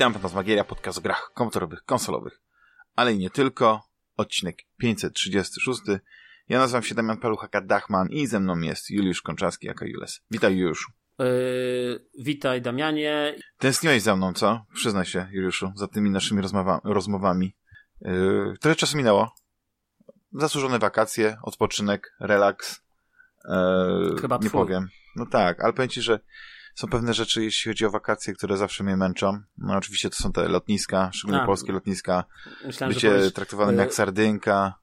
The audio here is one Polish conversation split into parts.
Witam Fantasmagieria, podcast o grach komputerowych, konsolowych, ale i nie tylko. Odcinek 536. Ja nazywam się Damian Paluchaka Dachman i ze mną jest Juliusz Konczarski, jaka Jules. Witaj Juliuszu. Yy, witaj Damianie. Tęskniłeś za mną, co? Przyznaj się Juliuszu, za tymi naszymi rozmowa rozmowami. Yy, trochę czasu minęło. Zasłużone wakacje, odpoczynek, relaks. Yy, Chyba nie twój. powiem. No tak, ale powiem ci, że są pewne rzeczy, jeśli chodzi o wakacje, które zawsze mnie męczą. No oczywiście to są te lotniska, szczególnie A, polskie lotniska. Myślałem, że Bycie powiesz, traktowanym e, jak sardynka.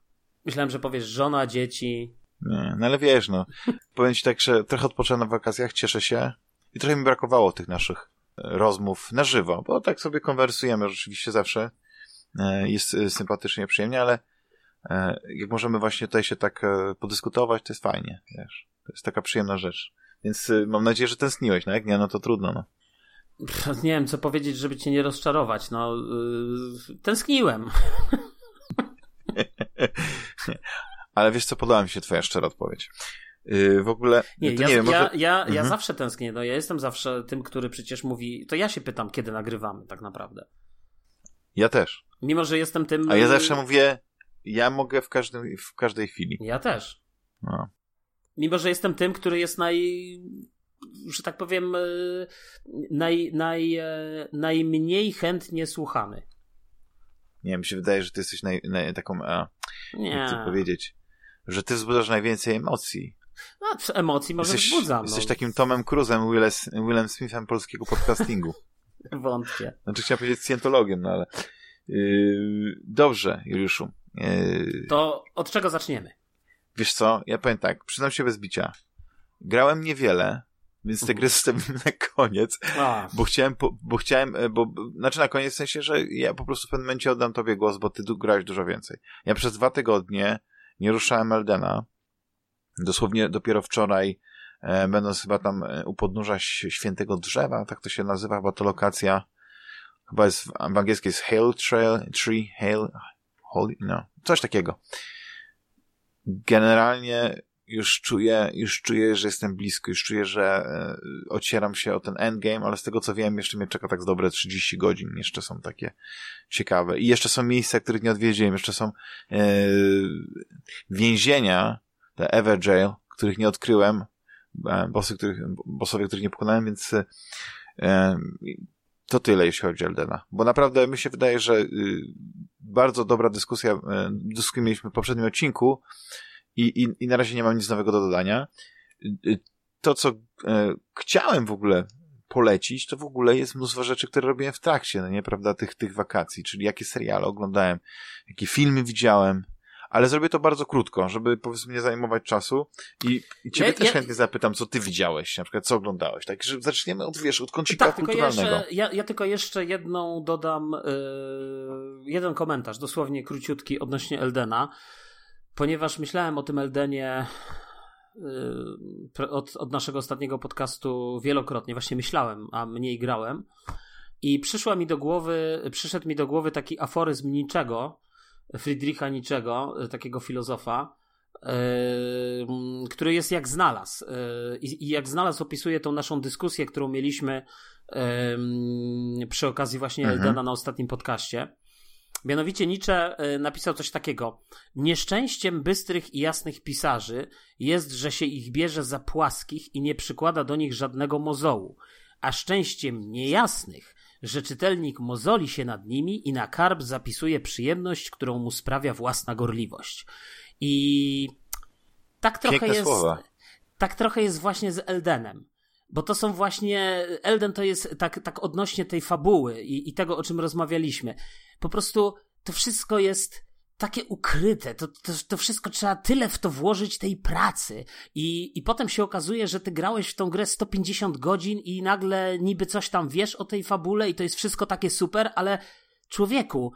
myślałem, że powiesz żona, dzieci. Nie, no ale wiesz, no. Powiem ci tak, że trochę odpocząłem na wakacjach, cieszę się. I trochę mi brakowało tych naszych e, rozmów na żywo, bo tak sobie konwersujemy rzeczywiście zawsze. E, Jest e, sympatycznie, przyjemnie, ale e, jak możemy właśnie tutaj się tak e, podyskutować, to jest fajnie, wiesz. To jest taka przyjemna rzecz. Więc e, mam nadzieję, że tęskniłeś, no jak nie, no to trudno, no. Pff, Nie wiem, co powiedzieć, żeby cię nie rozczarować. No, yy, tęskniłem. Ale wiesz co, podoba mi się twoja szczera odpowiedź. Yy, w ogóle, Nie, ja, nie wiem, ja, może... ja, ja Mhm. zawsze tęsknię. No, ja jestem zawsze tym, który przecież mówi. To ja się pytam, kiedy nagrywamy, tak naprawdę. Ja też. Mimo, że jestem tym. A ja zawsze mówię, ja mogę w, każdym, w każdej chwili. Ja też. No. Mimo, że jestem tym, który jest naj. że tak powiem. yy, Naj, naj, e, najmniej chętnie słuchany. Nie wiem, mi się wydaje, że ty jesteś naj, naj, taką, a, jak Nie. to powiedzieć, że ty wzbudzasz najwięcej emocji. No, emocji może jesteś, wzbudzam. jesteś no. takim Tomem Cruzem, Willem, Willem Smithem polskiego podcastingu. Wątpię. Znaczy chciałem powiedzieć scjentologiem, no ale... Yy, dobrze, Juliuszu. Yy, To od czego zaczniemy? Wiesz co, ja powiem tak, przyznam się bez bicia. Grałem niewiele, więc te gry zostawimy na koniec. A, Bo chciałem, bo chciałem, e, bo, znaczy na koniec w sensie, że ja po prostu w pewnym momencie oddam tobie głos, bo ty grałeś dużo więcej. Ja przez dwa tygodnie nie ruszałem Eldena. Dosłownie dopiero wczoraj, e, będąc chyba tam e, u podnóża świętego drzewa, tak to się nazywa, chyba to lokacja, chyba jest w, w angielskiej jest Hail Trail, Tree, Hail, Holy, no, coś takiego. Generalnie już czuję, już czuję, że jestem blisko, już czuję, że e, ocieram się o ten endgame, ale z tego co wiem, jeszcze mnie czeka tak z dobre 30 godzin. Jeszcze są takie ciekawe. I jeszcze są miejsca, których nie odwiedziłem. Jeszcze są e, więzienia, te Everjail, których nie odkryłem, e, bossy, których, bossowie, których nie pokonałem, więc e, to tyle, jeśli chodzi o Eldena. Bo naprawdę mi się wydaje, że y, bardzo dobra dyskusja, y, dyskusję mieliśmy w poprzednim odcinku i, i, i na razie nie mam nic nowego do dodania. Y, To, co chciałem w ogóle polecić, to w ogóle jest mnóstwo rzeczy, które robiłem w trakcie, no nie, prawda, tych, tych wakacji, czyli jakie seriale oglądałem, jakie filmy widziałem, ale zrobię to bardzo krótko, żeby powiedzmy nie zajmować czasu. I, i ciebie Ja- też ja- chętnie zapytam, co ty widziałeś, na przykład co oglądałeś, tak, że zaczniemy od, wiesz, od kącika tak, kulturalnego. jeszcze, ja, ja tylko jeszcze jedną dodam, yy, jeden komentarz, dosłownie króciutki odnośnie Eldena, ponieważ myślałem o tym Eldenie yy, od, od naszego ostatniego podcastu wielokrotnie, właśnie myślałem, a mniej grałem. I przyszła mi do głowy, przyszedł mi do głowy taki aforyzm niczego, Friedricha Niczego, y, takiego filozofa, yy, który jest jak znalazł. Yy, I jak znalazł opisuje tą naszą dyskusję, którą mieliśmy przy okazji właśnie Mhm. Eldena na ostatnim podcaście. Mianowicie Nietzsche napisał coś takiego. Nieszczęściem bystrych i jasnych pisarzy jest, że się ich bierze za płaskich i nie przykłada do nich żadnego mozołu, a szczęściem niejasnych, że czytelnik mozoli się nad nimi i na karb zapisuje przyjemność, którą mu sprawia własna gorliwość. I tak trochę Piękne jest. słowa. Tak trochę jest właśnie z Eldenem. Bo to są właśnie. Elden to jest tak, tak odnośnie tej fabuły i, i tego, o czym rozmawialiśmy. Po prostu to wszystko jest takie ukryte. To, to, to wszystko trzeba tyle w to włożyć tej pracy. I, I potem się okazuje, że ty grałeś w tą grę 150 godzin i nagle niby coś tam wiesz o tej fabule i to jest wszystko takie super, ale człowieku,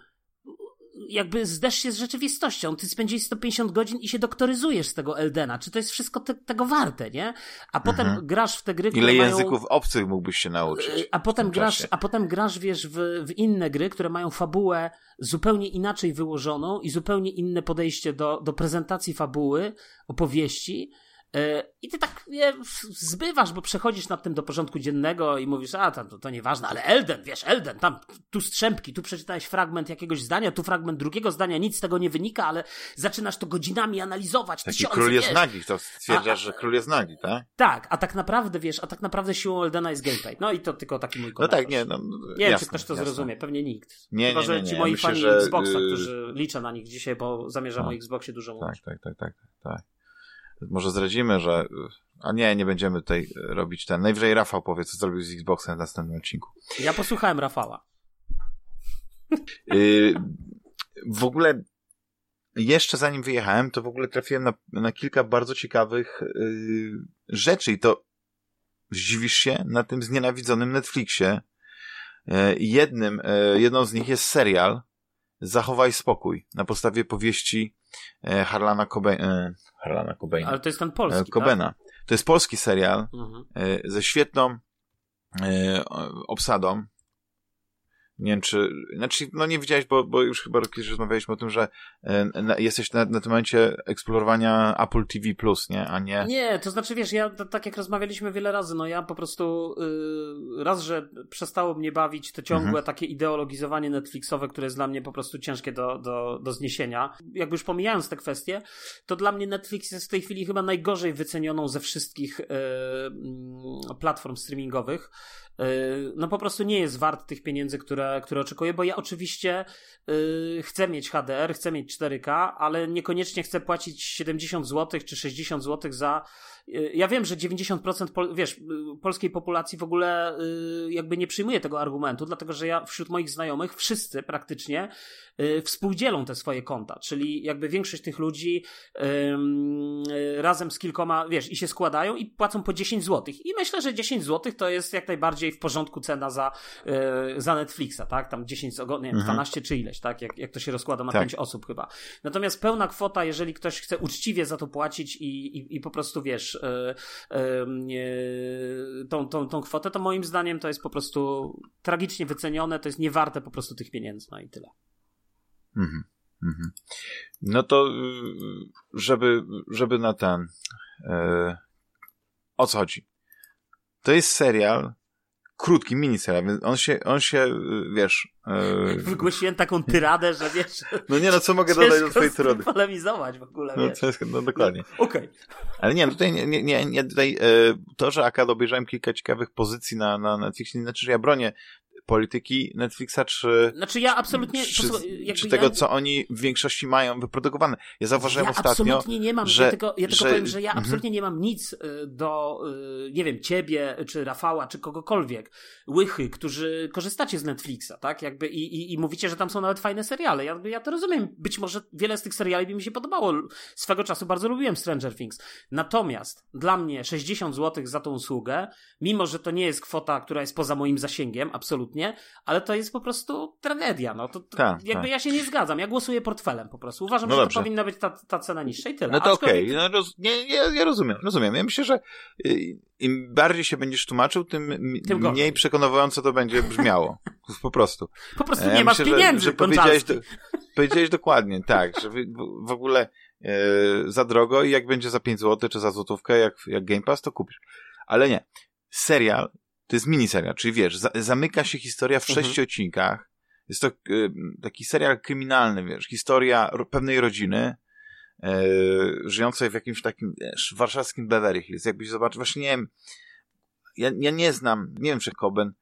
jakby zderz się z rzeczywistością. Ty spędziłeś 150 godzin i się doktoryzujesz z tego Eldena. Czy to jest wszystko te, tego warte, nie? A potem Mhm. grasz w te gry, które Ile mają... języków obcych mógłbyś się nauczyć? A potem grasz, czasie? a potem grasz, wiesz, w, w inne gry, które mają fabułę zupełnie inaczej wyłożoną i zupełnie inne podejście do, do prezentacji fabuły, opowieści. E, I ty tak je zbywasz, bo przechodzisz nad tym do porządku dziennego i mówisz, a to, to nieważne, ale Elden, wiesz, Elden, tam, tu strzępki, tu przeczytałeś fragment jakiegoś zdania, tu fragment drugiego zdania, nic z tego nie wynika, ale zaczynasz to godzinami analizować. Taki tysiące, król jest wiesz. nagi, to stwierdzasz, że król jest nagi, tak? Tak, a tak naprawdę, wiesz, a tak naprawdę siłą Eldena jest gameplay. No i to tylko taki mój No komentarz. tak, nie, no, Nie wiem, jasne, czy ktoś to jasne. zrozumie, pewnie nikt. Nie, Chyba, nie, że nie, ci nie. moi Myślę, fani że, Xboxa, y- którzy liczę na nich dzisiaj, bo zamierzam Tak. o Xboxie dużo Tak, mówić. tak, tak, tak, tak. Może zdradzimy, że. A nie, nie będziemy tutaj robić ten. Najwyżej Rafał powie, co zrobił z Xboxem w następnym odcinku. Ja posłuchałem Rafała. Yy, w ogóle jeszcze zanim wyjechałem, to w ogóle trafiłem na, na kilka bardzo ciekawych yy, rzeczy i to zdziwisz się na tym znienawidzonym Netflixie. Yy, jednym, yy, jedną z nich jest serial Zachowaj spokój na podstawie powieści yy, Harlana, Cobe- yy, Harlana Cobaina. Ale to jest ten polski, Cobena. To jest polski serial tak? Mhm. e, ze świetną e, obsadą. Nie wiem, czy. Znaczy, no nie widziałeś, bo, bo już chyba kiedyś rozmawialiśmy o tym, że e, na, jesteś na, na tym momencie eksplorowania Apple TV, nie? A nie. Nie, to znaczy wiesz, ja tak jak rozmawialiśmy wiele razy, no ja po prostu yy, raz, że przestało mnie bawić to ciągłe Mhm. takie ideologizowanie Netflixowe, które jest dla mnie po prostu ciężkie do, do, do zniesienia. Jakby już pomijając te kwestie, to dla mnie Netflix jest w tej chwili chyba najgorzej wycenioną ze wszystkich yy, mm, platform streamingowych. Yy, No po prostu nie jest wart tych pieniędzy, które, które oczekuję, bo ja oczywiście yy, chcę mieć HDR, chcę mieć 4K, ale niekoniecznie chcę płacić 70 zł czy 60 zł za. Yy, Ja wiem, że 90% pol, wiesz, yy, polskiej populacji w ogóle yy, jakby nie przyjmuje tego argumentu, dlatego że ja wśród moich znajomych wszyscy praktycznie współdzielą te swoje konta, czyli jakby większość tych ludzi razem z kilkoma, wiesz, i się składają i płacą po 10 zł. I myślę, że 10 zł to jest jak najbardziej w porządku cena za, za Netflixa, tak? Tam 10, ogo- nie wiem, Mhm. 12 czy ileś, tak? Jak, jak to się rozkłada na Tak. 5 osób chyba. Natomiast pełna kwota, jeżeli ktoś chce uczciwie za to płacić i, i, i po prostu, wiesz, yy, yy, tą, tą, tą kwotę, to moim zdaniem to jest po prostu tragicznie wycenione, to jest niewarte po prostu tych pieniędzy, no i tyle. Mhm. Mhm. No to, y, żeby, żeby na ten. e, o co chodzi? To jest serial, krótki miniserial, więc on się, on się, y, wiesz. e, Wygłosiłem taką tyradę, że wiesz, no nie, no co mogę dodać do twojej tyrody? polemizować w ogóle, No, wiesz. no dokładnie. Okej. Ale nie, tutaj nie, nie, nie, tutaj, e, to, że akad obejrzałem kilka ciekawych pozycji na, na Netflixie, nie znaczy, że ja bronię polityki Netflixa, czy, Znaczy ja absolutnie... czy, czy ja- tego, co oni w większości mają wyprodukowane. Ja zauważyłem ja ostatnio, absolutnie nie mam, że- ja tylko, ja tylko że- powiem, że ja mhm. absolutnie nie mam nic y, do, y, nie wiem, ciebie, czy Rafała, czy kogokolwiek, łychy, którzy korzystacie z Netflixa, tak? Jakby i, i, i mówicie, że tam są nawet fajne seriale. Ja, ja to rozumiem. Być może wiele z tych seriali by mi się podobało. Swego czasu bardzo lubiłem Stranger Things. Natomiast dla mnie 60 zł za tą usługę, mimo że to nie jest kwota, która jest poza moim zasięgiem, absolutnie, ale to jest po prostu tragedia. No to, to Tak, jakby tak. ja się nie zgadzam. Ja głosuję portfelem po prostu. Uważam, No że dobrze. to powinna być ta, ta cena niższa i tyle. No to okej, no roz, nie, nie, ja rozumiem, rozumiem. Ja myślę, że y, im bardziej się będziesz tłumaczył, tym, Tym gorzej. mniej przekonująco to będzie brzmiało. Po prostu. Po prostu Ja nie masz myślę, że- pieniędzy, że powiedziałeś, Konczalski. do, powiedziałeś dokładnie, tak, że w, w ogóle e, za drogo i jak będzie za 5 zł czy za złotówkę, jak, jak Game Pass, to kupisz. Ale nie. Serial to jest miniserial, czyli wiesz, za, zamyka się historia w Mhm. sześciu odcinkach. Jest to e, taki serial kryminalny, wiesz, historia pewnej rodziny, e, żyjącej w jakimś takim, wiesz, warszawskim Beverly Hills. Jakbyś zobaczył, właśnie nie wiem, ja, ja nie znam, nie wiem, czy Coben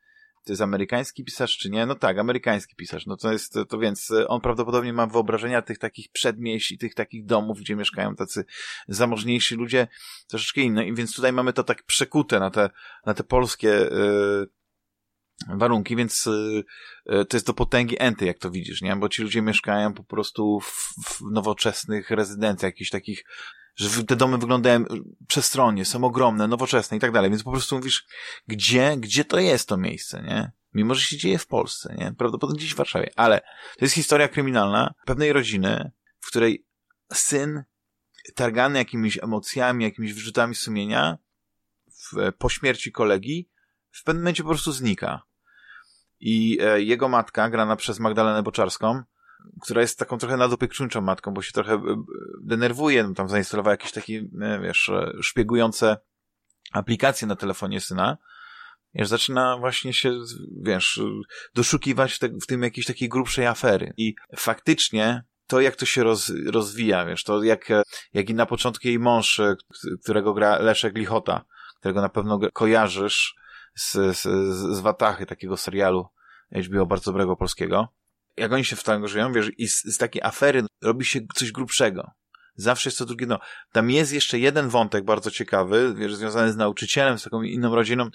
to jest amerykański pisarz, czy nie? No tak, amerykański pisarz. No to jest, to więc e, on prawdopodobnie ma wyobrażenia tych takich przedmieść i tych takich domów, gdzie mieszkają tacy zamożniejsi ludzie, troszeczkę inne. I więc tutaj mamy to tak przekute na te, na te polskie e, warunki, więc e, to jest do potęgi enty, jak to widzisz, nie? Bo ci ludzie mieszkają po prostu w, w nowoczesnych rezydencjach, jakichś takich że te domy wyglądają przestronnie, są ogromne, nowoczesne i tak dalej, więc po prostu mówisz, gdzie, gdzie to jest to miejsce, nie? Mimo, że się dzieje w Polsce, nie? Prawdopodobnie gdzieś w Warszawie, ale to jest historia kryminalna pewnej rodziny, w której syn targany jakimiś emocjami, jakimiś wyrzutami sumienia w, po śmierci kolegi w pewnym momencie po prostu znika. I e, jego matka, grana przez Magdalenę Boczarską, która jest taką trochę nadopiekuńczą matką, bo się trochę e, denerwuje, no, tam zainstalowała jakieś takie, e, wiesz, szpiegujące aplikacje na telefonie syna, wiesz, zaczyna właśnie się, wiesz, doszukiwać w, te, w tym jakiejś takiej grubszej afery. I faktycznie to, jak to się roz, rozwija, wiesz, to jak, jak i na początku jej mąż, którego gra Leszek Lichota, którego na pewno kojarzysz z, z, z Watachy, takiego serialu HBO bardzo dobrego polskiego. Jak oni się w tym żyją, wiesz, i z, z takiej afery robi się coś grubszego. Zawsze jest to drugie no. Tam jest jeszcze jeden wątek bardzo ciekawy, wiesz, związany z nauczycielem, z taką inną rodziną,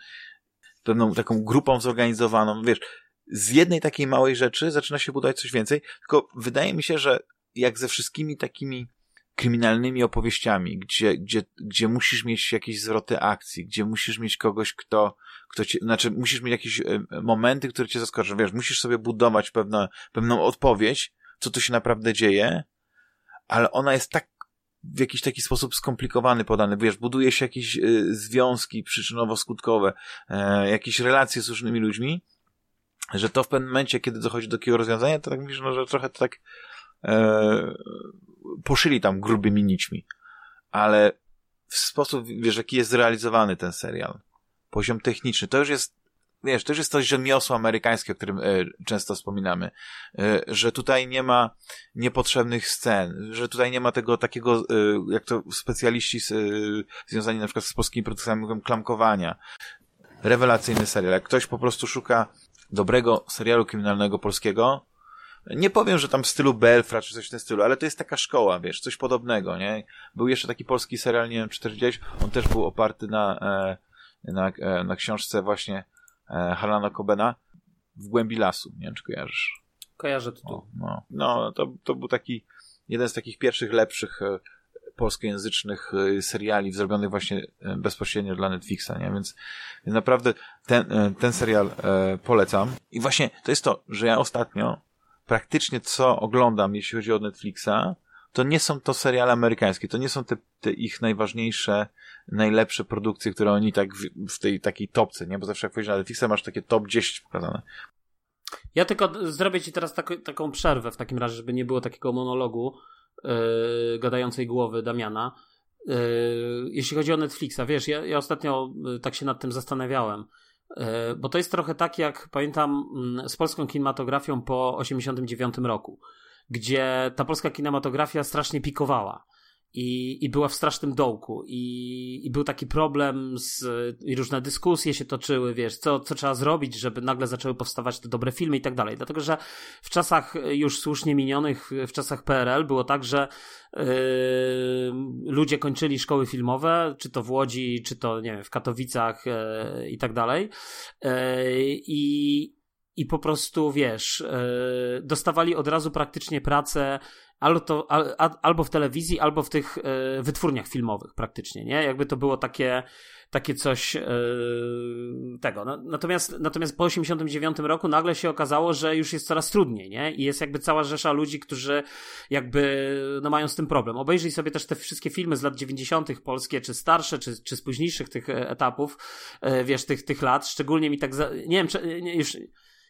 pewną taką grupą zorganizowaną, wiesz, z jednej takiej małej rzeczy zaczyna się budować coś więcej, tylko wydaje mi się, że jak ze wszystkimi takimi kryminalnymi opowieściami, gdzie, gdzie, gdzie musisz mieć jakieś zwroty akcji, gdzie musisz mieć kogoś, kto, kto cię, znaczy musisz mieć jakieś momenty, które cię zaskoczą, wiesz, musisz sobie budować pewne, pewną odpowiedź, co tu się naprawdę dzieje, ale ona jest tak w jakiś taki sposób skomplikowany podany, wiesz, buduje się jakieś y, związki przyczynowo-skutkowe, y, jakieś relacje z różnymi ludźmi, że to w pewnym momencie, kiedy dochodzi do takiego rozwiązania, to tak mówisz, no, że trochę to tak e, poszyli tam grubymi nićmi. Ale w sposób, wiesz, jaki jest zrealizowany ten serial, poziom techniczny, to już jest wiesz, to już jest to rzemiosło amerykańskie, o którym e, często wspominamy, e, że tutaj nie ma niepotrzebnych scen, że tutaj nie ma tego takiego, e, jak to specjaliści z, e, związani na przykład z polskimi produktami mówią, klamkowania. Rewelacyjny serial. Jak ktoś po prostu szuka dobrego serialu kryminalnego polskiego, nie powiem, że tam w stylu Belfra czy coś w tym stylu, ale to jest taka szkoła, wiesz, coś podobnego, nie? Był jeszcze taki polski serial, nie wiem, czy też widziałeś, on też był oparty na, e, na, e, na książce właśnie e, Harlana Cobena w głębi lasu, nie wiem, czy kojarzysz. Kojarzę tytuł. No, no to, to był taki jeden z takich pierwszych, lepszych polskojęzycznych seriali zrobionych właśnie bezpośrednio dla Netflixa, nie? Więc, więc naprawdę ten, ten serial polecam. I właśnie to jest to, że ja ostatnio praktycznie co oglądam, jeśli chodzi o Netflixa, to nie są to seriale amerykańskie, to nie są te, te ich najważniejsze, najlepsze produkcje, które oni tak w, w, tej takiej topce, nie? Bo zawsze jak wchodzisz na Netflixa, masz takie top 10 pokazane. Ja tylko zrobię ci teraz tak, taką przerwę w takim razie, żeby nie było takiego monologu yy, gadającej głowy Damiana. Yy, jeśli chodzi o Netflixa, wiesz, ja, ja ostatnio yy, tak się nad tym zastanawiałem. E, bo to jest trochę tak, jak pamiętam mm, z polską kinematografią po 89 roku, gdzie ta polska kinematografia strasznie pikowała i, i była w strasznym dołku i, i był taki problem z, i różne dyskusje się toczyły, wiesz, co, co trzeba zrobić, żeby nagle zaczęły powstawać te dobre filmy i tak dalej. Dlatego, że w czasach już słusznie minionych, w czasach PRL było tak, że yy, ludzie kończyli szkoły filmowe, czy to w Łodzi, czy to, nie wiem, w Katowicach yy, i tak dalej. Yy, I i po prostu, wiesz, yy, dostawali od razu praktycznie pracę albo, to, al, albo w telewizji, albo w tych e, wytwórniach filmowych praktycznie, nie? Jakby to było takie, takie coś e, tego. No, natomiast, natomiast po 89 roku nagle się okazało, że już jest coraz trudniej, nie? I jest jakby cała rzesza ludzi, którzy jakby no, mają z tym problem. Obejrzyj sobie też te wszystkie filmy z lat 90. polskie, czy starsze, czy, czy z późniejszych tych e, etapów, e, wiesz, tych, tych lat. Szczególnie mi tak, za... nie wiem, czy, nie, już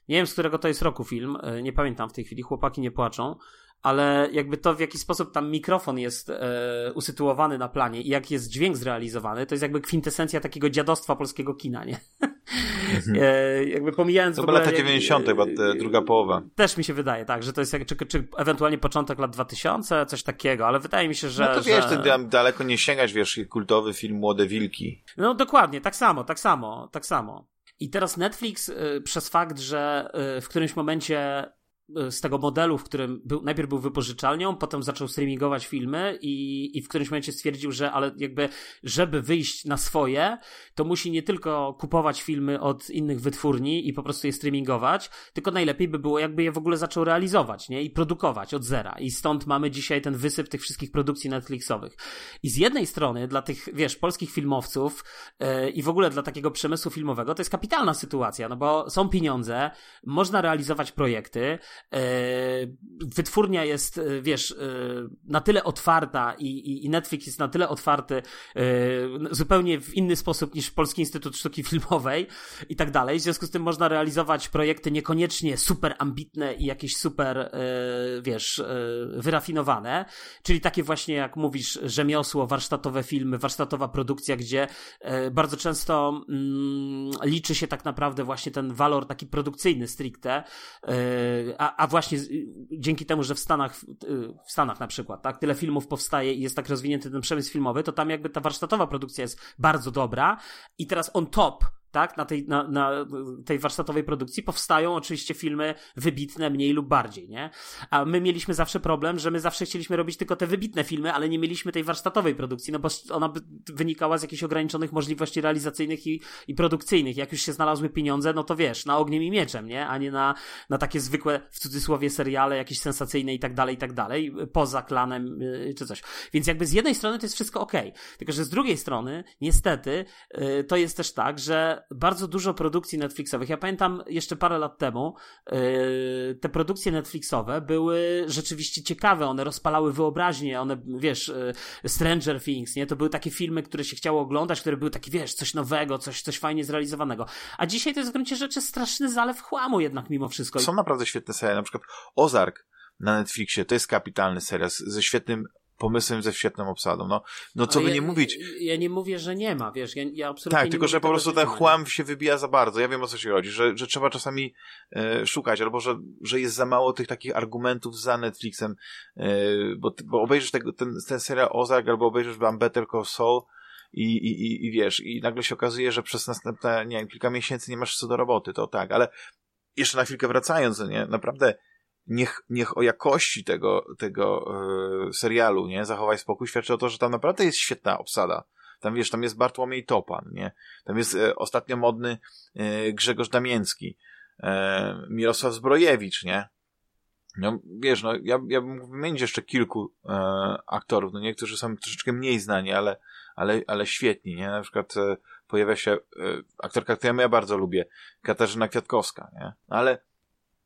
nie wiem, z którego to jest roku film, nie pamiętam w tej chwili, chłopaki nie płaczą, ale jakby to w jaki sposób tam mikrofon jest e, usytuowany na planie i jak jest dźwięk zrealizowany, to jest jakby kwintesencja takiego dziadostwa polskiego kina, nie? Mhm. e, jakby pomijając to w ogóle... lata 90., chyba druga połowa. Też mi się wydaje, tak, że to jest jak, czy, czy ewentualnie początek lat 2000, coś takiego, ale wydaje mi się, że... No to wiesz, że... ty daleko nie sięgać, wiesz, kultowy film Młode Wilki. No dokładnie, tak samo, tak samo, tak samo. I teraz Netflix y, przez fakt, że y, w którymś momencie z tego modelu, w którym był, najpierw był wypożyczalnią, potem zaczął streamingować filmy i, i w którymś momencie stwierdził, że ale jakby, żeby wyjść na swoje, to musi nie tylko kupować filmy od innych wytwórni i po prostu je streamingować, tylko najlepiej by było, jakby je w ogóle zaczął realizować, nie? I produkować od zera. I stąd mamy dzisiaj ten wysyp tych wszystkich produkcji Netflixowych. I z jednej strony dla tych, wiesz, polskich filmowców yy, i w ogóle dla takiego przemysłu filmowego to jest kapitalna sytuacja, no bo są pieniądze, można realizować projekty, wytwórnia jest, wiesz, na tyle otwarta i, i Netflix jest na tyle otwarty zupełnie w inny sposób niż Polski Instytut Sztuki Filmowej i tak dalej. W związku z tym można realizować projekty niekoniecznie super ambitne i jakieś super, wiesz, wyrafinowane, czyli takie właśnie, jak mówisz, rzemiosło, warsztatowe filmy, warsztatowa produkcja, gdzie bardzo często mm, liczy się tak naprawdę właśnie ten walor taki produkcyjny stricte, e, a, a właśnie dzięki temu, że w Stanach, w Stanach na przykład, tak, tyle filmów powstaje i jest tak rozwinięty ten przemysł filmowy, to tam jakby ta warsztatowa produkcja jest bardzo dobra i teraz on top tak, na tej, na, na tej warsztatowej produkcji powstają oczywiście filmy wybitne, mniej lub bardziej, nie? A my mieliśmy zawsze problem, że my zawsze chcieliśmy robić tylko te wybitne filmy, ale nie mieliśmy tej warsztatowej produkcji, no bo ona wynikała z jakichś ograniczonych możliwości realizacyjnych i, i produkcyjnych. Jak już się znalazły pieniądze, no to wiesz, na ogniem i mieczem, nie? A nie na, na takie zwykłe, w cudzysłowie, seriale, jakieś sensacyjne i tak dalej, i tak dalej, poza klanem yy, czy coś. Więc jakby z jednej strony to jest wszystko ok, tylko że z drugiej strony, niestety, yy, to jest też tak, że bardzo dużo produkcji Netflixowych. Ja pamiętam jeszcze parę lat temu, yy, te produkcje Netflixowe były rzeczywiście ciekawe, one rozpalały wyobraźnię, one, wiesz, yy, Stranger Things, nie? To były takie filmy, które się chciało oglądać, które były takie, wiesz, coś nowego, coś, coś fajnie zrealizowanego. A dzisiaj to jest w gruncie rzeczy straszny zalew chłamu jednak mimo wszystko. Są naprawdę świetne serie, na przykład Ozark na Netflixie, to jest kapitalny serial ze świetnym pomysłem ze świetną obsadą. No, no co by ja, nie mówić. Ja nie mówię, że nie ma, wiesz, ja, ja absolutnie Tak, tylko że po prostu ten nie chłam się wybija za bardzo. Ja wiem o co się chodzi, że, że trzeba czasami e, szukać, albo że, że jest za mało tych takich argumentów za Netflixem, e, bo, bo obejrzysz tego, ten, ten serial Ozark, albo obejrzysz Bam Better Call Saul, i, i, i, i wiesz, i nagle się okazuje, że przez następne, nie wiem, kilka miesięcy nie masz co do roboty, to tak, ale jeszcze na chwilkę wracając, nie, naprawdę niech, niech o jakości tego, tego e, serialu, nie, zachowaj spokój, świadczy o to, że tam naprawdę jest świetna obsada. Tam wiesz, tam jest Bartłomiej Topan, nie? Tam jest e, ostatnio modny e, Grzegorz Damięcki, e, Mirosław Zbrojewicz, nie? No, wiesz, no, ja, ja bym mógł wymienić jeszcze kilku e, aktorów, no niektórzy są troszeczkę mniej znani, ale, ale, ale świetni, nie? Na przykład e, pojawia się e, aktorka, którą ja bardzo lubię, Katarzyna Kwiatkowska, nie? Ale,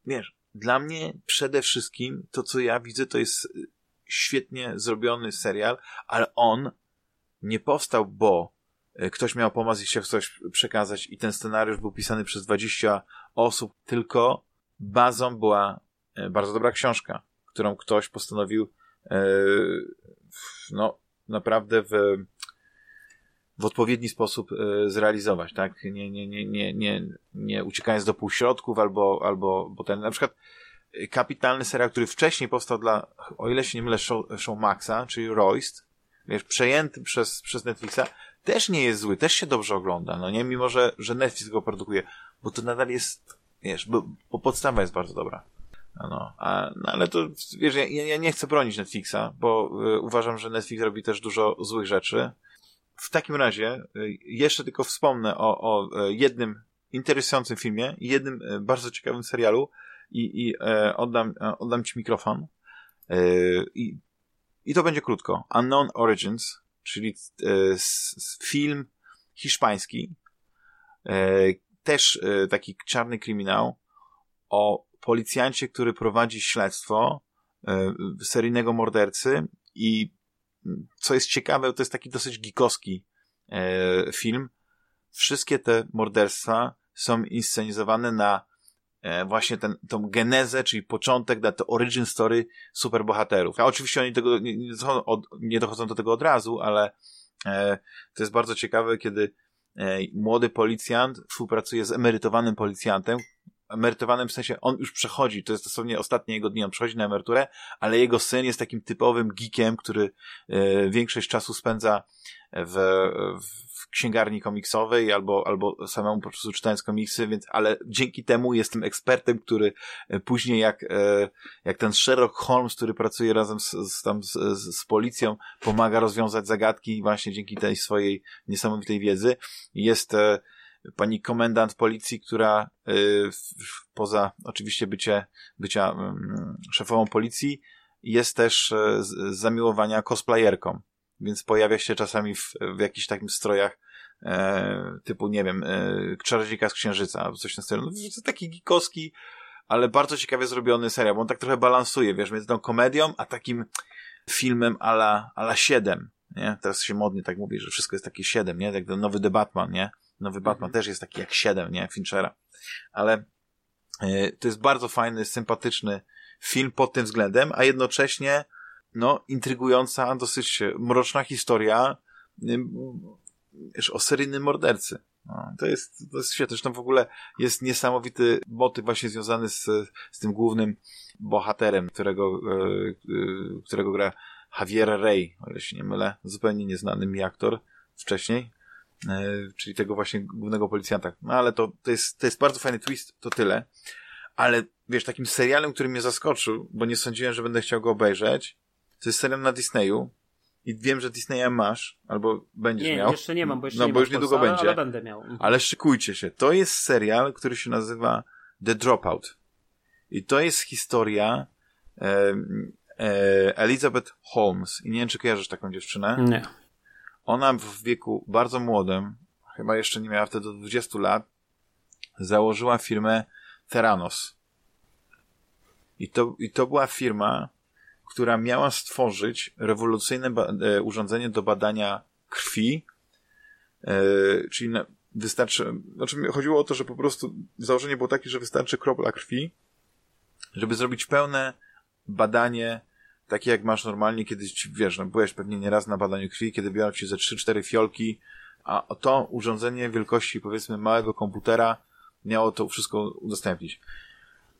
wiesz, dla mnie przede wszystkim to, co ja widzę, to jest y, świetnie zrobiony serial, ale on nie powstał, bo y, ktoś miał pomysł i chciał coś przekazać i ten scenariusz był pisany przez 20 osób, tylko bazą była y, bardzo dobra książka, którą ktoś postanowił no, naprawdę w w odpowiedni sposób e, zrealizować, tak? Nie, nie, nie, nie, nie, nie uciekając do półśrodków albo, albo, bo ten, na przykład e, kapitalny serial, który wcześniej powstał dla, o ile się nie mylę, show, show Maxa, czyli Royst, wiesz, przejęty przez, przez Netflixa, też nie jest zły, też się dobrze ogląda, no nie? Mimo, że, że Netflix go produkuje, bo to nadal jest, wiesz, bo, bo podstawa jest bardzo dobra. No, a, no ale to, wiesz, ja, ja nie chcę bronić Netflixa, bo y, uważam, że Netflix robi też dużo złych rzeczy, w takim razie y, jeszcze tylko wspomnę o, o e, jednym interesującym filmie jednym e, bardzo ciekawym serialu i, i e, oddam, oddam ci mikrofon. I, I to będzie krótko. Unknown Origins, czyli film hiszpański, też taki czarny kryminał o policjancie, który prowadzi śledztwo seryjnego mordercy i co jest ciekawe, to jest taki dosyć gikowski e, film. Wszystkie te morderstwa są inscenizowane na e, właśnie ten, tą genezę, czyli początek, na to origin story superbohaterów. A oczywiście oni tego, nie, nie, dochodzą, od, nie dochodzą do tego od razu, ale e, to jest bardzo ciekawe, kiedy e, młody policjant współpracuje z emerytowanym policjantem, emerytowanym w sensie on już przechodzi, to jest dosłownie ostatnie jego dni, on przechodzi na emeryturę, ale jego syn jest takim typowym geekiem, który e, większość czasu spędza w, w księgarni komiksowej albo, albo samemu po prostu czytając komiksy, więc, ale dzięki temu jestem ekspertem, który e, później jak, e, jak ten Sherlock Holmes, który pracuje razem z, z, tam z, z policją, pomaga rozwiązać zagadki właśnie dzięki tej swojej niesamowitej wiedzy. Jest pani komendant policji, która y, poza oczywiście bycie, bycia mm, szefową policji, jest też e, z zamiłowania cosplayerką, więc pojawia się czasami w, w jakichś takim strojach e, typu, nie wiem, e, czarodziejka z księżyca albo coś na stylu. No, to taki gikowski, ale bardzo ciekawie zrobiony serial, bo on tak trochę balansuje, wiesz, między tą komedią, a takim filmem ala, ala 7, nie? Teraz się modnie tak mówi, że wszystko jest takie 7, nie? Jak ten nowy The Batman, nie? Nowy Batman mhm. też jest taki jak 7, nie? Finchera. Ale yy, to jest bardzo fajny, sympatyczny film pod tym względem, a jednocześnie no, intrygująca, dosyć mroczna historia yy, o seryjnym mordercy. No, to, jest, to jest świetne. Zresztą w ogóle jest niesamowity motyw właśnie związany z, z tym głównym bohaterem, którego, e, e, którego gra Javier Rey, o ile się nie mylę, zupełnie nieznany mi aktor wcześniej, e, czyli tego właśnie głównego policjanta. No ale to, to, jest, to jest bardzo fajny twist, to tyle. Ale wiesz, takim serialem, który mnie zaskoczył, bo nie sądziłem, że będę chciał go obejrzeć, to jest serial na Disneyu, i wiem, że Disneya masz, albo będziesz nie, miał. Nie, jeszcze nie mam, bo jeszcze no, nie bo już niedługo będzie. Ale będę miał. Mhm. Ale szykujcie się. To jest serial, który się nazywa The Dropout. I to jest historia e, e, Elizabeth Holmes. I nie wiem, czy kojarzysz taką dziewczynę? Nie. Ona w wieku bardzo młodym, chyba jeszcze nie miała wtedy 20 lat, założyła firmę Theranos. I to, I to była firma, która miała stworzyć rewolucyjne e, urządzenie do badania krwi, e, czyli na, wystarczy, znaczy chodziło o to, że po prostu założenie było takie, że wystarczy kropla krwi, żeby zrobić pełne badanie, takie jak masz normalnie, kiedyś, wiesz, no, byłeś pewnie nieraz na badaniu krwi, kiedy biorą ci ze 3-4 fiolki, a to urządzenie wielkości, powiedzmy, małego komputera miało to wszystko udostępnić.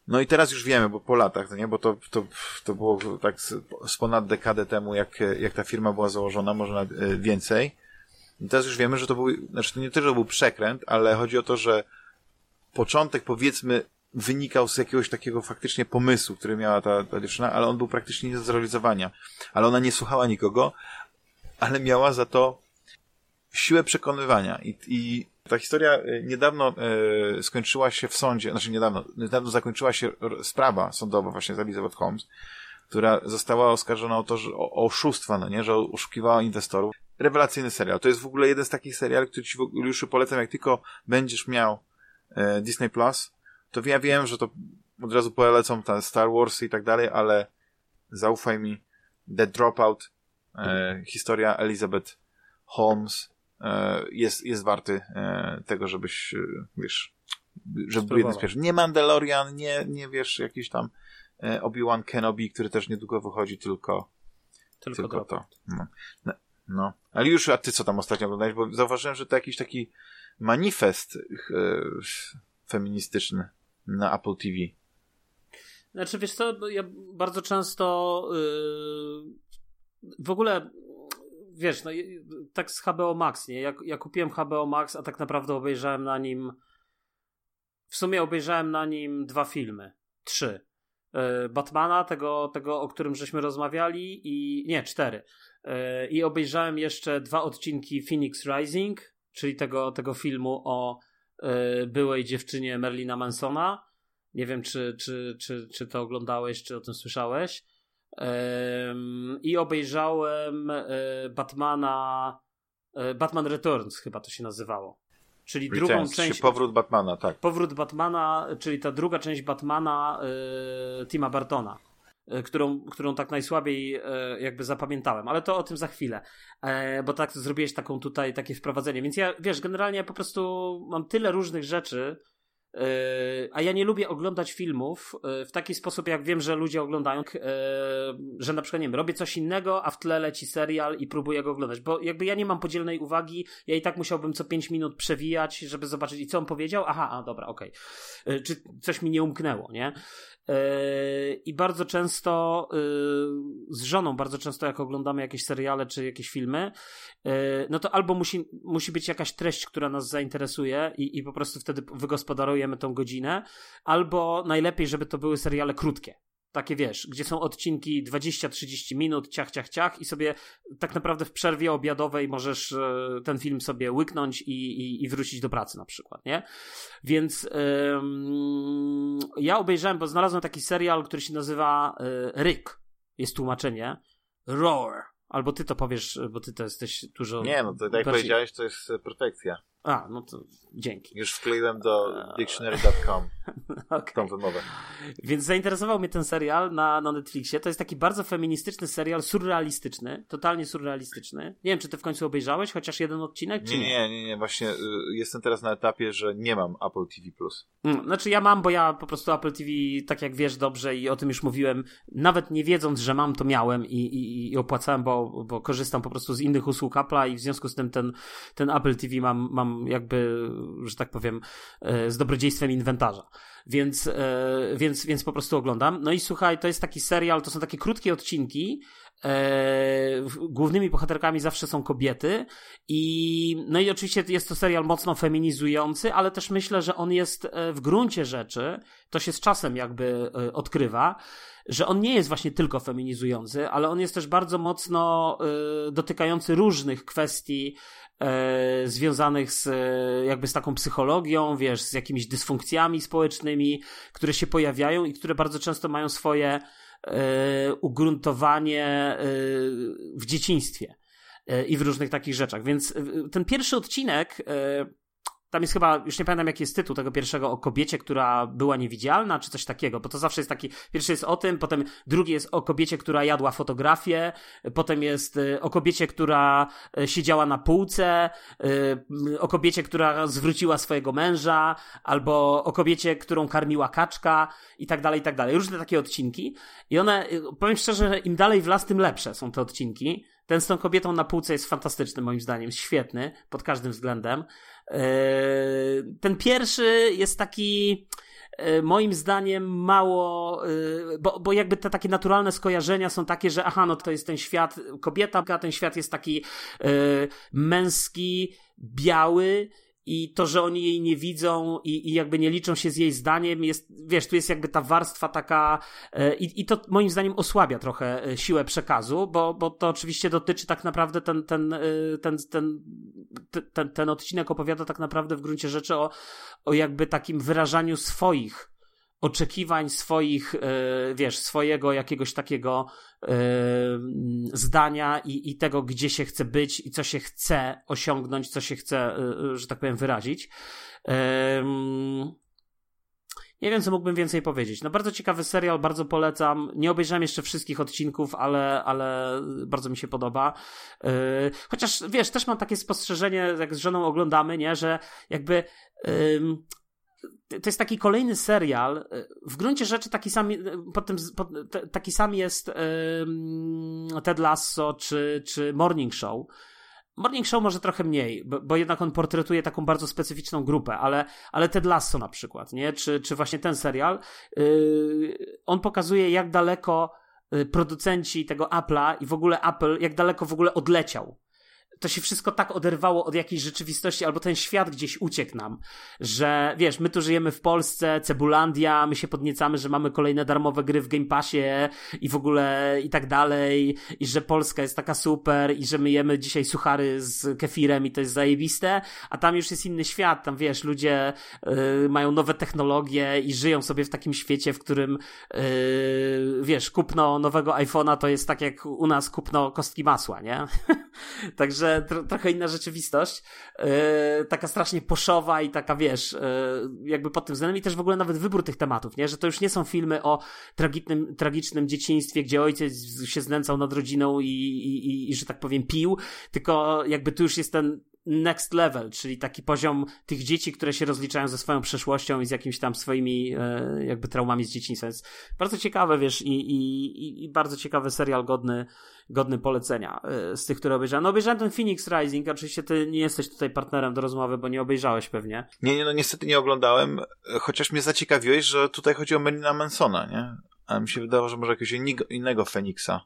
No i teraz już wiemy, bo po latach, no nie? bo to, to, to było tak z, z ponad dekadę temu, jak, jak ta firma była założona, może e, więcej. I teraz już wiemy, że to był, znaczy to nie tyle, że był przekręt, ale chodzi o to, że początek powiedzmy wynikał z jakiegoś takiego faktycznie pomysłu, który miała ta, ta dziewczyna, ale on był praktycznie nie do zrealizowania. Ale ona nie słuchała nikogo, ale miała za to siłę przekonywania. I, i ta historia e, niedawno e, skończyła się w sądzie, znaczy niedawno, niedawno zakończyła się sprawa sądowa właśnie z Elizabeth Holmes, która została oskarżona o to, że o, o oszustwa, no nie, że oszukiwała inwestorów. Rewelacyjny serial. To jest w ogóle jeden z takich seriali, który ci już polecam, jak tylko będziesz miał e, Disney Plus, to ja wiem, że to od razu polecą tam Star Wars i tak dalej, ale zaufaj mi, The Dropout, e, historia Elizabeth Holmes, E, jest, jest warty e, tego, żebyś, e, wiesz, żeby był jeden z pierwszych. Nie Mandalorian, nie, nie wiesz, jakiś tam Obi-Wan Kenobi, który też niedługo wychodzi, tylko, tylko, tylko to. No. no. no. Ale już, a ty co tam ostatnio oglądałeś? Bo zauważyłem, że to jakiś taki manifest e, feministyczny na Apple TV. Znaczy, wiesz co, ja bardzo często yy, w ogóle wiesz, no tak z HBO Max, nie? Ja, ja kupiłem HBO Max, a tak naprawdę obejrzałem na nim w sumie obejrzałem na nim dwa filmy. Trzy. E, Batmana, tego, tego, o którym żeśmy rozmawiali i... nie, cztery. E, I obejrzałem jeszcze dwa odcinki Phoenix Rising, czyli tego, tego filmu o byłej dziewczynie Merlina Mansona. Nie wiem, czy, czy, czy, czy to oglądałeś, czy o tym słyszałeś. I obejrzałem e, Batmana. E, Batman Returns chyba to się nazywało. Czyli Returns, drugą część. Powrót Batmana, tak. Powrót Batmana, czyli ta druga część Batmana e, Tima Bartona. Którą, którą tak najsłabiej jakby zapamiętałem, ale to o tym za chwilę, bo tak zrobiłeś taką tutaj takie wprowadzenie, więc ja wiesz, generalnie po prostu mam tyle różnych rzeczy, E, a ja nie lubię oglądać filmów e, w taki sposób, jak wiem, że ludzie oglądają, e, że na przykład, nie wiem, robię coś innego, a w tle leci serial i próbuję go oglądać, bo jakby ja nie mam podzielnej uwagi, ja i tak musiałbym co 5 minut przewijać, żeby zobaczyć, i co on powiedział, aha, a dobra, okej. Okay. Czy coś mi nie umknęło, nie? I bardzo często z żoną, bardzo często jak oglądamy jakieś seriale czy jakieś filmy, no to albo musi, musi być jakaś treść, która nas zainteresuje i, i po prostu wtedy wygospodarujemy tą godzinę, albo najlepiej, żeby to były seriale krótkie. Takie wiesz, gdzie są odcinki 20-30 minut, ciach, ciach, ciach i sobie tak naprawdę w przerwie obiadowej możesz e, ten film sobie łyknąć i, i, i wrócić do pracy na przykład, nie? Więc ym, ja obejrzałem, bo znalazłem taki serial, który się nazywa y, Rick. Jest tłumaczenie. Roar. Albo ty to powiesz, bo ty to jesteś dużo... Nie, no to tak jak powiedziałeś, to jest perfekcja. A, no to dzięki. Już wkleiłem do dictionary.com okay. tą wymowę. Więc zainteresował mnie ten serial na, na Netflixie. To jest taki bardzo feministyczny serial, surrealistyczny, totalnie surrealistyczny. Nie wiem, czy ty w końcu obejrzałeś chociaż jeden odcinek, czy nie? Nie, nie, nie. Właśnie y, jestem teraz na etapie, że nie mam Apple TV+. Hmm, znaczy ja mam, bo ja po prostu Apple TV, tak jak wiesz dobrze i o tym już mówiłem, nawet nie wiedząc, że mam, to miałem i, i, i opłacałem, bo, bo korzystam po prostu z innych usług Apple'a i w związku z tym ten, ten Apple TV mam, mam jakby, że tak powiem, e, z dobrodziejstwem inwentarza. Więc, e, więc, więc po prostu oglądam. No i słuchaj, to jest taki serial, to są takie krótkie odcinki, E, głównymi bohaterkami zawsze są kobiety i no i oczywiście jest to serial mocno feminizujący, ale też myślę, że on jest w gruncie rzeczy, to się z czasem jakby odkrywa, że on nie jest właśnie tylko feminizujący, ale on jest też bardzo mocno dotykający różnych kwestii związanych z jakby z taką psychologią, wiesz, z jakimiś dysfunkcjami społecznymi, które się pojawiają i które bardzo często mają swoje E, ugruntowanie e, w dzieciństwie e, i w różnych takich rzeczach. Więc ten pierwszy odcinek tam jest chyba, już nie pamiętam jaki jest tytuł tego pierwszego, o kobiecie, która była niewidzialna, czy coś takiego, bo to zawsze jest taki, pierwszy jest o tym, potem drugi jest o kobiecie, która jadła fotografię, potem jest y, o kobiecie, która y, siedziała na półce, y, o kobiecie, która zwróciła swojego męża, albo o kobiecie, którą karmiła kaczka i tak dalej, i tak dalej. Różne takie odcinki i one, powiem szczerze, im dalej w las, tym lepsze są te odcinki. Ten z tą kobietą na półce jest fantastyczny moim zdaniem, świetny pod każdym względem. E, ten pierwszy jest taki e, moim zdaniem mało, e, bo, bo jakby te takie naturalne skojarzenia są takie, że aha, no to jest ten świat kobieta, a ten świat jest taki męski, biały i to, że oni jej nie widzą i, i jakby nie liczą się z jej zdaniem, jest, wiesz, tu jest jakby ta warstwa taka e, i, i to moim zdaniem osłabia trochę e, siłę przekazu, bo, bo to oczywiście dotyczy tak naprawdę ten, ten, e, ten, ten, ten, ten odcinek opowiada tak naprawdę w gruncie rzeczy o, o jakby takim wyrażaniu swoich oczekiwań swoich, e, wiesz, swojego jakiegoś takiego e, zdania i, i tego, gdzie się chce być i co się chce osiągnąć, co się chce, e, że tak powiem, wyrazić. Nie wiem, co mógłbym więcej powiedzieć. No bardzo ciekawy serial, bardzo polecam. Nie obejrzałem jeszcze wszystkich odcinków, ale, ale bardzo mi się podoba. chociaż, wiesz, też mam takie spostrzeżenie, jak z żoną oglądamy, nie, że jakby to jest taki kolejny serial. E, w gruncie rzeczy taki sam, e, potem, taki sam jest Ted Lasso czy, czy Morning Show. Morning Show może trochę mniej, bo, bo, jednak on portretuje taką bardzo specyficzną grupę, ale, ale Ted Lasso na przykład, nie? Czy, czy właśnie ten serial, yy, on pokazuje jak daleko producenci tego Apple'a i w ogóle Apple, jak daleko w ogóle odleciał to się wszystko tak oderwało od jakiejś rzeczywistości, albo ten świat gdzieś uciekł nam, że wiesz, my tu żyjemy w Polsce, Cebulandia, my się podniecamy, że mamy kolejne darmowe gry w Game Passie i w ogóle i tak dalej, i że Polska jest taka super i że my jemy dzisiaj suchary z kefirem i to jest zajebiste, a tam już jest inny świat, tam wiesz, ludzie y, mają nowe technologie i żyją sobie w takim świecie, w którym y, wiesz, kupno nowego iPhone'a to jest tak jak u nas kupno kostki masła, nie? Także tro, trochę inna rzeczywistość. Yy, taka strasznie poszowa i taka, wiesz, yy, jakby pod tym względem i też w ogóle nawet wybór tych tematów, nie? Że to już nie są filmy o tragicznym, tragicznym dzieciństwie, gdzie ojciec się znęcał nad rodziną i, i, i, i że tak powiem, pił, tylko jakby tu już jest ten next level, czyli taki poziom tych dzieci, które się rozliczają ze swoją przeszłością i z jakimiś tam swoimi e, jakby traumami z dzieciństwa. Więc bardzo ciekawe, wiesz, i, i, i bardzo ciekawy serial godny, godny polecenia e, z tych, które obejrzałem. No obejrzałem ten Phoenix Rising, oczywiście ty nie jesteś tutaj partnerem do rozmowy, bo nie obejrzałeś pewnie. Nie, nie, no niestety nie oglądałem, chociaż mnie zaciekawiłeś, że tutaj chodzi o Melina Mansona, nie? A mi się wydawało, że może jakiegoś innego Feniksa.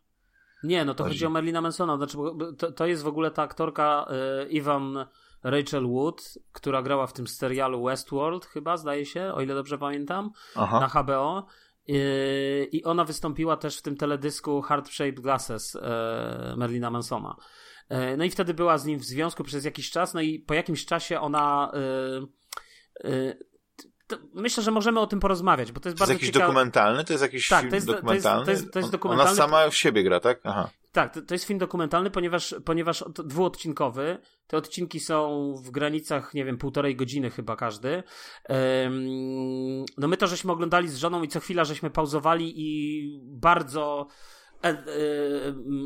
Nie, no to chodzi, chodzi o Merlina Mansona. Znaczy, to, to jest w ogóle ta aktorka y, Ivan Rachel Wood, która grała w tym serialu Westworld, chyba, zdaje się, o ile dobrze pamiętam, Aha. na HBO. Y, I ona wystąpiła też w tym teledysku Heart Shaped Glasses y, Merlina Mansona. Y, no i wtedy była z nim w związku przez jakiś czas, no i po jakimś czasie ona myślę, że możemy o tym porozmawiać, bo to jest bardzo To jest jakiś dokumentalny? To jest jakiś tak, film to jest, dokumentalny? To jest, to jest, to jest dokumentalny. Ona sama w siebie gra, tak? Aha. Tak, to, to, jest film dokumentalny, ponieważ, ponieważ dwuodcinkowy. Te odcinki są w granicach, nie wiem, półtorej godziny chyba każdy. no my to żeśmy oglądali z żoną i co chwila żeśmy pauzowali i bardzo E, e,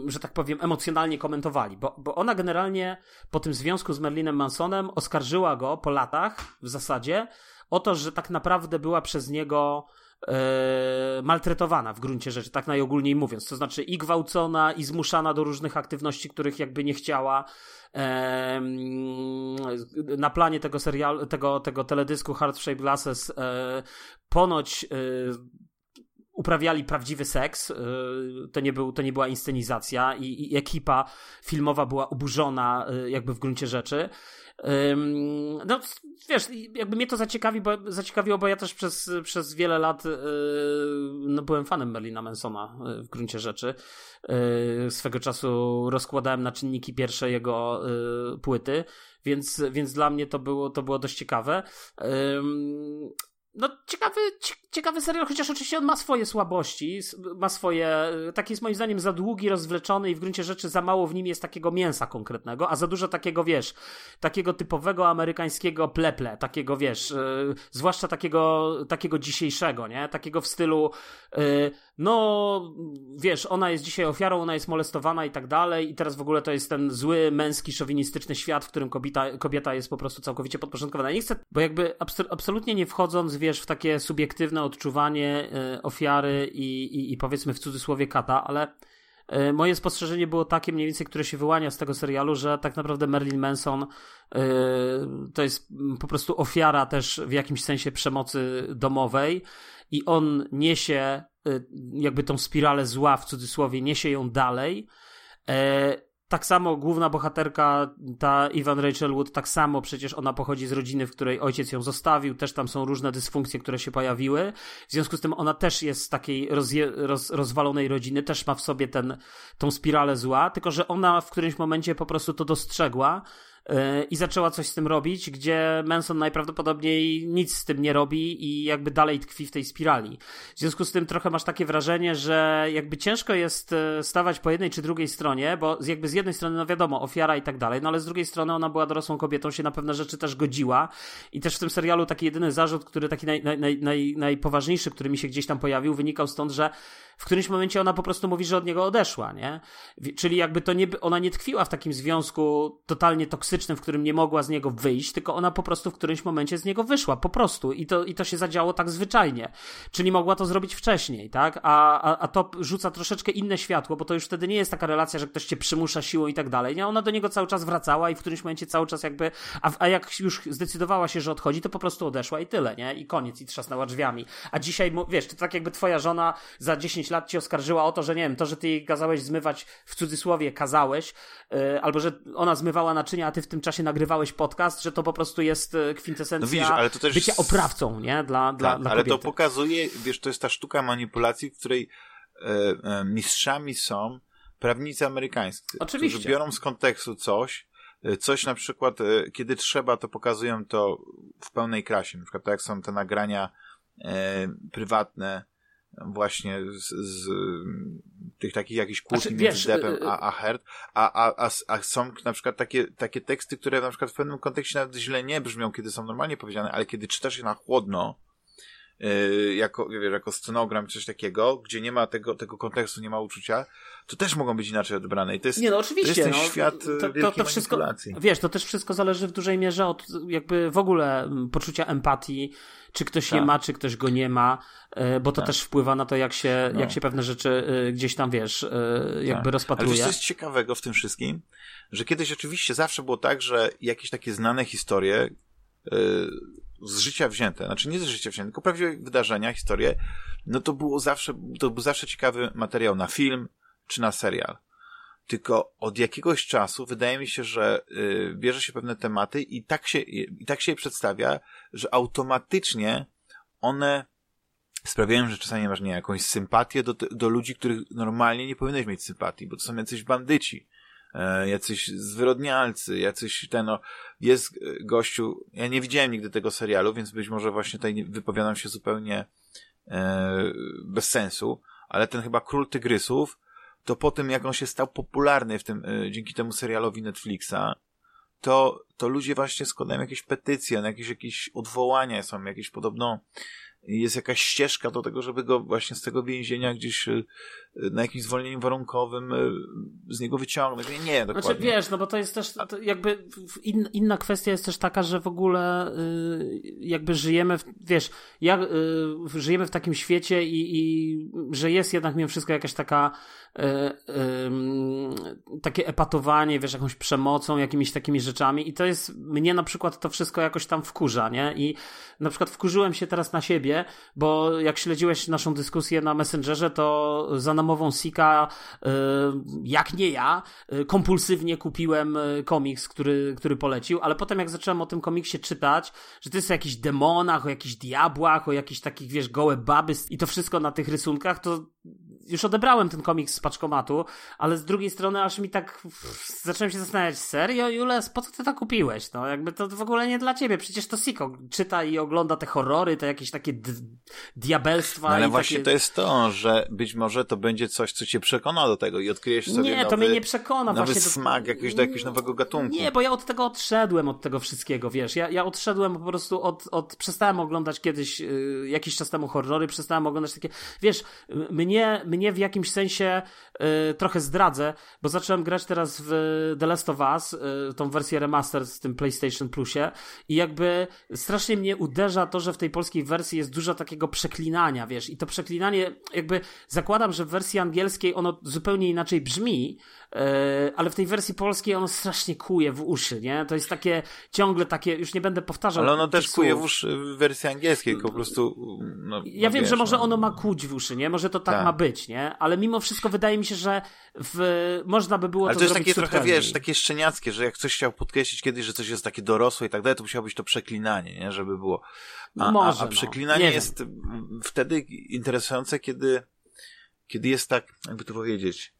że tak powiem, emocjonalnie komentowali, bo, bo ona generalnie po tym związku z Merlinem Mansonem oskarżyła go po latach w zasadzie o to, że tak naprawdę była przez niego e, maltretowana w gruncie rzeczy, tak najogólniej mówiąc. To znaczy i gwałcona, i zmuszana do różnych aktywności, których jakby nie chciała. E, na planie tego serialu, tego, tego teledysku Hard Shape Glasses e, ponoć uprawiali prawdziwy seks. Y, to nie, był, to nie była inscenizacja i, i ekipa filmowa była oburzona y, jakby w gruncie rzeczy. No, wiesz, jakby mnie to zaciekawi, bo, zaciekawiło, bo ja też przez, przez wiele lat y, no, byłem fanem Merlina Mansona w gruncie rzeczy. Swego czasu rozkładałem na czynniki pierwsze jego płyty, więc, więc dla mnie to było, to było dość ciekawe no ciekawy, ciekawy serial, chociaż oczywiście on ma swoje słabości, ma swoje, taki jest moim zdaniem za długi, rozwleczony i w gruncie rzeczy za mało w nim jest takiego mięsa konkretnego, a za dużo takiego, wiesz, takiego typowego amerykańskiego pleple, takiego, wiesz, yy, zwłaszcza takiego, takiego dzisiejszego, nie? Takiego w stylu, yy, no, wiesz, ona jest dzisiaj ofiarą, ona jest molestowana i tak dalej i teraz w ogóle to jest ten zły, męski, szowinistyczny świat, w którym kobieta, kobieta jest po prostu całkowicie podporządkowana. nie chcę, bo jakby absolutnie nie wchodząc wiesz, w takie subiektywne odczuwanie y, ofiary i, i, i powiedzmy w cudzysłowie kata, ale y, moje spostrzeżenie było takie mniej więcej, które się wyłania z tego serialu, że tak naprawdę Marilyn Manson y, to jest po prostu ofiara też w jakimś sensie przemocy domowej i on niesie jakby tą spiralę zła w cudzysłowie, niesie ją dalej. Tak samo główna bohaterka, ta Ivan Rachel Wood, tak samo przecież ona pochodzi z rodziny, w której ojciec ją zostawił, też tam są różne dysfunkcje, które się pojawiły. W związku z tym ona też jest z takiej rozje, roz, rozwalonej rodziny, też ma w sobie ten, tą spiralę zła, tylko że ona w którymś momencie po prostu to dostrzegła i zaczęła coś z tym robić, gdzie Manson najprawdopodobniej nic z tym nie robi i jakby dalej tkwi w tej spirali. W związku z tym trochę masz takie wrażenie, że jakby ciężko jest e, stawać po jednej czy drugiej stronie, bo jakby z jednej strony, no wiadomo, ofiara i tak dalej, no ale z drugiej strony ona była dorosłą kobietą, się na pewne rzeczy też godziła i też w tym serialu taki jedyny zarzut, który taki naj, naj, naj, najpoważniejszy, który mi się gdzieś tam pojawił, wynikał stąd, że w którymś momencie ona po prostu mówi, że od niego odeszła, nie? Czyli jakby to nie, ona nie tkwiła w takim związku totalnie toksycznym, w którym nie mogła z niego wyjść, tylko ona po prostu w którymś momencie z niego wyszła, po prostu. I to, i to się zadziało tak zwyczajnie. Czyli mogła to zrobić wcześniej, tak? A, a, a to rzuca troszeczkę inne światło, bo to już wtedy nie jest taka relacja, że ktoś cię przymusza siłą i tak dalej. Nie, ona do niego cały czas wracała i w którymś momencie cały czas jakby, a, a jak już zdecydowała się, że odchodzi, to po prostu odeszła i tyle, nie? I koniec, i trzasnęła drzwiami. A dzisiaj, wiesz, to tak jakby twoja żona za 10 10 lat ci oskarżyła o to, że nie wiem, to, że ty jej kazałeś zmywać, w cudzysłowie kazałeś, yy, albo że ona zmywała naczynia, a ty w tym czasie nagrywałeś podcast, że to po prostu jest e, kwintesencja no widzisz, ale to też... bycia oprawcą, nie? Dla, dla, tak, dla ale to pokazuje, wiesz, to jest ta sztuka manipulacji, w której e, e, mistrzami są prawnicy amerykańscy, Oczywiście. którzy biorą z kontekstu coś, e, coś na przykład, kiedy trzeba, to pokazują to w pełnej krasie. Na przykład tak jak są te nagrania e, prywatne właśnie z, z tych takich jakichś kłótni znaczy, między Deppem y, y, a, a Herd, a, a, a, a są na przykład takie, takie teksty, które na przykład w pewnym kontekście nawet źle nie brzmią, kiedy są normalnie powiedziane, ale kiedy czytasz je na chłodno, jako, wiesz, jako scenogram coś takiego, gdzie nie ma tego, tego kontekstu, nie ma uczucia, to też mogą być inaczej odebrane. I to jest, nie, no oczywiście, to jest ten no, świat to, to, to wszystko, Wiesz, to też wszystko zależy w dużej mierze od jakby w ogóle mm, poczucia empatii, czy ktoś tak. je ma, czy ktoś go nie ma, e, bo to tak. też wpływa na to, jak się, no. jak się pewne rzeczy e, gdzieś tam, wiesz, e, jakby tak. rozpatruje. Ale co jest ciekawego w tym wszystkim? Że kiedyś oczywiście zawsze było tak, że jakieś takie znane historie z życia wzięte, znaczy nie z życia wzięte, tylko prawdziwe wydarzenia, historie, no to było zawsze, to był zawsze ciekawy materiał na film czy na serial. Tylko od jakiegoś czasu wydaje mi się, że y, bierze się pewne tematy i tak się, i tak się je przedstawia, że automatycznie one sprawiają, że czasami masz nie jakąś sympatię do, do ludzi, których normalnie nie powinieneś mieć sympatii, bo to są jacyś bandyci, jacyś zwyrodnialcy, jacyś ten, no, jest gościu, ja nie widziałem nigdy tego serialu, więc być może właśnie tutaj wypowiadam się zupełnie e, bez sensu, ale ten chyba Król Tygrysów, to po tym, jak on się stał popularny w tym, y, dzięki temu serialowi Netflixa, to, to ludzie właśnie składają jakieś petycje, jakieś, jakieś odwołania są, jakieś podobno jest jakaś ścieżka do tego, żeby go właśnie z tego więzienia gdzieś y, na jakimś zwolnieniu warunkowym y, z niego wyciągnąć. Nie, nie dokładnie. Znaczy, wiesz, no bo to jest też to jakby in, inna kwestia jest też taka, że w ogóle jakby żyjemy, w, wiesz, jak, żyjemy w takim świecie i, i że jest jednak mimo wszystko jakaś taka takie epatowanie, wiesz, jakąś przemocą, jakimiś takimi rzeczami i to jest, mnie na przykład to wszystko jakoś tam wkurza, nie? I na przykład wkurzyłem się teraz na siebie, bo jak śledziłeś naszą dyskusję na Messengerze, to za namową Sika, y, jak nie ja, y, kompulsywnie kupiłem y, komiks, który, który polecił, ale potem jak zacząłem o tym komiksie czytać, że to jest o jakichś demonach, o jakichś diabłach, o jakichś takich, wiesz, gołe baby i to wszystko na tych rysunkach, to już odebrałem ten komiks z paczkomatu, ale z drugiej strony aż mi tak pff, zacząłem się zastanawiać, serio Jules, po co ty to kupiłeś? No jakby to w ogóle nie dla ciebie, przecież to Siko czyta i ogląda te horrory, te jakieś takie diabelstwa. No, ale właśnie takie... to jest to, że być może to będzie coś, co cię przekona do tego i odkryjesz sobie Nie, nowy, to mnie nie przekona. Nowy właśnie smak do... jakiegoś, do jakiegoś nowego gatunku. Nie, bo ja od tego odszedłem, od tego wszystkiego, wiesz, ja, ja odszedłem po prostu od, od przestałem oglądać kiedyś, yy, jakiś czas temu horrory, przestałem oglądać takie, wiesz, mnie, mnie w jakimś sensie yy, trochę zdradzę, bo zacząłem grać teraz w The Last of Us, yy, tą wersję remaster z tym PlayStation Plusie i jakby strasznie mnie uderza to, że w tej polskiej wersji jest dużo takiego przeklinania, wiesz, i to przeklinanie jakby zakładam, że w wersji angielskiej ono zupełnie inaczej brzmi, ale w tej wersji polskiej ono strasznie kuje w uszy, nie? To jest takie, ciągle takie, już nie będę powtarzał. Ale ono też kuje w uszy w wersji angielskiej, po prostu. No, ja no wiem, wiesz, że może no. ono ma kuć w uszy, nie? Może to tak, Tak. ma być, nie? Ale mimo wszystko wydaje mi się, że w, można by było Ale to to jest takie trochę, wiesz, takie szczeniackie, że jak ktoś chciał podkreślić kiedyś, że coś jest takie dorosłe i tak dalej, to musiało być to przeklinanie, nie? Żeby było. A, Może, a, a no. przeklinanie Nie wiem. jest wtedy interesujące, kiedy, kiedy jest tak, jakby to powiedzieć,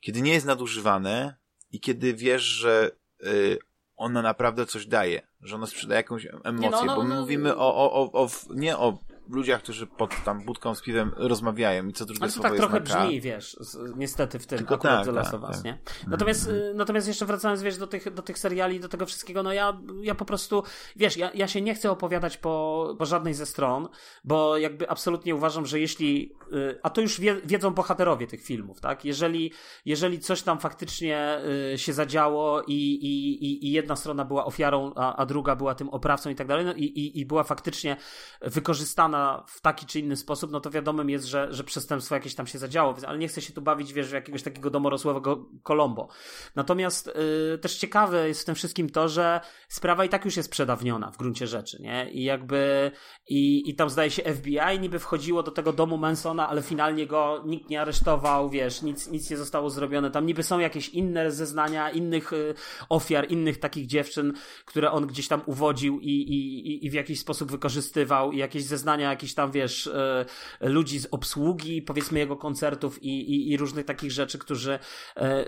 kiedy nie jest nadużywane i kiedy wiesz, że y, ono naprawdę coś daje, że ono sprzedaje jakąś emocję, no, no, bo my no. mówimy o, o, o, o, nie o ludziach, którzy pod tam budką z piwem rozmawiają i co drugie Ale to słowo tak trochę brzmi, wiesz, z, niestety w tym Tylko akurat tak, The Last tak, of Us, tak. nie? Natomiast, y, natomiast jeszcze wracając, wiesz, do tych, do tych seriali, do tego wszystkiego, no ja, ja po prostu, wiesz, ja, ja się nie chcę opowiadać po, po żadnej ze stron, bo jakby absolutnie uważam, że jeśli, y, a to już wie, wiedzą bohaterowie tych filmów, tak? Jeżeli, jeżeli coś tam faktycznie y, się zadziało i, i, i- i jedna strona była ofiarą, a, a druga była tym oprawcą i tak dalej, no i, i, i była faktycznie wykorzystana w taki czy inny sposób, no to wiadomym jest, że, że przestępstwo jakieś tam się zadziało, ale nie chcę się tu bawić, wiesz, jakiegoś takiego domorosłego Colombo. Natomiast y, też ciekawe jest w tym wszystkim to, że sprawa i tak już jest przedawniona w gruncie rzeczy, nie? I jakby i, i tam zdaje się FBI niby wchodziło do tego domu Mansona, ale finalnie go nikt nie aresztował, wiesz, nic, nic nie zostało zrobione. Tam niby są jakieś inne zeznania innych y, ofiar, innych takich dziewczyn, które on gdzieś tam uwodził i, i- i w jakiś sposób wykorzystywał i jakieś zeznania jakichś tam, wiesz, e, ludzi z obsługi, powiedzmy jego koncertów i, i, i różnych takich rzeczy, którzy e, e,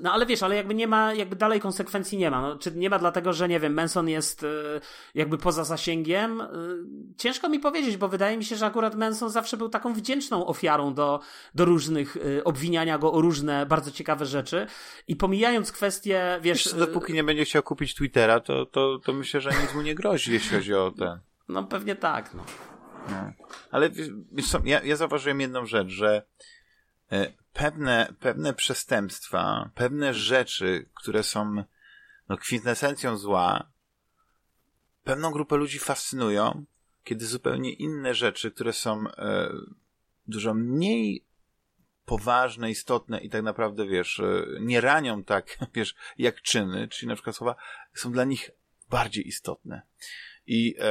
no ale wiesz, ale jakby nie ma, jakby dalej konsekwencji nie ma. No, czy nie ma dlatego, że nie wiem, Manson jest jakby poza zasięgiem? Ciężko mi powiedzieć, bo wydaje mi się, że akurat Manson zawsze był taką wdzięczną ofiarą do, do różnych obwiniania go o różne bardzo ciekawe rzeczy i pomijając kwestię, wiesz, Wiesz, dopóki nie będzie chciał kupić Twittera, to, to, to myślę, że nic mu nie grozi, jeśli chodzi o ten. No pewnie tak, no. No. Ale wiesz ja, ja zauważyłem jedną rzecz, że e, pewne, pewne przestępstwa, pewne rzeczy, które są no, kwintesencją zła, pewną grupę ludzi fascynują, kiedy zupełnie inne rzeczy, które są e, dużo mniej poważne, istotne i tak naprawdę, wiesz, e, nie ranią tak, wiesz, jak czyny, czyli na przykład słowa, są dla nich bardziej istotne. I e,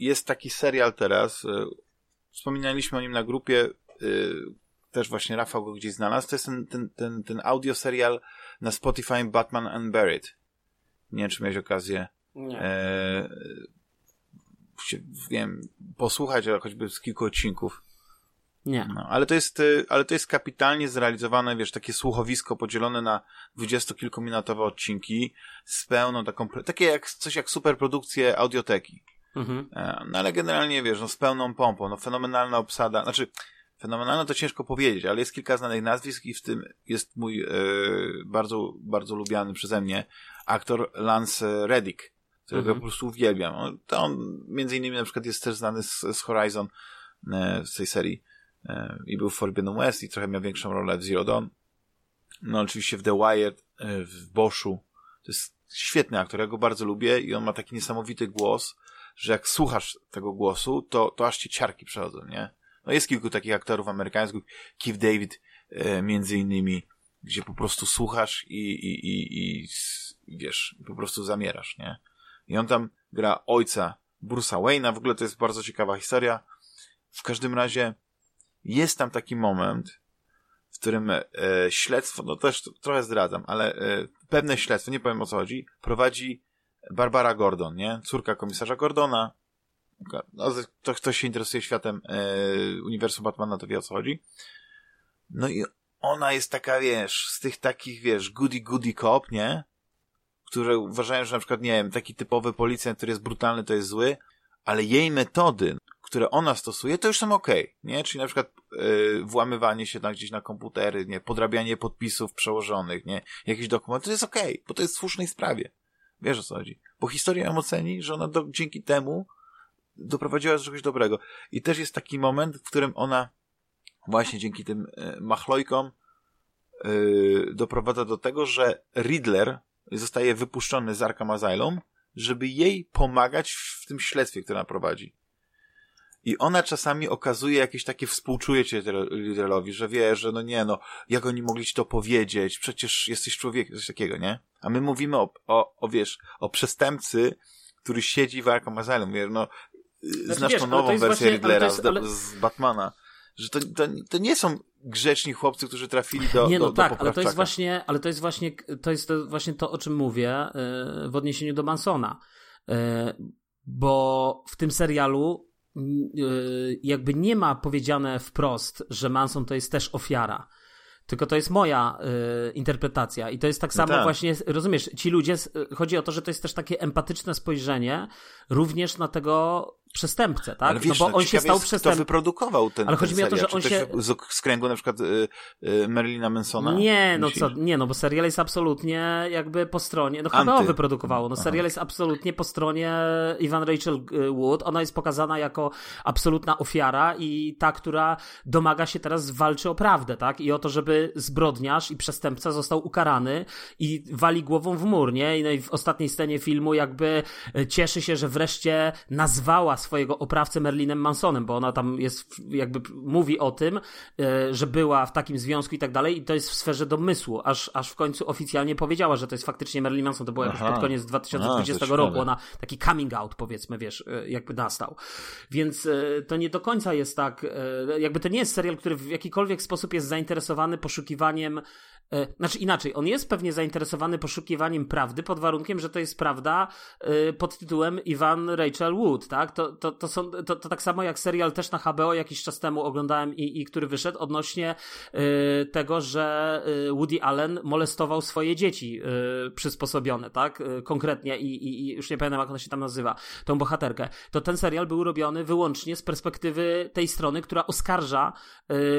jest taki serial teraz, e, wspominaliśmy o nim na grupie, e, też właśnie Rafał go gdzieś znalazł, to jest ten, ten, ten, ten audio serial na Spotify Batman Unburied. Nie wiem, czy miałeś okazję Nie. e, się, wiem, posłuchać choćby z kilku odcinków. Nie. No, ale to jest, y, ale to jest kapitalnie zrealizowane, wiesz, takie słuchowisko podzielone na dwudziestokilkuminutowe odcinki z pełną taką, takie jak, coś jak superprodukcje audioteki. Mhm. E, No ale generalnie, wiesz, no z pełną pompą, no fenomenalna obsada, znaczy, fenomenalna, to ciężko powiedzieć, ale jest kilka znanych nazwisk i w tym jest mój e, bardzo, bardzo lubiany przeze mnie aktor Lance Reddick, którego mhm. po prostu uwielbiam. To on między innymi na przykład jest też znany z, z Horizon e, z tej serii e, i był w Forbidden West i trochę miał większą rolę w Zero Dawn. No oczywiście w The Wire, e, w Boschu. To jest świetny aktor, ja go bardzo lubię i on ma taki niesamowity głos, że jak słuchasz tego głosu, to, to aż ci ciarki przechodzą, nie? No jest kilku takich aktorów amerykańskich, Keith David e, między innymi, gdzie po prostu słuchasz i, i, i, i, i wiesz, po prostu zamierasz, nie? I on tam gra ojca Bruce'a Wayne'a, w ogóle to jest bardzo ciekawa historia. W każdym razie jest tam taki moment, w którym e, śledztwo, no też trochę zdradzam, ale e, pewne śledztwo, nie powiem o co chodzi, prowadzi Barbara Gordon, nie? Córka komisarza Gordona. No, to ktoś się interesuje światem e, uniwersum Batmana, to wie o co chodzi. No i ona jest taka, wiesz, z tych takich, wiesz, goody goody cop, nie? Które uważają, że na przykład, nie wiem, taki typowy policjant, który jest brutalny, to jest zły, ale jej metody, które ona stosuje, to już są ok, nie? Czyli na przykład yy, włamywanie się tam gdzieś na komputery, nie? Podrabianie podpisów przełożonych, nie? Jakiś dokument, to jest ok, bo to jest w słusznej sprawie. Wiesz o co chodzi. Bo historia ją oceni, że ona do, dzięki temu doprowadziła do czegoś dobrego. I też jest taki moment, w którym ona właśnie dzięki tym e, machlojkom yy, doprowadza do tego, że Riddler zostaje wypuszczony z Arkham Asylum, żeby jej pomagać w tym śledztwie, które ona prowadzi. I ona czasami okazuje jakieś takie współczucie Riddlerowi, że wie, że no nie, no, jak oni mogli ci to powiedzieć, przecież jesteś człowiekiem, coś takiego, nie? A my mówimy o, o, o wiesz, o przestępcy, który siedzi w Arkham Asylum, wiesz, no, znaczy, znasz wiesz, tą nową wersję właśnie, Riddlera jest, ale... z, z Batmana że to, to, to nie są grzeczni chłopcy, którzy trafili do Nie, no do, tak, do ale to jest właśnie, ale to jest właśnie, to jest to właśnie to, o czym mówię yy, w odniesieniu do Mansona. Yy, bo w tym serialu jakby nie ma powiedziane wprost, że Manson to jest też ofiara. Tylko to jest moja y, interpretacja. I to jest tak no samo no tak. właśnie, rozumiesz, ci ludzie, chodzi o to, że to jest też takie empatyczne spojrzenie również na tego przestępcę, tak? Ale wiesz, no bo on się stał przestępcą. Kto wyprodukował ten Ale chodzi ten mi o to, że on się. Z, z kręgu na przykład y, y, Marilina Mansona? Nie, no co, nie, no bo serial jest absolutnie jakby po stronie. No HBO wyprodukowało. No serial jest absolutnie po stronie Ivan Rachel y, Wood. Ona jest pokazana jako absolutna ofiara i ta, która domaga się teraz walczy o prawdę, tak? I o to, żeby zbrodniarz i przestępca został ukarany i wali głową w mur, nie? No i w ostatniej scenie filmu jakby cieszy się, że wreszcie nazwała swojego oprawcę Merlinem Mansonem, bo ona tam jest, jakby mówi o tym, e, że była w takim związku i tak dalej i to jest w sferze domysłu, aż, aż w końcu oficjalnie powiedziała, że to jest faktycznie Merlin Manson, to było jakoś pod koniec 2020 A, roku, ona taki coming out powiedzmy, wiesz, e, jakby nastał. Więc e, to nie do końca jest tak, jakby to nie jest serial, który w jakikolwiek sposób jest zainteresowany poszukiwaniem znaczy inaczej, on jest pewnie zainteresowany poszukiwaniem prawdy pod warunkiem, że to jest prawda pod tytułem Ivan Rachel Wood, tak? To, to, to, są, to, to tak samo jak serial też na HBO jakiś czas temu oglądałem i, i który wyszedł odnośnie e, tego, że Woody Allen molestował swoje dzieci przysposobione, tak? Konkretnie i, i, i już nie pamiętam jak ona się tam nazywa, tą bohaterkę. To ten serial był robiony wyłącznie z perspektywy tej strony, która oskarża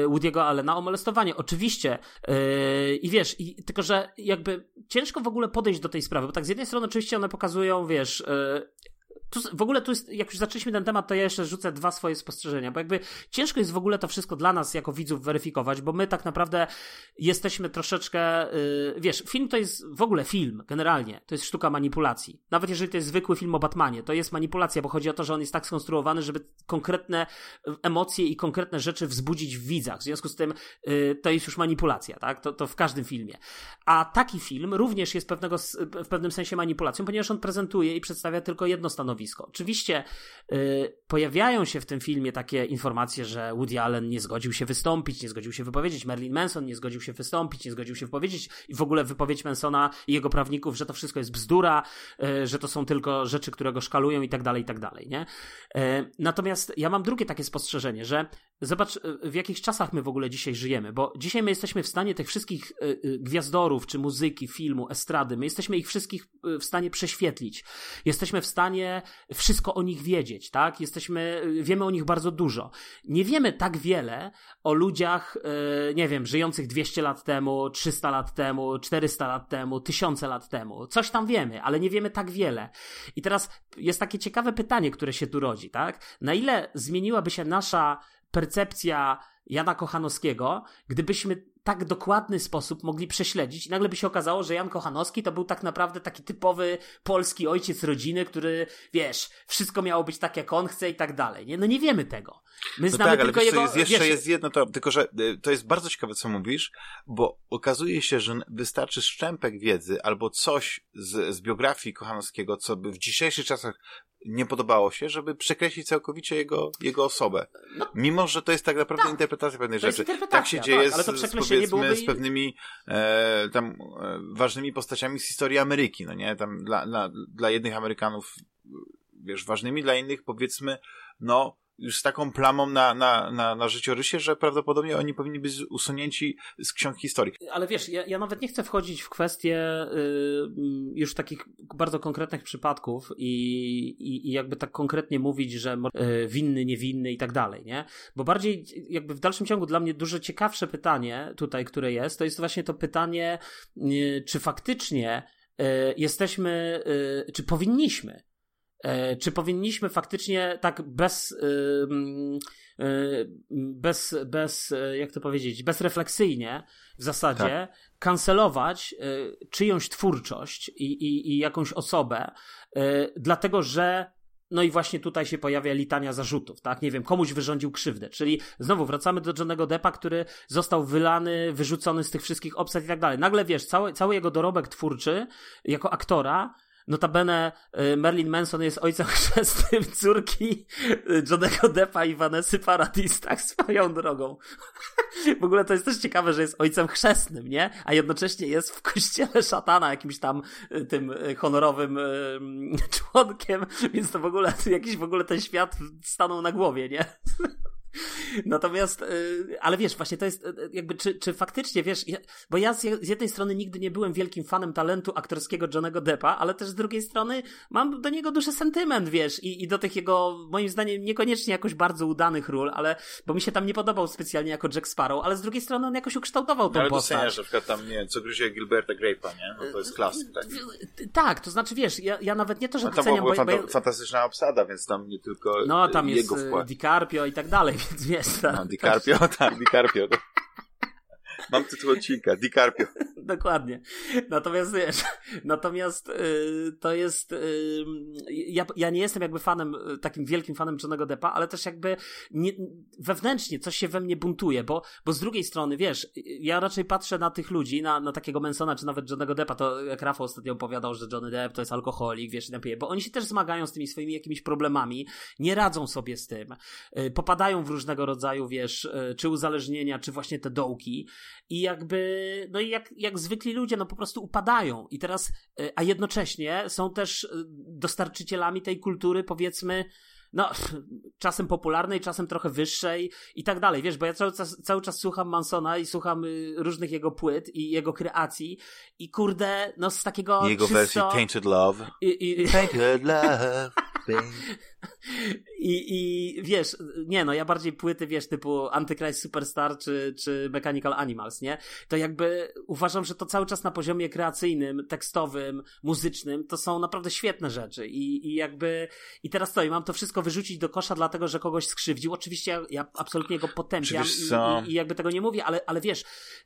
Woody'ego Allena o molestowanie. Oczywiście i wiesz, i, tylko że jakby ciężko w ogóle podejść do tej sprawy, bo tak z jednej strony oczywiście one pokazują, wiesz, tu, w ogóle tu jest, jak już zaczęliśmy ten temat, to ja jeszcze rzucę dwa swoje spostrzeżenia, bo jakby ciężko jest w ogóle to wszystko dla nas jako widzów weryfikować, bo my tak naprawdę jesteśmy troszeczkę, yy, wiesz, film to jest w ogóle film, generalnie, to jest sztuka manipulacji. Nawet jeżeli to jest zwykły film o Batmanie, to jest manipulacja, bo chodzi o to, że on jest tak skonstruowany, żeby konkretne emocje i konkretne rzeczy wzbudzić w widzach. W związku z tym yy, to jest już manipulacja, tak? To, to w każdym filmie. A taki film również jest pewnego, w pewnym sensie manipulacją, ponieważ on prezentuje i przedstawia tylko jedno stanowisko stanowisko. Oczywiście yy, pojawiają się w tym filmie takie informacje, że Woody Allen nie zgodził się wystąpić, nie zgodził się wypowiedzieć, Marilyn Manson nie zgodził się wystąpić, nie zgodził się wypowiedzieć i w ogóle wypowiedź Mansona i jego prawników, że to wszystko jest bzdura, yy, że to są tylko rzeczy, które go szkalują i tak dalej, i tak dalej, nie? Yy, natomiast ja mam drugie takie spostrzeżenie, że Zobacz, y, w jakich czasach my w ogóle dzisiaj żyjemy, bo dzisiaj my jesteśmy w stanie tych wszystkich y, y, gwiazdorów, czy muzyki, filmu, estrady, my jesteśmy ich wszystkich w stanie prześwietlić. Jesteśmy w stanie wszystko o nich wiedzieć, tak? Jesteśmy, wiemy o nich bardzo dużo. Nie wiemy tak wiele o ludziach, nie wiem, żyjących 200 lat temu, 300 lat temu, 400 lat temu, tysiące lat temu. Coś tam wiemy, ale nie wiemy tak wiele. I teraz jest takie ciekawe pytanie, które się tu rodzi, tak? Na ile zmieniłaby się nasza percepcja Jana Kochanowskiego, gdybyśmy tak dokładny sposób mogli prześledzić i nagle by się okazało, że Jan Kochanowski to był tak naprawdę taki typowy polski ojciec rodziny, który, wiesz, wszystko miało być tak jak on chce i tak dalej. Nie? No nie wiemy tego. My no znamy tak, tylko ale jego... Jest, jeszcze wiesz, jest jedno, to, tylko że y, to jest bardzo ciekawe, co mówisz, bo okazuje się, że wystarczy szczępek wiedzy albo coś z, z biografii Kochanowskiego, co by w dzisiejszych czasach nie podobało się, żeby przekreślić całkowicie jego, jego osobę. No, Mimo, że to jest tak naprawdę tak, interpretacja pewnej rzeczy. Tak się dzieje tak, z, z, powiedzmy, z pewnymi e, tam e, ważnymi postaciami z historii Ameryki, no nie? Tam dla, dla, dla jednych Amerykanów wiesz, ważnymi, dla innych powiedzmy, no już z taką plamą na, na, na, na życiorysie, że prawdopodobnie oni powinni być usunięci z ksiąg historii. Ale wiesz, ja, ja nawet nie chcę wchodzić w kwestie y, już takich bardzo konkretnych przypadków i, i, i jakby tak konkretnie mówić, że y, winny, niewinny i tak dalej, nie? Bo bardziej jakby w dalszym ciągu dla mnie dużo ciekawsze pytanie tutaj, które jest, to jest właśnie to pytanie, y, czy faktycznie y, jesteśmy, y, czy powinniśmy czy powinniśmy faktycznie tak bez, bez, bez, jak to powiedzieć, bezrefleksyjnie w zasadzie tak. kancelować e, czyjąś twórczość i, i, i jakąś osobę, e, dlatego że no i właśnie tutaj się pojawia litania zarzutów, tak? Nie wiem, komuś wyrządził krzywdę. Czyli znowu wracamy do Johnego Deppa, który został wylany, wyrzucony z tych wszystkich obsad i tak dalej. Nagle wiesz, cały, cały jego dorobek twórczy jako aktora Notabene y, Merlin Manson jest ojcem chrzestnym córki y, Johnego Deppa i Vanessy Paradis, tak swoją drogą. W ogóle to jest też ciekawe, że jest ojcem chrzestnym, nie? A jednocześnie jest w kościele szatana jakimś tam y, tym honorowym członkiem, więc to w ogóle jakiś w ogóle ten świat stanął na głowie, nie? Natomiast, y, ale wiesz, właśnie to jest y, jakby, czy, czy faktycznie, wiesz, bo ja z jednej strony nigdy nie byłem wielkim fanem talentu aktorskiego Johnego Deppa, ale też z drugiej strony mam do niego duży sentyment, wiesz, i, i do tych jego, moim zdaniem, niekoniecznie jakoś bardzo udanych ról, ale, bo mi się tam nie podobał specjalnie jako Jack Sparrow, ale z drugiej strony on jakoś ukształtował tą ale postać. Ale na przykład tam, nie wiem, co gryzie Gilberta Grape'a, nie? No to jest klasyk, tak? Tak, to znaczy, wiesz, ja, ja nawet nie to, że no, doceniam, bo... Fanta bo... fantastyczna obsada, więc tam nie tylko No, tam jego jest wkład. DiCarpio i tak dalej, wiesz. No, DiCarpio, tak, DiCarpio. Mam tytuł odcinka, DiCarpio. Dokładnie. Natomiast wiesz, natomiast y, to jest. Y, ja, ja nie jestem jakby fanem, y, takim wielkim fanem Johnego Deppa, ale też jakby nie, wewnętrznie coś się we mnie buntuje, bo, bo z drugiej strony, wiesz, ja raczej patrzę na tych ludzi, na, na takiego Mansona, czy nawet Johnego Deppa, to jak Rafał ostatnio opowiadał, że Johnny Depp to jest alkoholik, wiesz, napije, bo oni się też zmagają z tymi swoimi jakimiś problemami, nie radzą sobie z tym, y, popadają w różnego rodzaju, wiesz, y, czy uzależnienia, czy właśnie te dołki i jakby, no i jak, jak zwykli ludzie, no po prostu upadają. I teraz, y, a jednocześnie są też y, dostarczycielami tej kultury, powiedzmy, no, czasem popularnej, czasem trochę wyższej i tak dalej, wiesz, bo ja cały czas, cały czas słucham Mansona i słucham y, różnych jego płyt i jego kreacji i kurde, no z takiego Jego czysto... wersji Tainted Love. I, i... Tainted Love. I, I wiesz, nie no, ja bardziej płyty, wiesz, typu Antichrist Superstar czy, czy Mechanical Animals, nie? To jakby uważam, że to cały czas na poziomie kreacyjnym, tekstowym, muzycznym, to są naprawdę świetne rzeczy i, i jakby, i teraz co, i mam to wszystko wyrzucić do kosza dlatego, że kogoś skrzywdził. Oczywiście ja, ja absolutnie go potępiam i, i, i, jakby tego nie mówię, ale, ale wiesz,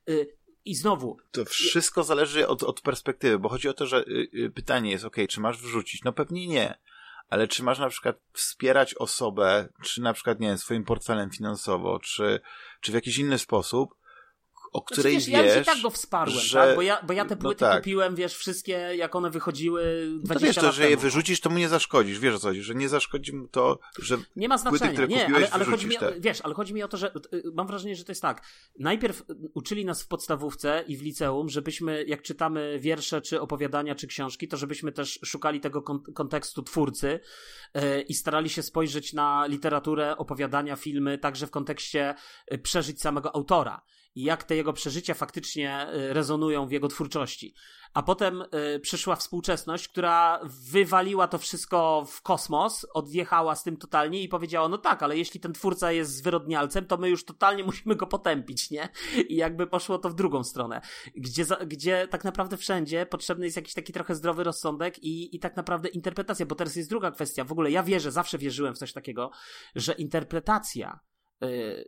y, i znowu. To wszystko zależy od, od perspektywy, bo chodzi o to, że y, y, pytanie jest, ok, czy masz wrzucić? No pewnie nie ale czy masz na przykład wspierać osobę, czy na przykład, nie wiem, swoim portfelem finansowo, czy, czy w jakiś inny sposób, o której wiesz, wiesz, ja już i tak go wsparłem, że... tak? Bo ja, bo ja te no płyty tak. kupiłem, wiesz, wszystkie, jak one wychodziły 20 no to wiesz, to, lat że temu. je wyrzucisz, to mu nie zaszkodzisz, wiesz o co chodzi, że nie zaszkodzi mu to, że Nie ma płyty, znaczenia, które nie, kupiłeś, ale, ale chodzi mi, wiesz, ale chodzi mi o to, że y, mam wrażenie, że to jest tak. Najpierw uczyli nas w podstawówce i w liceum, żebyśmy, jak czytamy wiersze, czy opowiadania, czy książki, to żebyśmy też szukali tego kon kontekstu twórcy y, i starali się spojrzeć na literaturę, opowiadania, filmy, także w kontekście y, przeżyć samego autora i jak te jego przeżycia faktycznie y, rezonują w jego twórczości. A potem y, przyszła współczesność, która wywaliła to wszystko w kosmos, odjechała z tym totalnie i powiedziała, no tak, ale jeśli ten twórca jest zwyrodnialcem, to my już totalnie musimy go potępić, nie? I jakby poszło to w drugą stronę, gdzie, gdzie tak naprawdę wszędzie potrzebny jest jakiś taki trochę zdrowy rozsądek i, i tak naprawdę interpretacja, bo teraz jest druga kwestia. W ogóle ja wierzę, zawsze wierzyłem w coś takiego, że interpretacja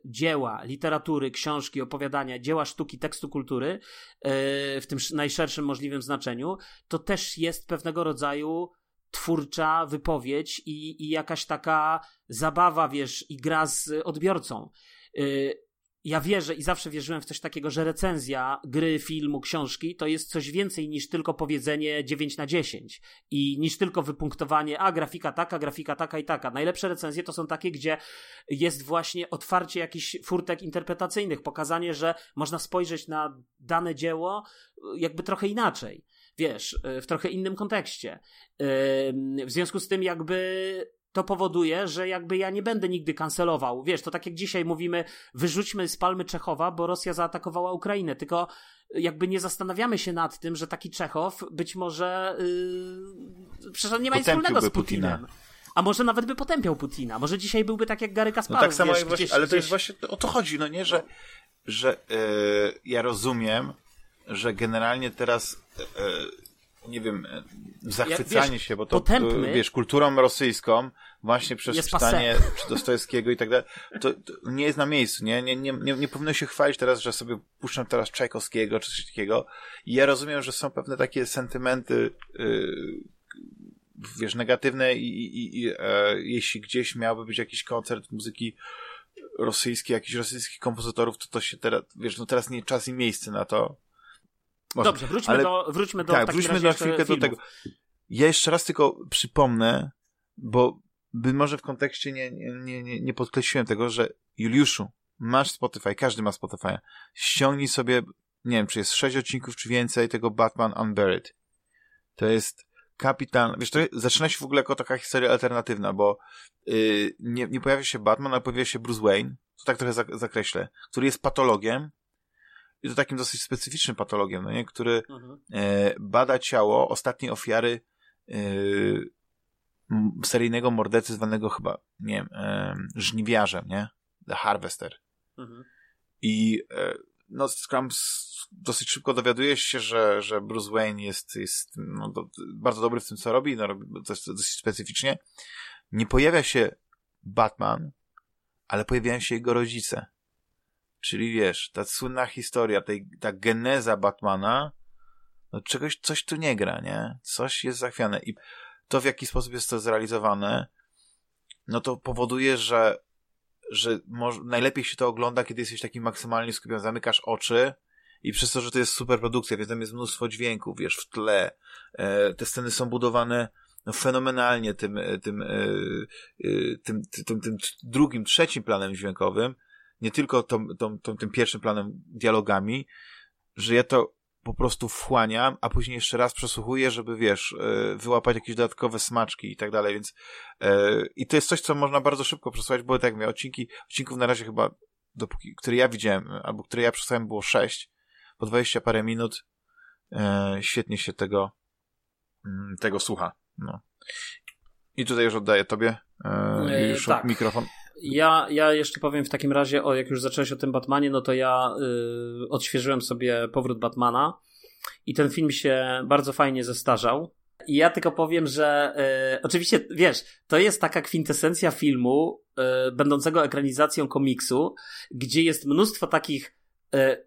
dzieła, literatury, książki, opowiadania, dzieła sztuki, tekstu kultury y, w tym sz- najszerszym możliwym znaczeniu, to też jest pewnego rodzaju twórcza wypowiedź i, i jakaś taka zabawa, wiesz, i gra z odbiorcą. Ja wierzę i zawsze wierzyłem w coś takiego, że recenzja gry, filmu, książki to jest coś więcej niż tylko powiedzenie 9 na 10 i niż tylko wypunktowanie, a grafika taka, grafika taka i taka. Najlepsze recenzje to są takie, gdzie jest właśnie otwarcie jakichś furtek interpretacyjnych, pokazanie, że można spojrzeć na dane dzieło y, jakby trochę inaczej. Wiesz, y, w trochę innym kontekście. Ym, W związku z tym, jakby to powoduje, że jakby ja nie będę nigdy kancelował. Wiesz, to tak jak dzisiaj mówimy, wyrzućmy z palmy Czechowa, bo Rosja zaatakowała Ukrainę, tylko jakby nie zastanawiamy się nad tym, że taki Czechow być może yy, przecież on nie ma nic wspólnego z Potępiłby Putina. Putinem. A może nawet by potępiał Putina. Może dzisiaj byłby tak jak Gary No Kasparow. tak samo wiesz, jak właśnie, gdzieś- ale to jest właśnie, o to chodzi, no nie, że, że e, ja rozumiem, że generalnie teraz e, nie wiem, e, zachwycanie wiesz, się, bo to e, wiesz, kulturą rosyjską właśnie przez czytanie czy Dostojewskiego i tak dalej, to, to nie jest na miejscu, nie? Nie, nie, nie, nie powinno się chwalić teraz, że sobie puszczam teraz Czajkowskiego czy coś takiego. I ja rozumiem, że są pewne takie sentymenty y, wiesz, negatywne i, i, i e, jeśli gdzieś miałby być jakiś koncert muzyki rosyjskiej, jakichś rosyjskich kompozytorów, to to się teraz, wiesz, no teraz nie czas i miejsce na to. Może. Dobrze, wróćmy Ale- do, wróćmy do tak, wróćmy na chwilkę do tego. Ja jeszcze raz tylko przypomnę, bo by może w kontekście nie, nie, nie, nie, podkreśliłem tego, że Juliuszu, masz Spotify, każdy ma Spotify. Ściągnij sobie, nie wiem, czy jest sześć odcinków, czy więcej tego Batman Unburied. To jest kapitan, wiesz, to zaczyna się w ogóle jako taka historia alternatywna, bo yy, nie, nie pojawia się Batman, ale pojawia się Bruce Wayne, to tak trochę zak- zakreślę, który jest patologiem i to takim dosyć specyficznym patologiem, no nie, który Mhm. e, bada ciało ostatniej ofiary e, seryjnego mordercy zwanego chyba, nie wiem, e, żniwiarzem, nie? The Harvester. Mhm. I e, no, Scrum dosyć szybko dowiaduje się, że, że Bruce Wayne jest, jest no, do, bardzo dobry w tym, co robi, no, robi coś dosyć specyficznie. Nie pojawia się Batman, ale pojawiają się jego rodzice. Czyli wiesz, ta słynna historia, tej, ta geneza Batmana, no czegoś, coś tu nie gra, nie? Coś jest zachwiane. I to, w jaki sposób jest to zrealizowane, no to powoduje, że, że może, najlepiej się to ogląda, kiedy jesteś taki maksymalnie skupiony, zamykasz oczy i przez to, że to jest super produkcja, więc tam jest mnóstwo dźwięków, wiesz, w tle. E, te sceny są budowane no, fenomenalnie tym, e, tym, e, e, tym, tym, tym, tym drugim, trzecim planem dźwiękowym, nie tylko tą, tą, tą, tym pierwszym planem dialogami, że ja to po prostu wchłaniam, a później jeszcze raz przesłuchuję, żeby, wiesz, e, wyłapać jakieś dodatkowe smaczki i tak dalej, więc e, i to jest coś, co można bardzo szybko przesłuchać, bo tak jak mówię, odcinki, odcinków na razie chyba, dopóki, które ja widziałem, albo które ja przesłuchałem było sześć, po 20 parę minut, e, świetnie się tego, mm, tego słucha, no. I tutaj już oddaję tobie, już tak. mikrofon. Ja, ja jeszcze powiem w takim razie, o jak już zacząłeś o tym Batmanie, no to ja y, odświeżyłem sobie powrót Batmana i ten film się bardzo fajnie zestarzał. I ja tylko powiem, że y, oczywiście, wiesz, to jest taka kwintesencja filmu y, będącego ekranizacją komiksu, gdzie jest mnóstwo takich y, y,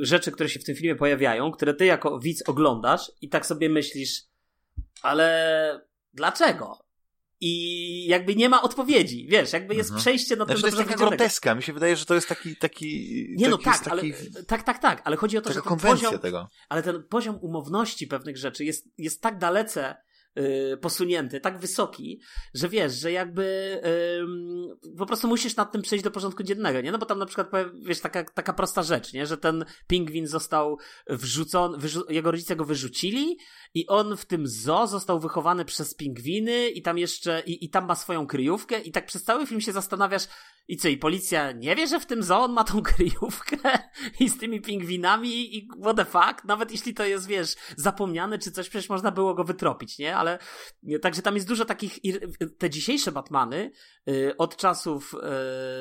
rzeczy, które się w tym filmie pojawiają, które ty jako widz oglądasz i tak sobie myślisz, ale dlaczego? I jakby nie ma odpowiedzi, wiesz, jakby jest mhm. przejście na znaczy, ten to jest taka groteska, mi się wydaje, że to jest taki, taki... Nie no, tak, taki, ale, tak, tak, tak, ale chodzi o to, że ten poziom, tego. ale ten poziom umowności pewnych rzeczy jest, jest tak dalece Y, posunięty, tak wysoki, że wiesz, że jakby po prostu musisz nad tym przejść do porządku dziennego, nie? No bo tam na przykład, wiesz, taka, taka prosta rzecz, nie? Że ten pingwin został wrzucony, wyrzu jego rodzice go wyrzucili i on w tym zoo został wychowany przez pingwiny i tam jeszcze, i, i tam ma swoją kryjówkę i tak przez cały film się zastanawiasz, i co, i policja nie wie, że w tym zoo on ma tą kryjówkę i z tymi pingwinami i what the fuck? Nawet jeśli to jest, wiesz, zapomniane czy coś, przecież można było go wytropić, nie? Ale także tam jest dużo takich, te dzisiejsze Batmany y, od czasów,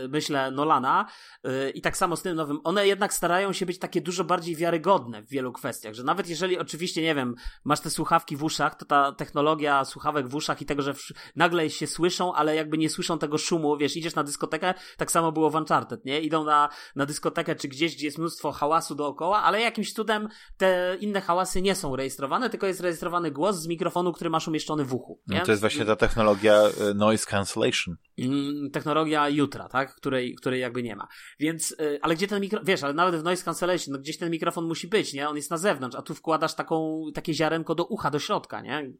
y, myślę, Nolana y, i tak samo z tym nowym, one jednak starają się być takie dużo bardziej wiarygodne w wielu kwestiach, że nawet jeżeli oczywiście, nie wiem, masz te słuchawki w uszach, to ta technologia słuchawek w uszach i tego, że nagle się słyszą, ale jakby nie słyszą tego szumu, wiesz, idziesz na dyskotekę, tak samo było w Uncharted, nie? Idą na, na dyskotekę czy gdzieś, gdzie jest mnóstwo hałasu dookoła, ale jakimś cudem te inne hałasy nie są rejestrowane, tylko jest rejestrowany głos z mikrofonu, który masz umieszczony w uchu. Nie? No to jest właśnie ta technologia e, noise cancellation. Mm, technologia jutra, tak? Której, której jakby nie ma. Więc, e, ale gdzie ten mikrofon, wiesz, ale nawet w noise cancellation, no gdzieś ten mikrofon musi być, nie? On jest na zewnątrz, a tu wkładasz taką, takie ziarenko do ucha, do środka, nie?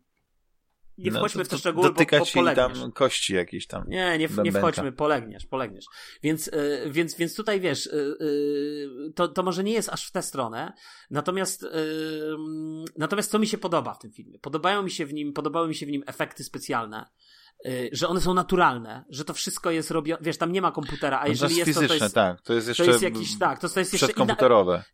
Nie no, wchodźmy no, w te szczegóły, dotyka bo, bo polegniesz. tam kości jakieś tam. Nie, nie, nie wchodźmy, polegniesz, polegniesz. Więc, yy, więc, więc tutaj wiesz, yy, yy, to, to może nie jest aż w tę stronę, natomiast natomiast co mi się podoba w tym filmie? Podobają mi się w nim, podobały mi się w nim efekty specjalne. Y, że one są naturalne, że to wszystko jest robione, wiesz, tam nie ma komputera, a no jeżeli jest, fizyczne, to, to jest, tak, to jest jeszcze to jest jakiś, tak, to, to jest jeszcze inna,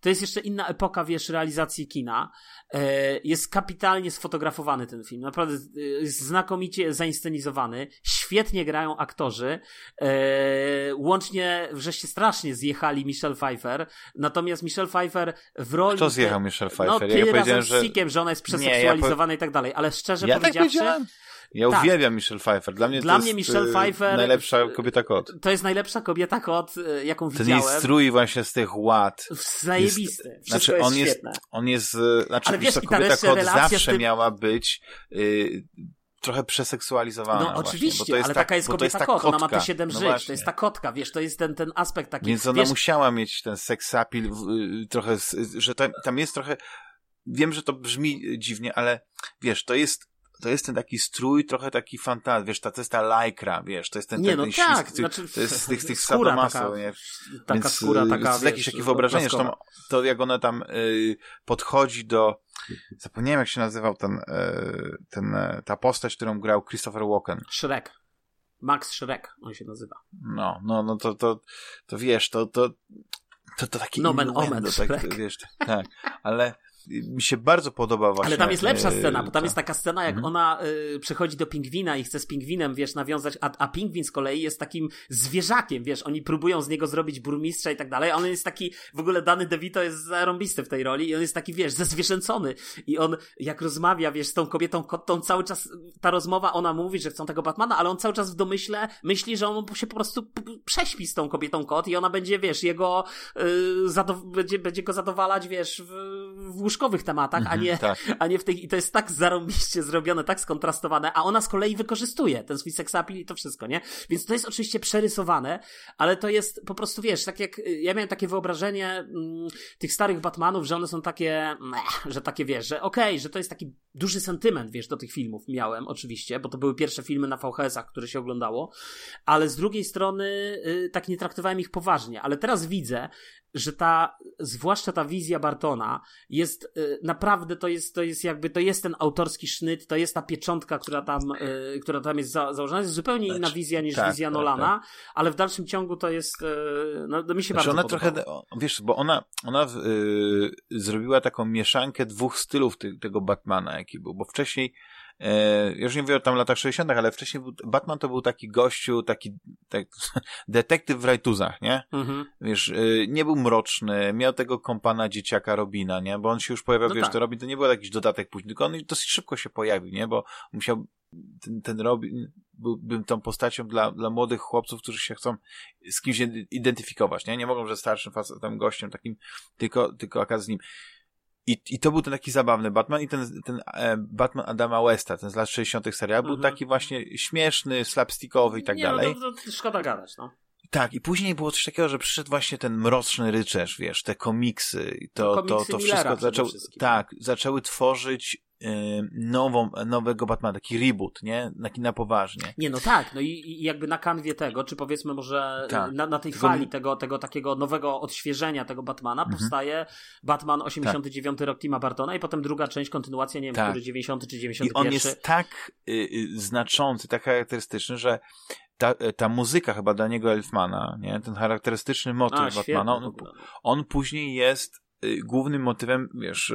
to jest jeszcze inna epoka, wiesz, realizacji kina. E, jest kapitalnie sfotografowany ten film, naprawdę y, jest znakomicie zainscenizowany, świetnie grają aktorzy, e, łącznie, żeście strasznie zjechali Michelle Pfeiffer, natomiast Michelle Pfeiffer w roli... Kto zjechał Michelle Pfeiffer? No, ty ja razem z Sickiem, że ona jest przeseksualizowana i tak dalej, ale szczerze ja tak powiedziawszy... Tak ja tak. uwielbiam Michelle Pfeiffer. Dla mnie Dla to mnie jest Michelle Pfeiffer, najlepsza kobieta kot. To jest najlepsza kobieta kot, y, jaką Ten widziałem. Ten jej strój właśnie z tych ład. Zajebisty. Jest, znaczy jest on świetne. jest, on jest, y, znaczy Ale wiesz, to kobieta kot zawsze tym... miała być y, trochę przeseksualizowana. No oczywiście, właśnie, ale taka jest kobieta kot, ona ma te siedem no żyć, właśnie. to jest ta kotka, wiesz, to jest ten, ten aspekt taki. Więc ona wiesz... musiała mieć ten seksapil, y, trochę, że tam, tam jest trochę, wiem, że to brzmi dziwnie, ale wiesz, to jest to jest ten taki strój, trochę taki fantaz, wiesz, ta, to jest ta lajkra, wiesz, to jest ten, nie, ten, no ten tak, ślisk, znaczy, to jest z tych, tych skóra sadomaso, taka, nie? Taka Więc, skóra taka, to jest jakieś takie wyobrażenie, że to, to jak ona tam y, podchodzi do, zapomniałem jak się nazywał ten, y, ten, y, ta postać, którą grał Christopher Walken. Shrek. Max Shrek, on się nazywa. No, no, no to, to, to wiesz, to, to, to, to taki Nomen omen, tak, wiesz, tak, ale mi się bardzo podoba właśnie. Ale tam jest lepsza scena, bo tam jest taka scena, jak mhm. ona y, przychodzi do pingwina i chce z pingwinem, wiesz, nawiązać, a, a pingwin z kolei jest takim zwierzakiem, wiesz, oni próbują z niego zrobić burmistrza i tak dalej, on jest taki, w ogóle Dany DeVito jest zarąbisty w tej roli i on jest taki, wiesz, zezwierzęcony i on, jak rozmawia, wiesz, z tą kobietą kotą, cały czas ta rozmowa, ona mówi, że chcą tego Batmana, ale on cały czas w domyśle myśli, że on się po prostu prześpi z tą kobietą kot i ona będzie, wiesz, jego, y, będzie, będzie go zadowalać, wiesz, w, w łóżku książkowych tematach, mm -hmm, a, nie, tak. a nie w tych, i to jest tak zarąbiście zrobione, tak skontrastowane, a ona z kolei wykorzystuje ten swój seksapil i to wszystko, nie? Więc to jest oczywiście przerysowane, ale to jest po prostu, wiesz, tak jak, ja miałem takie wyobrażenie mm, tych starych Batmanów, że one są takie, meh, że takie, wiesz, że okej, okay, że to jest taki duży sentyment, wiesz, do tych filmów miałem, oczywiście, bo to były pierwsze filmy na VHS-ach, które się oglądało, ale z drugiej strony y, tak nie traktowałem ich poważnie, ale teraz widzę, że ta, zwłaszcza ta wizja Bartona jest y, naprawdę, to jest, to jest jakby, to jest ten autorski sznyt, to jest ta pieczątka, która tam, y, która tam jest za, założona. jest zupełnie inna znaczy, wizja niż tak, wizja tak, Nolana, tak. ale w dalszym ciągu to jest, y, no, mi się znaczy bardzo ona podobało. trochę, wiesz, bo ona, ona zrobiła taką mieszankę dwóch stylów ty, tego Batmana, jaki był, bo wcześniej E, już nie mówię o tam latach 60., ale wcześniej był, Batman to był taki gościu, taki tak, detektyw w rajtuzach, nie? Mhm. Wiesz, e, nie był mroczny, miał tego kompana dzieciaka Robina, nie? Bo on się już pojawiał, no wiesz, tak. to Robin to nie był jakiś dodatek później, tylko on dosyć szybko się pojawił, nie? Bo musiał, ten, ten Robin byłbym tą postacią dla, dla młodych chłopców, którzy się chcą z kimś identyfikować, nie? Nie mogą, że starszym facetem, gościem takim, tylko, tylko akad z nim. I, I to był ten taki zabawny Batman i ten, ten e, Batman Adama Westa, ten z lat 60. serial, był Mhm. taki właśnie śmieszny, slapstickowy i tak nie, dalej. No, to, to szkoda gadać, no. Tak, i później było coś takiego, że przyszedł właśnie ten mroczny rycerz, wiesz, te komiksy, to, No, to, komiksy to Millera wszystko zaczął, wszystkim. tak, zaczęły tworzyć nową, nowego Batmana, taki reboot, nie? Taki na poważnie. Nie, no tak, no i, i jakby na kanwie tego, czy powiedzmy może Tak. na, na tej Tylko fali tego, tego takiego nowego odświeżenia tego Batmana Mhm. powstaje Batman 89 rok Tima Bartona i potem druga część, kontynuacja, nie wiem, Tak. który 90 czy I 91. on jest tak y, y, znaczący, tak charakterystyczny, że ta, ta muzyka chyba Daniego Elfmana, nie? Ten charakterystyczny motyw A, Batmana, on, on później jest y, głównym motywem, wiesz,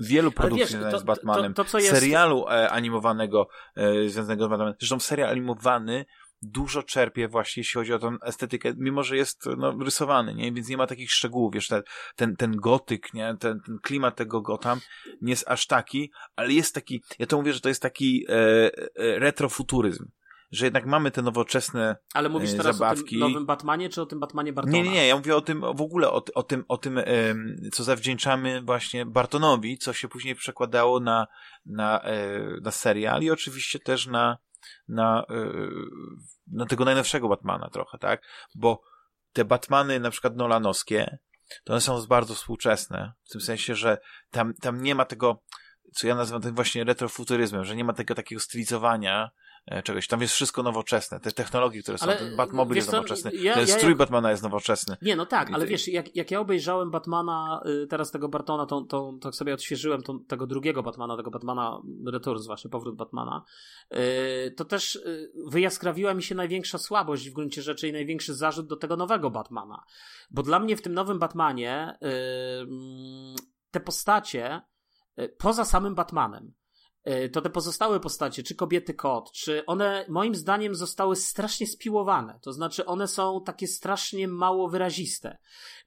wielu produkcji wiesz, związanych to- z Batmanem. to- to, jest- Serialu e, animowanego e, związanego z Batmanem. Zresztą serial animowany dużo czerpie właśnie, jeśli chodzi o tą estetykę, mimo że jest no, rysowany, nie? Więc nie ma takich szczegółów, wiesz, ten, ten, ten gotyk, nie? Ten, ten klimat tego Gotham nie jest aż taki, ale jest taki, ja to mówię, że to jest taki e, e, retrofuturyzm, że jednak mamy te nowoczesne Ale mówisz e, teraz o zabawki. tym nowym Batmanie, czy o tym Batmanie Bartona? nie, nie, nie, ja mówię o tym, w ogóle o, o tym, o tym co zawdzięczamy właśnie Bartonowi, co się później przekładało na, na, e, na serial i oczywiście też na, na, e, na tego najnowszego Batmana trochę, tak? Bo te Batmany na przykład Nolanowskie, to one są bardzo współczesne, w tym sensie, że tam, tam nie ma tego, co ja nazywam tym właśnie retrofuturyzmem, że nie ma tego takiego stylizowania czegoś. Tam jest wszystko nowoczesne. Te technologie, które są, Ale, ten Batmobil jest co, nowoczesny, ja- ten ja strój Batmana jest nowoczesny. Nie, no tak, ale wiesz, jak, jak ja obejrzałem Batmana, y, teraz tego Bartona, to, to, to sobie odświeżyłem tą, tego drugiego Batmana, tego Batmana Returns właśnie, powrót Batmana, y, to też y, wyjaskrawiła mi się największa słabość w gruncie rzeczy i największy zarzut do tego nowego Batmana. Bo dla mnie w tym nowym Batmanie te postacie, poza samym Batmanem, to te pozostałe postacie, czy kobiety kot, czy one moim zdaniem zostały strasznie spiłowane. To znaczy one są takie strasznie mało wyraziste.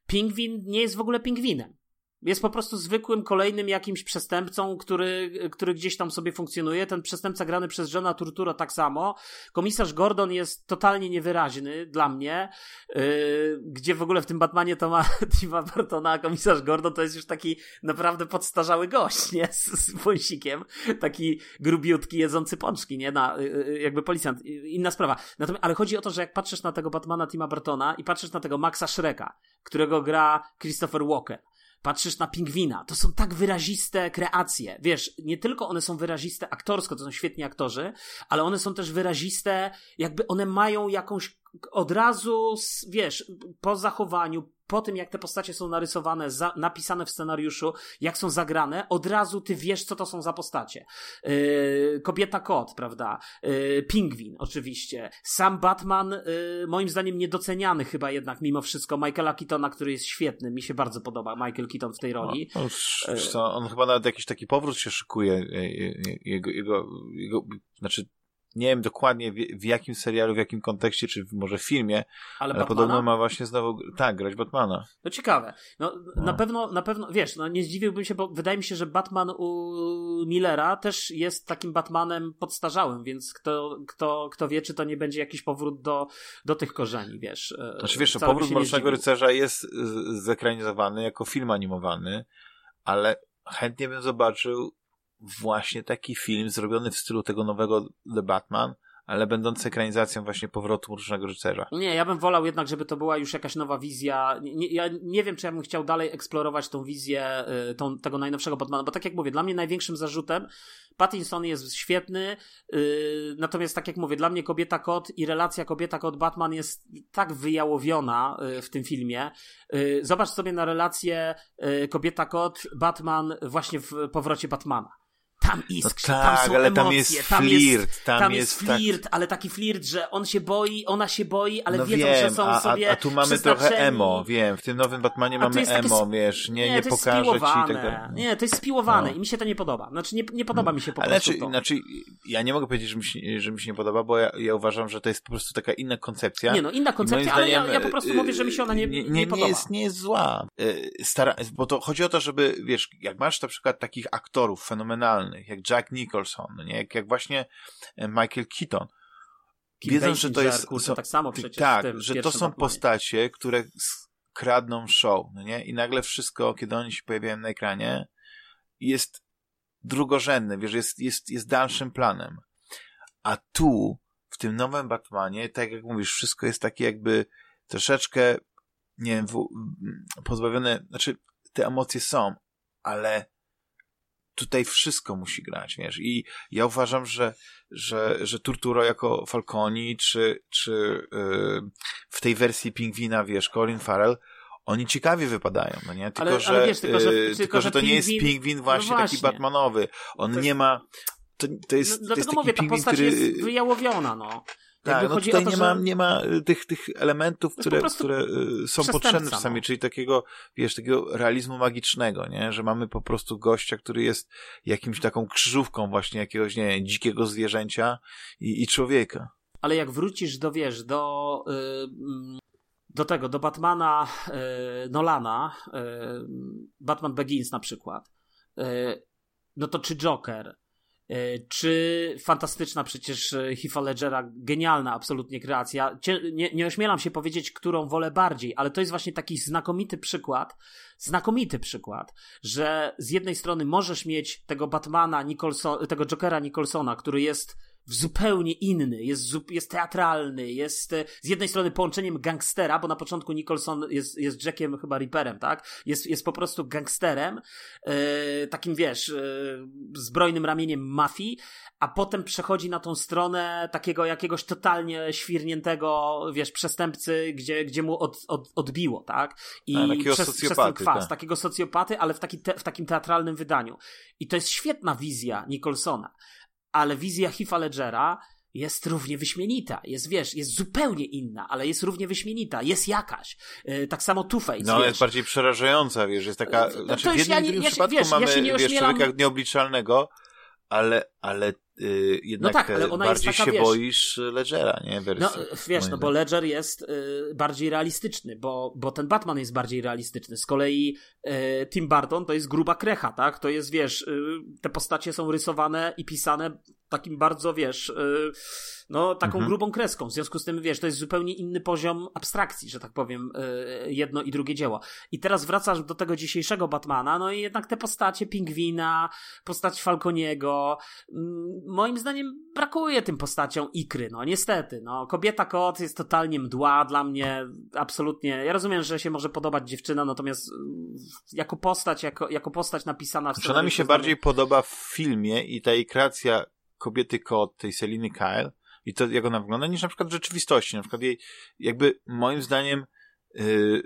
Pingwin nie jest w ogóle pingwinem. Jest po prostu zwykłym kolejnym jakimś przestępcą, który, który gdzieś tam sobie funkcjonuje. Ten przestępca grany przez Johna Turtura tak samo. Komisarz Gordon jest totalnie niewyraźny dla mnie. Yy, gdzie w ogóle w tym Batmanie to ma Tima Bartona, a komisarz Gordon to jest już taki naprawdę podstarzały gość, nie? Z, z wąsikiem. Taki grubiutki, jedzący pączki, nie? Na, yy, jakby policjant. Yy, Inna sprawa. Natomiast, ale chodzi o to, że jak patrzysz na tego Batmana Tima Bartona i patrzysz na tego Maxa Shreka, którego gra Christopher Walken, patrzysz na pingwina, to są tak wyraziste kreacje. Wiesz, nie tylko one są wyraziste aktorsko, to są świetni aktorzy, ale one są też wyraziste, jakby one mają jakąś od razu, wiesz, po zachowaniu, po tym jak te postacie są narysowane, za, napisane w scenariuszu, jak są zagrane, od razu ty wiesz, co to są za postacie. Yy, kobieta kot, prawda? Yy, pingwin, oczywiście. Sam Batman, yy, moim zdaniem niedoceniany chyba jednak mimo wszystko. Michaela Keatona, który jest świetny, mi się bardzo podoba Michael Keaton w tej roli. No, wiesz co, on chyba nawet jakiś taki powrót się szykuje. e, e, Jego, jego, jego znaczy, nie wiem dokładnie w, jakim serialu, w jakim kontekście, czy może w filmie, Ale, ale podobno ma właśnie znowu, tak, grać Batmana. No ciekawe. No, No. Na pewno, na pewno, wiesz, no nie zdziwiłbym się, bo wydaje mi się, że Batman u Millera też jest takim Batmanem podstarzałym, więc kto, kto, kto wie, czy to nie będzie jakiś powrót do, do tych korzeni, wiesz. e, Znaczy wiesz, powrót Mrocznego. Rycerza jest zekranizowany jako film animowany, ale chętnie bym zobaczył właśnie taki film zrobiony w stylu tego nowego The Batman, ale będący ekranizacją właśnie powrotu Mrocznego Rycerza. Nie, ja bym wolał jednak, żeby to była już jakaś nowa wizja. Nie, ja nie wiem, czy ja bym chciał dalej eksplorować tą wizję y, tą, tego najnowszego Batmana, bo tak jak mówię, dla mnie największym zarzutem Pattinson jest świetny, y, natomiast tak jak mówię, dla mnie Kobieta Kot i relacja Kobieta Kot Batman jest tak wyjałowiona y, w tym filmie. Zobacz sobie na relację y, Kobieta Kot Batman właśnie w powrocie Batmana. Tam No iskrzy, tak, tam są ale emocje, tam jest tam flirt, jest, tam, tam jest, jest flirt, ale taki flirt, że on się boi, ona się boi, ale no wiedzą, wiem, że są a, sobie a, tu mamy trochę emo, wiem, w tym nowym Batmanie mamy takie emo, sp- wiesz, nie, nie, jest pokażę ci tak dalej. Nie, to jest spiłowane No. i mi się to nie podoba. Znaczy nie, nie podoba mi się po Ale prostu znaczy, to. znaczy, ja nie mogę powiedzieć, że mi się, że mi się nie podoba, bo ja, ja uważam, że to jest po prostu taka inna koncepcja. Nie no, inna koncepcja, ale ja, zdaniem, ja po prostu e, mówię, że mi się ona nie, nie, nie, nie, podoba. jest, nie jest zła. E, Stara, bo to chodzi o to, żeby, wiesz, jak masz na przykład takich aktorów fenomenalnych, jak Jack Nicholson, nie? Jak, jak właśnie e, Michael Keaton, Kim wiedzą, że to jest... kurczę, są- tak samo przecież tak, że to są postacie, które kradną show, no nie? I nagle wszystko, kiedy oni się pojawiają na ekranie, jest drugorzędny, wiesz, jest, jest, jest dalszym planem. A tu, w tym nowym Batmanie, tak jak mówisz, wszystko jest takie jakby troszeczkę, nie wiem, w, pozbawione, znaczy te emocje są, ale tutaj wszystko musi grać, wiesz, i ja uważam, że, że, że Turturo jako Falconi, czy, czy yy, w tej wersji Pingwina, wiesz, Colin Farrell, oni ciekawie wypadają, no nie? Tylko, ale, że, ale wiesz, tylko, że, yy, tylko, że to pingwin... nie jest pingwin właśnie, no właśnie. taki Batmanowy. On jest... nie ma, to, to jest, no, to jest taki mówię, pingwin, ta postać który... jest wyjałowiona, no. Tak, no tutaj to, nie, że... ma, nie ma y, tych, tych elementów, które, które y, są potrzebne czasami, no. czyli takiego, wiesz, takiego realizmu magicznego, nie? Że mamy po prostu gościa, który jest jakimś taką krzyżówką właśnie jakiegoś, nie wiem, dzikiego zwierzęcia i, i człowieka. Ale jak wrócisz do, wiesz, do, yy, do tego, do Batmana Nolana, Batman Begins na przykład, y, no to czy Joker, czy fantastyczna przecież e, Heath'a Ledgera, genialna absolutnie kreacja. Nie, nie ośmielam się powiedzieć, którą wolę bardziej, ale to jest właśnie taki znakomity przykład, znakomity przykład, że z jednej strony możesz mieć tego Batmana, Nicholson, tego Jokera Nicholsona, który jest zupełnie inny, jest, jest teatralny, jest e, z jednej strony połączeniem gangstera, bo na początku Nicholson jest, jest Jackiem chyba Ripperem, tak? Jest, jest po prostu gangsterem, e, takim wiesz, e, zbrojnym ramieniem mafii, a potem przechodzi na tą stronę takiego jakiegoś totalnie świrniętego, wiesz, przestępcy, gdzie, gdzie mu od, od, odbiło, tak? I a, takiego przez, przez ten kwas, tak. takiego socjopaty, ale w, taki te, w takim teatralnym wydaniu. I to jest świetna wizja Nicholsona ale wizja Heath'a Ledgera jest równie wyśmienita. Jest, wiesz, jest zupełnie inna, ale jest równie wyśmienita. Jest jakaś. Yy, tak samo Two-Face, No, wiesz. jest bardziej przerażająca, wiesz, jest taka... No, znaczy, w jednym ja, ja, przypadku wiesz, mamy, ja wiesz, człowieka nieobliczalnego, ale, ale yy, jednak no tak, ale ona bardziej taka, się wiesz, boisz Ledgera, nie? Wersji, no wiesz, no bo Ledger jest yy, bardziej realistyczny, bo, bo ten Batman jest bardziej realistyczny. Z kolei yy, Tim Burton to jest gruba krecha, tak? To jest, wiesz, te postacie są rysowane i pisane takim bardzo, wiesz, no taką mhm. grubą kreską. W związku z tym, wiesz, to jest zupełnie inny poziom abstrakcji, że tak powiem, yy, jedno i drugie dzieło. I teraz wracasz do tego dzisiejszego Batmana, no i jednak te postacie Pingwina, postać Falconiego, yy, moim zdaniem brakuje tym postaciom ikry, no niestety, no. Kobieta kot jest totalnie mdła dla mnie, absolutnie. Ja rozumiem, że się może podobać dziewczyna, natomiast yy, jako postać, jako, jako postać napisana w Czy ona mi się bardziej podoba w filmie i ta kreacja kobiety kot, tej Seliny Kyle, i to jak ona wygląda, niż na przykład w rzeczywistości. Na przykład jej, jakby moim zdaniem yy,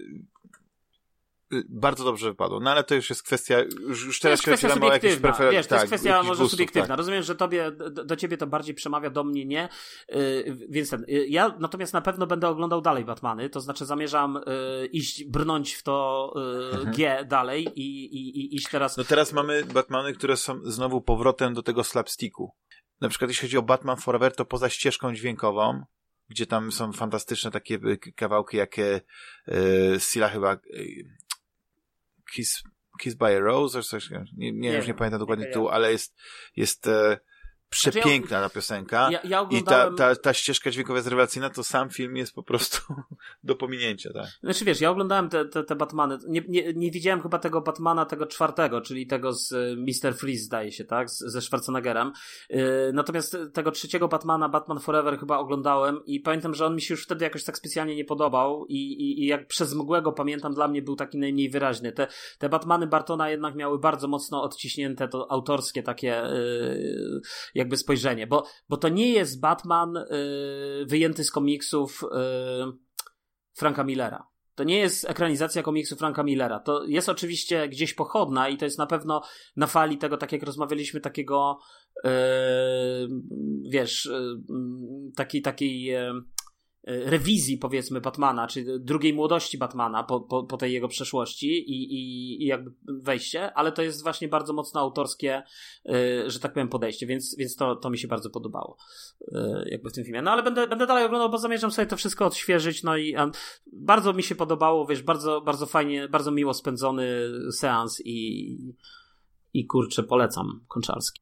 bardzo dobrze wypadło. No ale to już jest kwestia, już, już teraz jest kwestia subiektywna. Prefer... Wiesz, to tak, jest kwestia może gustów, subiektywna. Tak. Rozumiem, że tobie, do, do, ciebie to bardziej przemawia, do mnie nie. Yy, więc ten, yy, ja natomiast na pewno będę oglądał dalej Batmany, to znaczy zamierzam yy, iść, brnąć w to y, mhm. G dalej i, i, i iść teraz. No teraz mamy Batmany, które są znowu powrotem do tego slapsticku na przykład jeśli chodzi o Batman Forever, to poza ścieżką dźwiękową, gdzie tam są fantastyczne takie kawałki, jakie e, Sila chyba e, Kiss, Kiss by a Rose, coś, nie, nie, nie, już nie pamiętam dokładnie tytułu, ale jest, jest e, przepiękna znaczy, ja, ta piosenka ja, ja oglądałem... i ta, ta, ta ścieżka dźwiękowa jest rewelacyjna, to sam film jest po prostu do pominięcia, tak? Znaczy wiesz, ja oglądałem te, te, te Batmany, nie, nie, nie widziałem chyba tego Batmana, tego czwartego, czyli tego z y, Mr. Freeze zdaje się, tak? Z, ze Schwarzeneggerem. Yy, natomiast tego trzeciego Batmana, Batman Forever chyba oglądałem i pamiętam, że on mi się już wtedy jakoś tak specjalnie nie podobał i, i, i jak przez mgłego pamiętam, dla mnie był taki najmniej wyraźny. Te, te Batmany Bartona jednak miały bardzo mocno odciśnięte to autorskie takie yy, jakby spojrzenie, bo, bo to nie jest Batman yy, wyjęty z komiksów yy, Franka Millera. To nie jest ekranizacja komiksu Franka Millera. To jest oczywiście gdzieś pochodna i to jest na pewno na fali tego, tak jak rozmawialiśmy, takiego yy, wiesz, yy, taki, takiej yy, rewizji, powiedzmy, Batmana, czy drugiej młodości Batmana po, po, po tej jego przeszłości i, i, i jakby wejście, ale to jest właśnie bardzo mocno autorskie, e, że tak powiem, podejście, więc, więc to, to mi się bardzo podobało e, jakby w tym filmie. No ale będę, będę dalej oglądał, bo zamierzam sobie to wszystko odświeżyć, no i um, bardzo mi się podobało, wiesz, bardzo, bardzo fajnie, bardzo miło spędzony seans i, i kurczę, polecam Konczarski.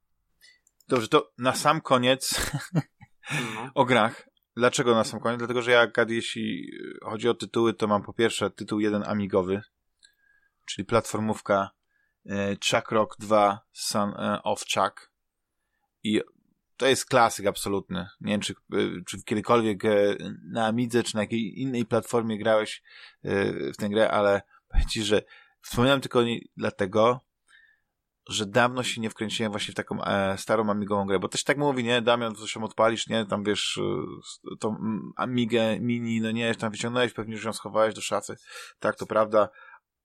Dobrze, to na sam koniec no. o grach. Dlaczego na sam koniec? Dlatego, że ja, jeśli chodzi o tytuły, to mam po pierwsze tytuł jeden amigowy, czyli platformówka e, Chuck Rock 2 Son of Chuck i to jest klasyk absolutny. Nie wiem, czy, czy kiedykolwiek na Amidze, czy na jakiej innej platformie grałeś w tę grę, ale powiem ci, że wspominam tylko dlatego, że dawno się nie wkręciłem właśnie w taką e, starą amigową grę, bo też tak mówi, nie, Damian, coś tam odpalisz, nie, tam wiesz, e, tą amigę mini, no nie, tam wyciągnąłeś, pewnie już ją schowałeś do szafy, tak, to prawda,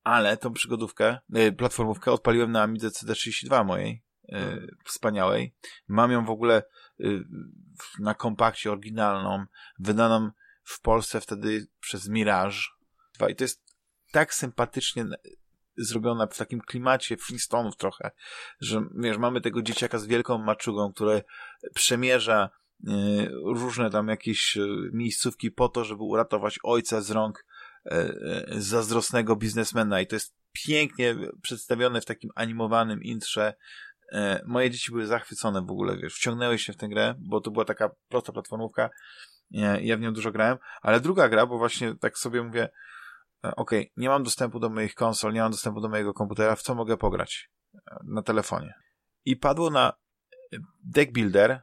ale tą przygodówkę, e, platformówkę odpaliłem na Amidze CD32 mojej, e, hmm. wspaniałej, mam ją w ogóle e, na kompakcie oryginalną, wydaną w Polsce wtedy przez Mirage. I to jest tak sympatycznie zrobiona w takim klimacie Flintstonów trochę, że wiesz, mamy tego dzieciaka z wielką maczugą, które przemierza y, różne tam jakieś y, miejscówki po to, żeby uratować ojca z rąk y, zazdrosnego biznesmena. I to jest pięknie przedstawione w takim animowanym intrze. Moje dzieci były zachwycone w ogóle, wiesz, wciągnęły się w tę grę, bo to była taka prosta platformówka, ja w nią dużo grałem, ale druga gra, bo właśnie tak sobie mówię, E, ok, nie mam dostępu do moich konsol, nie mam dostępu do mojego komputera, w co mogę pograć e, na telefonie? I padło na e, Deck Builder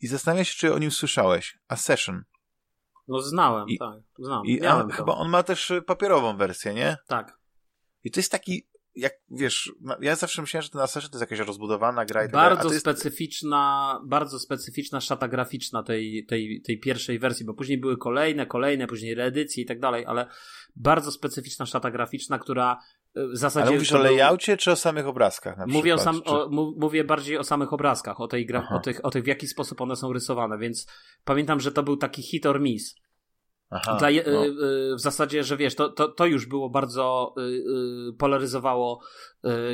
i zastanawiam się, czy o nim słyszałeś. A Session. No znałem, I, tak, znam. I a, chyba on ma też papierową wersję, nie? Tak. I to jest taki jak wiesz, ja zawsze myślałem, że ten Assassin to jest jakaś rozbudowana gra i tak Bardzo jest... specyficzna, bardzo specyficzna szata graficzna tej, tej, tej pierwszej wersji, bo później były kolejne, kolejne, później reedycje i tak dalej, ale bardzo specyficzna szata graficzna, która e, w zasadzie... Ale mówisz o layoutie czy o samych obrazkach na mówię, o sam, czy... o, mówię bardziej o samych obrazkach, o, tej gra, o, tych, o tych, w jaki sposób one są rysowane, więc pamiętam, że to był taki hit or miss. Aha, Dla, no. y, w zasadzie, że wiesz, to, to, to już było bardzo y, y, polaryzowało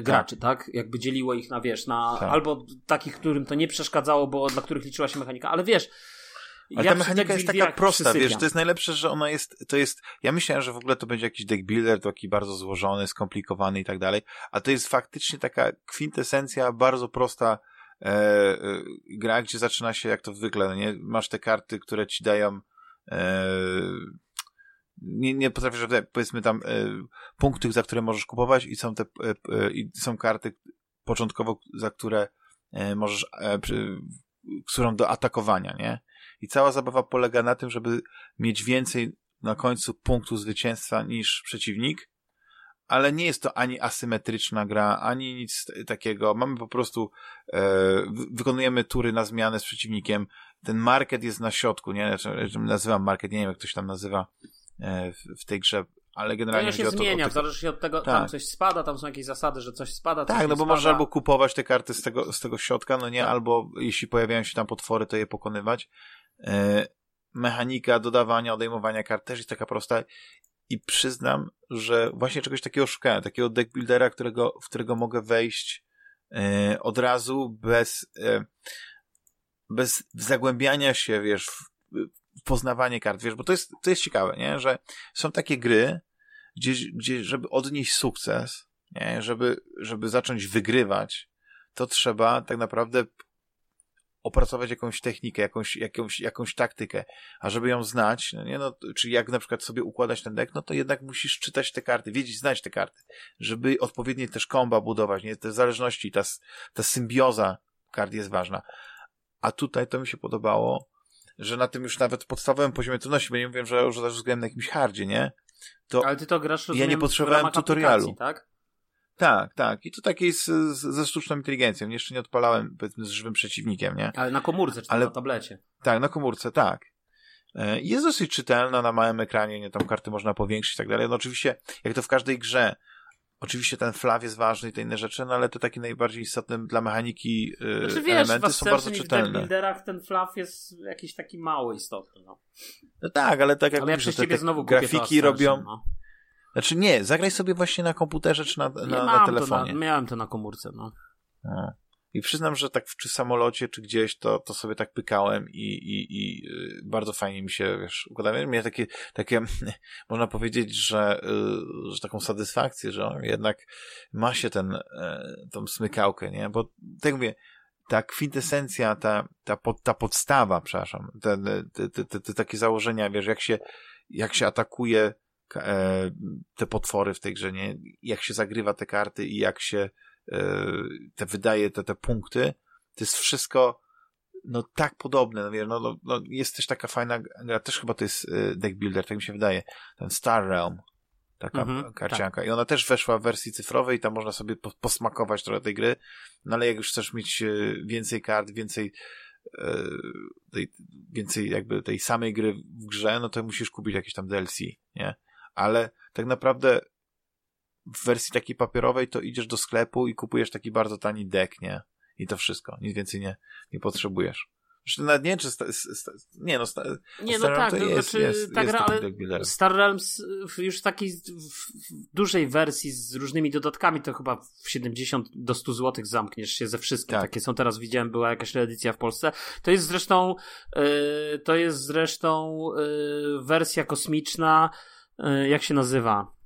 graczy, tak. tak. Jakby dzieliło ich na, wiesz, na tak. albo takich, którym to nie przeszkadzało, bo dla których liczyła się mechanika, ale wiesz, ale ja ta mechanika jest taka prosta, przysypiam. wiesz, to jest najlepsze, że ona jest, to jest, ja myślałem, że w ogóle to będzie jakiś deck builder, taki bardzo złożony, skomplikowany i tak dalej, a to jest faktycznie taka kwintesencja, bardzo prosta e, e, gra, gdzie zaczyna się jak to zwykle, no nie? Masz te karty, które ci dają nie, nie potrafisz, powiedzmy tam e, punkty, za które możesz kupować i są te e, e, i są karty początkowo, za które możesz, którą do atakowania, nie? I cała zabawa polega na tym, żeby mieć więcej na końcu punktu zwycięstwa niż przeciwnik, ale nie jest to ani asymetryczna gra, ani nic takiego. Mamy po prostu, e, wykonujemy tury na zmianę z przeciwnikiem. Ten market jest na środku, nie? Znaczy, nazywam market, nie wiem jak to się tam nazywa e, w, w tej grze, ale generalnie. To się zmienia, w zależności od tego, tak. tam coś spada, tam są jakieś zasady, że coś spada. Coś tak, no bo spada. możesz albo kupować te karty z tego, z tego środka, no nie, tak. albo jeśli pojawiają się tam potwory, to je pokonywać. E, mechanika dodawania, odejmowania kart też jest taka prosta i przyznam, że właśnie czegoś takiego szukałem, takiego deck buildera, którego, w którego mogę wejść e, od razu bez, e, bez zagłębiania się, wiesz, w, poznawanie kart, wiesz, bo to jest, to jest ciekawe, nie, że są takie gry, gdzie, gdzie żeby odnieść sukces, nie, żeby, żeby zacząć wygrywać, to trzeba tak naprawdę opracować jakąś technikę, jakąś, jakąś, jakąś taktykę, a żeby ją znać, no nie, no, czy jak na przykład sobie układać ten deck, no to jednak musisz czytać te karty, wiedzieć, znać te karty, żeby odpowiednie też komba budować, nie, te zależności, ta, ta symbioza kart jest ważna. A tutaj to mi się podobało, że na tym już nawet podstawowym poziomie trudności, bo nie mówię, że, że też grałem na jakimś hardzie, nie? To Ale ty to grasz, ja nie potrzebowałem tutorialu. Tak? Tak, tak. I to takie z, z, ze sztuczną inteligencją. Jeszcze nie odpalałem, powiedzmy, z żywym przeciwnikiem, nie? Ale na komórce, czy Ale... na tablecie? Tak, na komórce, tak. E, jest dosyć czytelna na małym ekranie, nie tam karty można powiększyć i tak dalej. No oczywiście, jak to w każdej grze, oczywiście ten flaw jest ważny i te inne rzeczy, no ale to takie najbardziej istotne dla mechaniki yy, znaczy, wiesz, elementy są bardzo czytelne. W builderach ten flaw jest jakiś taki mały istotny, no. No tak, ale tak jak ale mówisz, ja te, te grafiki robią... No. Znaczy nie, zagraj sobie właśnie na komputerze czy na, na, na telefonie. To na, miałem to na komórce, no. no. I przyznam, że tak czy w samolocie, czy gdzieś, to, to sobie tak pykałem i, i, i y, bardzo fajnie mi się, wiesz, układało. Miałem takie, takie, można powiedzieć, że, y, że taką satysfakcję, że jednak ma się ten, e, tą smykałkę, nie? Bo, tak mówię, ta kwintesencja, ta, ta, pod, ta podstawa, przepraszam, te, te, te, te, takie założenia, wiesz, jak się, jak się atakuje e, te potwory w tej grze, nie? Jak się zagrywa te karty i jak się te wydaje te, te punkty, to jest wszystko no tak podobne, no, wiesz, no, no, no jest też taka fajna gra, też chyba to jest e, deck builder, tak mi się wydaje, ten Star Realm, taka Mhm, karcianka. tak. I ona też weszła w wersji cyfrowej i tam można sobie po, posmakować trochę tej gry, no ale jak już chcesz mieć e, więcej kart, więcej e, tej, więcej jakby tej samej gry w grze, no to musisz kupić jakieś tam DLC, nie? Ale tak naprawdę w wersji takiej papierowej to idziesz do sklepu i kupujesz taki bardzo tani deck, nie? I to wszystko. Nic więcej nie, nie potrzebujesz. Zresztą nawet nie czy sta, sta, nie no, sta, Nie, no tak, to to jest, znaczy jest, ta jest gra, ale. Star Realms już w takiej w, dużej wersji z różnymi dodatkami to chyba w 70 do 100 zł zamkniesz się ze wszystkim. Tak. Takie są teraz, widziałem, była jakaś edycja w Polsce. To jest zresztą yy, to jest zresztą yy, wersja kosmiczna, yy, jak się nazywa?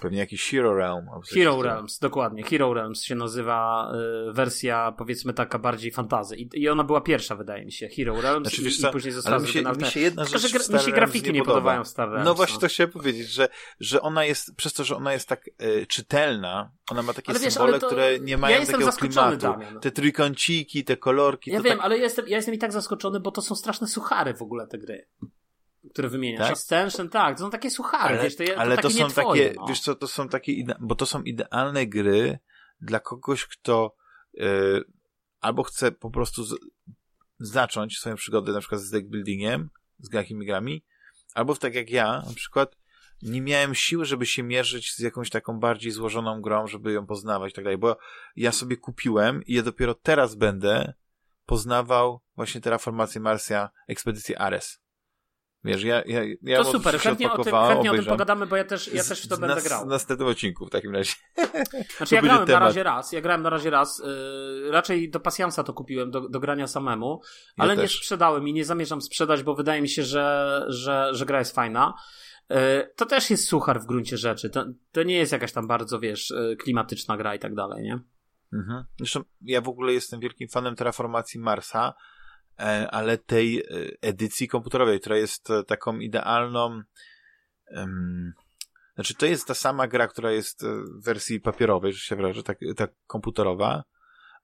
Pewnie jakiś Hero Realm. Hero. Realms, dokładnie. Hero Realms się nazywa y, wersja, powiedzmy taka bardziej fantazy. I, I ona była pierwsza, wydaje mi się. Hero Realms Znaczy, i, i później została Ale mi się, mi się jedna Tylko, rzecz że w Star mi się grafiki nie podoba. podobają w Star Realms. No właśnie to chciałem powiedzieć, że, że ona jest, przez to, że ona jest tak e, czytelna, ona ma takie Ale wiesz, symbole, to- które nie ja mają jestem takiego klimatu. Damian. Te trójkąciki, te kolorki, Ja wiem, tak... ale ja jestem, ja jestem i tak zaskoczony, bo to są straszne suchary w ogóle te gry, które wymieniasz. Tak? Ascension, tak, to są takie suchary, ale, wiesz, to, je- to ale to nie są twoje, takie, no. wiesz co, to są takie, bo to są idealne gry dla kogoś, kto e, albo chce po prostu z, zacząć swoją przygodę na przykład z deck buildingiem, z jakimi grami, albo tak jak ja, na przykład nie miałem siły, żeby się mierzyć z jakąś taką bardziej złożoną grą, żeby ją poznawać i tak dalej, bo ja sobie kupiłem i ja dopiero teraz będę poznawał właśnie Terraformację Marsja, ekspedycję Ares. Wiesz, ja, ja, ja to super, chętnie o, tym, chętnie o tym pogadamy, bo ja też, ja też w to Z- będę na, grał. W następnym odcinku w takim razie. Znaczy ja grałem na temat. razie raz, ja grałem na razie raz, yy, raczej do pasjansa to kupiłem, do, do grania samemu, Ja ale nie też. sprzedałem i nie zamierzam sprzedać, bo wydaje mi się, że, że, że gra jest fajna. Yy, to też jest suchar w gruncie rzeczy, to, to nie jest jakaś tam bardzo, wiesz, yy, klimatyczna gra i tak dalej, nie? Mhm. Zresztą ja w ogóle jestem wielkim fanem Terraformacji Marsa, ale tej e, edycji komputerowej, która jest e, taką idealną. em, znaczy, to jest ta sama gra, która jest e, w wersji papierowej, że się wyrażę, tak, tak komputerowa,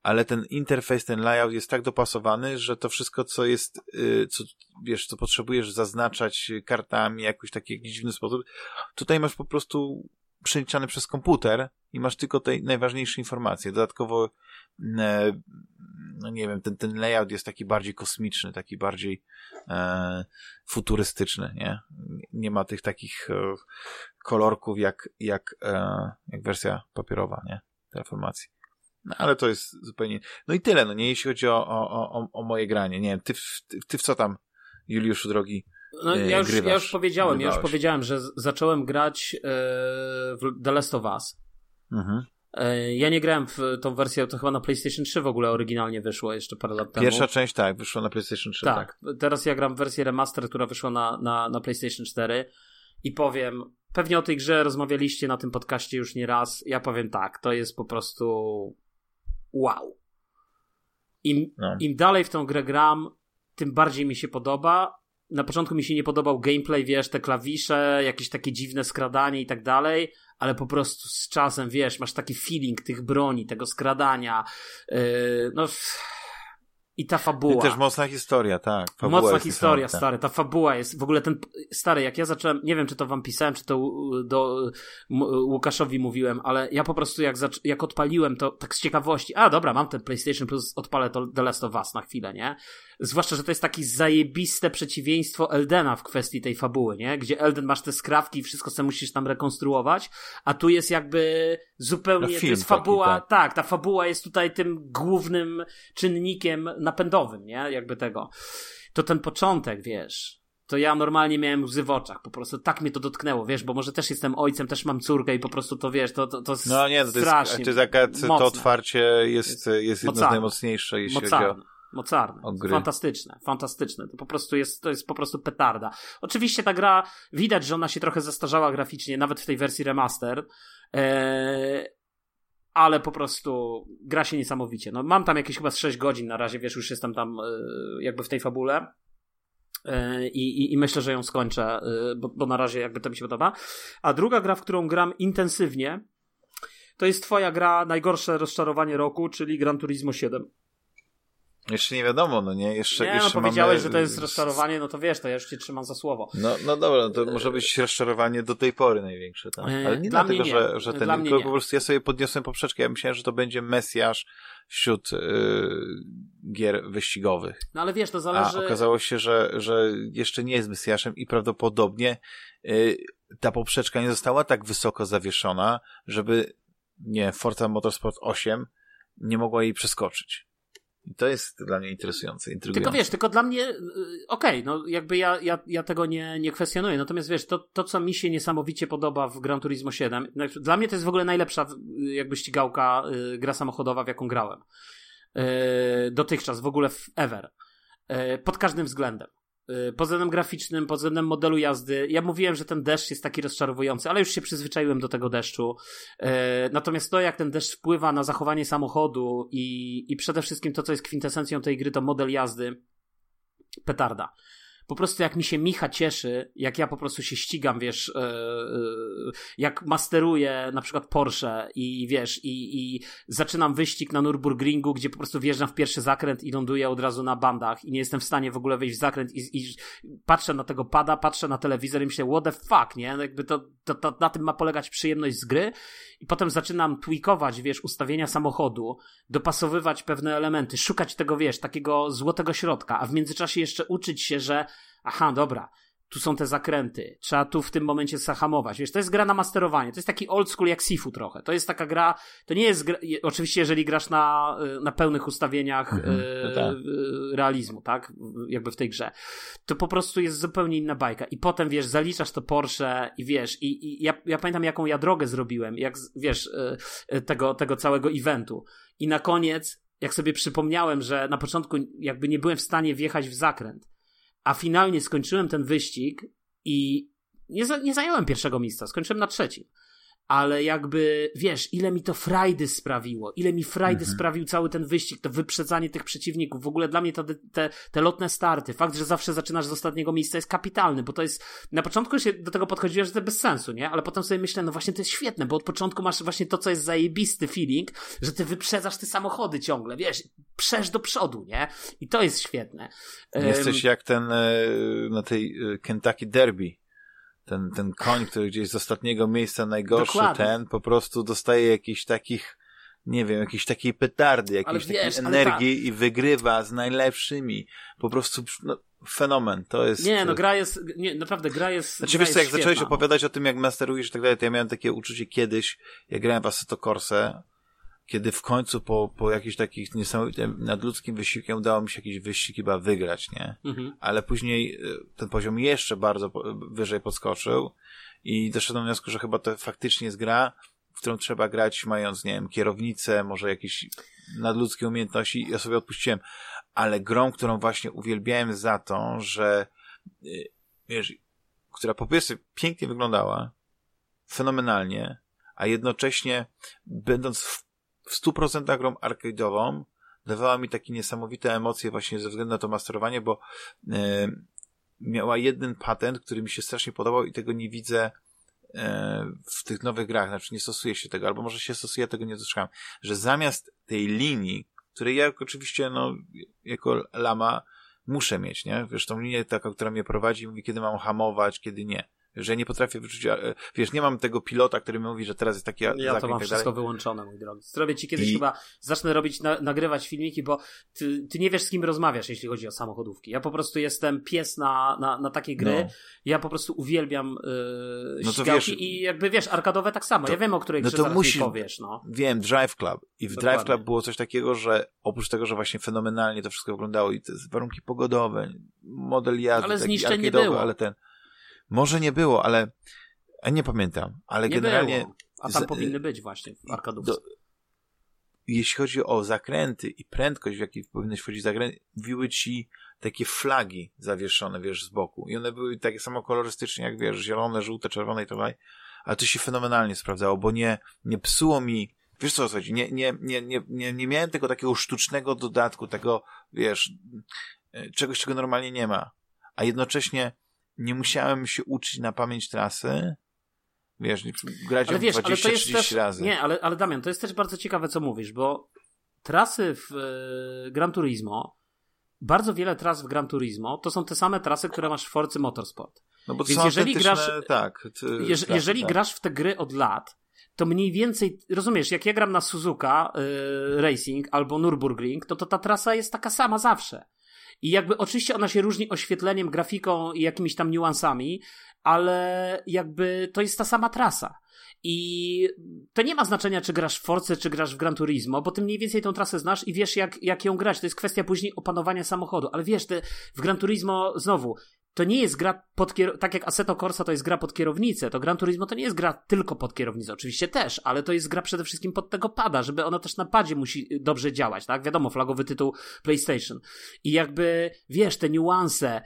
ale ten interfejs, ten layout jest tak dopasowany, że to wszystko, co jest, co, wiesz, co potrzebujesz zaznaczać kartami jakoś taki dziwny sposób, tutaj masz po prostu przeliczane przez komputer i masz tylko te najważniejsze informacje. Dodatkowo, e, no nie wiem, ten, ten layout jest taki bardziej kosmiczny, taki bardziej e, futurystyczny, nie? Nie ma tych takich e, kolorków jak, jak, e, jak wersja papierowa, nie? Terraformacji. No, ale to jest zupełnie... No i tyle, no nie? Jeśli chodzi o, o, o, o moje granie. Nie wiem, ty, ty, ty w co tam, Juliuszu drogi? No, e, ja, już, grywasz, ja już powiedziałem, ja już grywałeś. powiedziałem, że zacząłem grać yy, w The Last of Us. Mhm. Yy, Ja nie grałem w tą wersję, to chyba na PlayStation 3 w ogóle oryginalnie wyszło jeszcze parę lat temu. Pierwsza część, tak, wyszła na PlayStation 3. Tak, teraz ja gram w wersję remaster, która wyszła na, na, na PlayStation 4 i powiem, pewnie o tej grze rozmawialiście na tym podcaście już nie raz, ja powiem tak, to jest po prostu wow. Im, No. im dalej w tą grę gram, tym bardziej mi się podoba. Na początku mi się nie podobał gameplay, wiesz, te klawisze, jakieś takie dziwne skradanie i tak dalej, ale po prostu z czasem, wiesz, masz taki feeling tych broni, tego skradania, yy, no i ta fabuła. I też mocna historia, tak. Fabuła Mocna historia, niesamowita. stary. Ta fabuła jest w ogóle ten. Stary, jak ja zacząłem. Nie wiem, czy to wam pisałem, czy to u- do Łukaszowi mówiłem, ale ja po prostu jak, zac- jak odpaliłem to tak z ciekawości. A dobra, mam ten PlayStation Plus, odpalę to The Last of Us na chwilę, nie? Zwłaszcza, że to jest taki zajebiste przeciwieństwo Eldena w kwestii tej fabuły, nie? Gdzie Elden masz te skrawki i wszystko co musisz tam rekonstruować, a tu jest jakby zupełnie. No, to jest taki, fabuła. tak. tak, ta fabuła jest tutaj tym głównym czynnikiem napędowym, nie? Jakby tego. To ten początek, wiesz. To ja normalnie miałem łzy w oczach, po prostu tak mnie to dotknęło, wiesz, bo może też jestem ojcem, też mam córkę i po prostu to wiesz, to, to, to jest No nie, to jest, to jest to otwarcie jest, jest jedno z Mocarne. najmocniejszych, jeśli chodzi o... Mocarne. Fantastyczne, fantastyczne. To po prostu jest, to jest po prostu petarda. Oczywiście ta gra, widać, że ona się trochę zestarzała graficznie, nawet w tej wersji remaster, eee, ale po prostu gra się niesamowicie. No, mam tam jakieś chyba z 6 godzin na razie, wiesz, już jestem tam e, jakby w tej fabule. I, i, I, myślę, że ją skończę, bo, bo na razie jakby to mi się podoba. A druga gra, w którą gram intensywnie, to jest twoja gra najgorsze rozczarowanie roku, czyli Gran Turismo 7. Jeszcze nie wiadomo, no nie? Jeszcze, nie, jeszcze no powiedziałeś, mamy... że to jest rozczarowanie, no to wiesz, to ja już cię trzymam za słowo. No, no dobra, no to może być rozczarowanie do tej pory największe, tak? Ale nie Dla dlatego, nie. że, że ten, tylko po prostu ja sobie podniosłem poprzeczkę, ja myślałem, że to będzie Mesjasz wśród yy, gier wyścigowych. No ale wiesz, to zależy... A okazało się, że, że jeszcze nie jest Mesjaszem i prawdopodobnie yy, ta poprzeczka nie została tak wysoko zawieszona, żeby nie, Forza Motorsport 8 nie mogła jej przeskoczyć. I to jest dla mnie interesujące, intrygujące. Tylko wiesz, tylko dla mnie, y, okej, okay, no jakby ja, ja, ja tego nie, nie kwestionuję, natomiast wiesz, to, to co mi się niesamowicie podoba w Gran Turismo 7, znaczy, dla mnie to jest w ogóle najlepsza y, jakby ścigałka, y, gra samochodowa, w jaką grałem. Dotychczas, w ogóle ever. Pod każdym względem. Y, pod względem graficznym, pod względem modelu jazdy. Ja mówiłem, że ten deszcz jest taki rozczarowujący, ale już się przyzwyczaiłem do tego deszczu. Y, natomiast to, jak ten deszcz wpływa na zachowanie samochodu i, i przede wszystkim to, co jest kwintesencją tej gry, to model jazdy, petarda po prostu jak mi się Micha cieszy, jak ja po prostu się ścigam, wiesz, yy, jak masteruję na przykład Porsche i wiesz, i, i zaczynam wyścig na Nürburgringu, gdzie po prostu wjeżdżam w pierwszy zakręt i ląduję od razu na bandach i nie jestem w stanie w ogóle wejść w zakręt i, i patrzę na tego pada, patrzę na telewizor i myślę, what the fuck, nie? Jakby to, to, to na tym ma polegać przyjemność z gry i potem zaczynam tweakować, wiesz, ustawienia samochodu, dopasowywać pewne elementy, szukać tego, wiesz, takiego złotego środka, a w międzyczasie jeszcze uczyć się, że aha, dobra, tu są te zakręty, trzeba tu w tym momencie zahamować. Wiesz, to jest gra na masterowanie, to jest taki old school jak Sifu trochę. To jest taka gra, to nie jest gra, oczywiście jeżeli grasz na, na pełnych ustawieniach mhm, e, tak. realizmu, tak, jakby w tej grze, to po prostu jest zupełnie inna bajka. I potem, wiesz, zaliczasz to Porsche i wiesz, i, i ja, ja pamiętam jaką ja drogę zrobiłem, jak, wiesz, tego, tego całego eventu. I na koniec, jak sobie przypomniałem, że na początku jakby nie byłem w stanie wjechać w zakręt, a finalnie skończyłem ten wyścig i nie, nie zająłem pierwszego miejsca, skończyłem na trzecim ale jakby, wiesz, ile mi to frajdy sprawiło, ile mi frajdy mhm. sprawił cały ten wyścig, to wyprzedzanie tych przeciwników, w ogóle dla mnie to, te, te lotne starty, fakt, że zawsze zaczynasz z ostatniego miejsca jest kapitalny, bo to jest, na początku się do tego podchodziłem, że to bez sensu, nie, ale potem sobie myślę, no właśnie to jest świetne, bo od początku masz właśnie to, co jest zajebisty feeling, że ty wyprzedzasz te samochody ciągle, wiesz, przesz do przodu, nie, i to jest świetne. Jesteś um, jak ten e, na tej e, Kentucky Derby, ten, ten koń, który gdzieś z ostatniego miejsca najgorszy, Dokładnie. ten po prostu dostaje jakichś takich, nie wiem, jakiejś takiej petardy, jakiejś takiej energii tak. i wygrywa z najlepszymi. Po prostu no, fenomen, to jest... Nie, no gra jest, nie, naprawdę gra jest Znaczy wiesz co, jak zacząłeś opowiadać o tym, jak masterujesz i tak dalej, to ja miałem takie uczucie kiedyś, jak grałem w Assetto Corse, kiedy w końcu po, po jakichś takich niesamowitym nadludzkim wysiłkiem udało mi się jakiś wyścig chyba wygrać, nie? Mhm. Ale później e, ten poziom jeszcze bardzo wyżej podskoczył i doszedłem do wniosku, że chyba to faktycznie jest gra, w którą trzeba grać mając, nie wiem, kierownicę, może jakieś nadludzkie umiejętności i ja sobie odpuściłem. Ale grą, którą właśnie uwielbiałem za to, że e, wiesz, która po prostu pięknie wyglądała, fenomenalnie, a jednocześnie będąc w w 100% grą arcade'ową. Dawała mi takie niesamowite emocje właśnie ze względu na to masterowanie, bo e, miała jeden patent, który mi się strasznie podobał i tego nie widzę e, w tych nowych grach, znaczy nie stosuje się tego, albo może się stosuje, tego nie dostrzegam, że zamiast tej linii, której ja oczywiście, no, jako lama muszę mieć, nie? Wiesz, tą linię taką, która mnie prowadzi, mówi, kiedy mam hamować, kiedy nie że nie potrafię wyczuć, e, wiesz, nie mam tego pilota, który mi mówi, że teraz jest taki Ja to mam tak wszystko dalej. wyłączone, mój drogi. Zrobię ci kiedyś I... chyba, zacznę robić, na, nagrywać filmiki, bo ty, ty nie wiesz z kim rozmawiasz, jeśli chodzi o samochodówki. Ja po prostu jestem pies na, na, na takie gry. No. Ja po prostu uwielbiam yy, no wiesz, i jakby, wiesz, arkadowe tak samo. To, ja wiem, o której no to musisz, powiesz, no. Wiem, Drive Club. I w Dokładnie. Drive Club było coś takiego, że oprócz tego, że właśnie fenomenalnie to wszystko wyglądało i te warunki pogodowe, model jazdy, ale nie było. ale ten może nie było, ale nie pamiętam, ale nie generalnie. Było. A tam z... powinny być właśnie w arkadówce. Do... Jeśli chodzi o zakręty i prędkość, w jakiej powinieneś wchodzić zakręty, mówiły ci takie flagi zawieszone, wiesz, z boku. I one były takie samo kolorystycznie, jak wiesz, zielone, żółte, czerwone i tak dalej. Ale to się fenomenalnie sprawdzało, bo nie, nie psuło mi Wiesz co chodzi? Nie, nie, nie, nie, nie, nie miałem tego takiego sztucznego dodatku, tego, wiesz, czegoś, czego normalnie nie ma a jednocześnie nie musiałem się uczyć na pamięć trasy, wiesz, grać ją 20-30 razy. Nie, ale, ale Damian, to jest też bardzo ciekawe, co mówisz, bo trasy w e, Gran Turismo, bardzo wiele tras w Gran Turismo, to są te same trasy, które masz w Forcy Motorsport. No bo to Więc jeżeli grasz, tak, ty, jeż, tak, jeżeli tak. grasz w te gry od lat, to mniej więcej, rozumiesz, jak ja gram na Suzuka y, Racing albo Nürburgring, to, to ta trasa jest taka sama zawsze. I jakby oczywiście ona się różni oświetleniem, grafiką i jakimiś tam niuansami, ale jakby to jest ta sama trasa. I to nie ma znaczenia, czy grasz w Force, czy grasz w Gran Turismo, bo ty mniej więcej tą trasę znasz i wiesz, jak, jak ją grać. To jest kwestia później opanowania samochodu. Ale wiesz, ty w Gran Turismo znowu, to nie jest gra pod kier... tak jak Assetto Corsa to jest gra pod kierownicę, to Gran Turismo to nie jest gra tylko pod kierownicę, oczywiście też, ale to jest gra przede wszystkim pod tego pada, żeby ona też na padzie musi dobrze działać, tak? Wiadomo, flagowy tytuł PlayStation. I jakby, wiesz, te niuanse,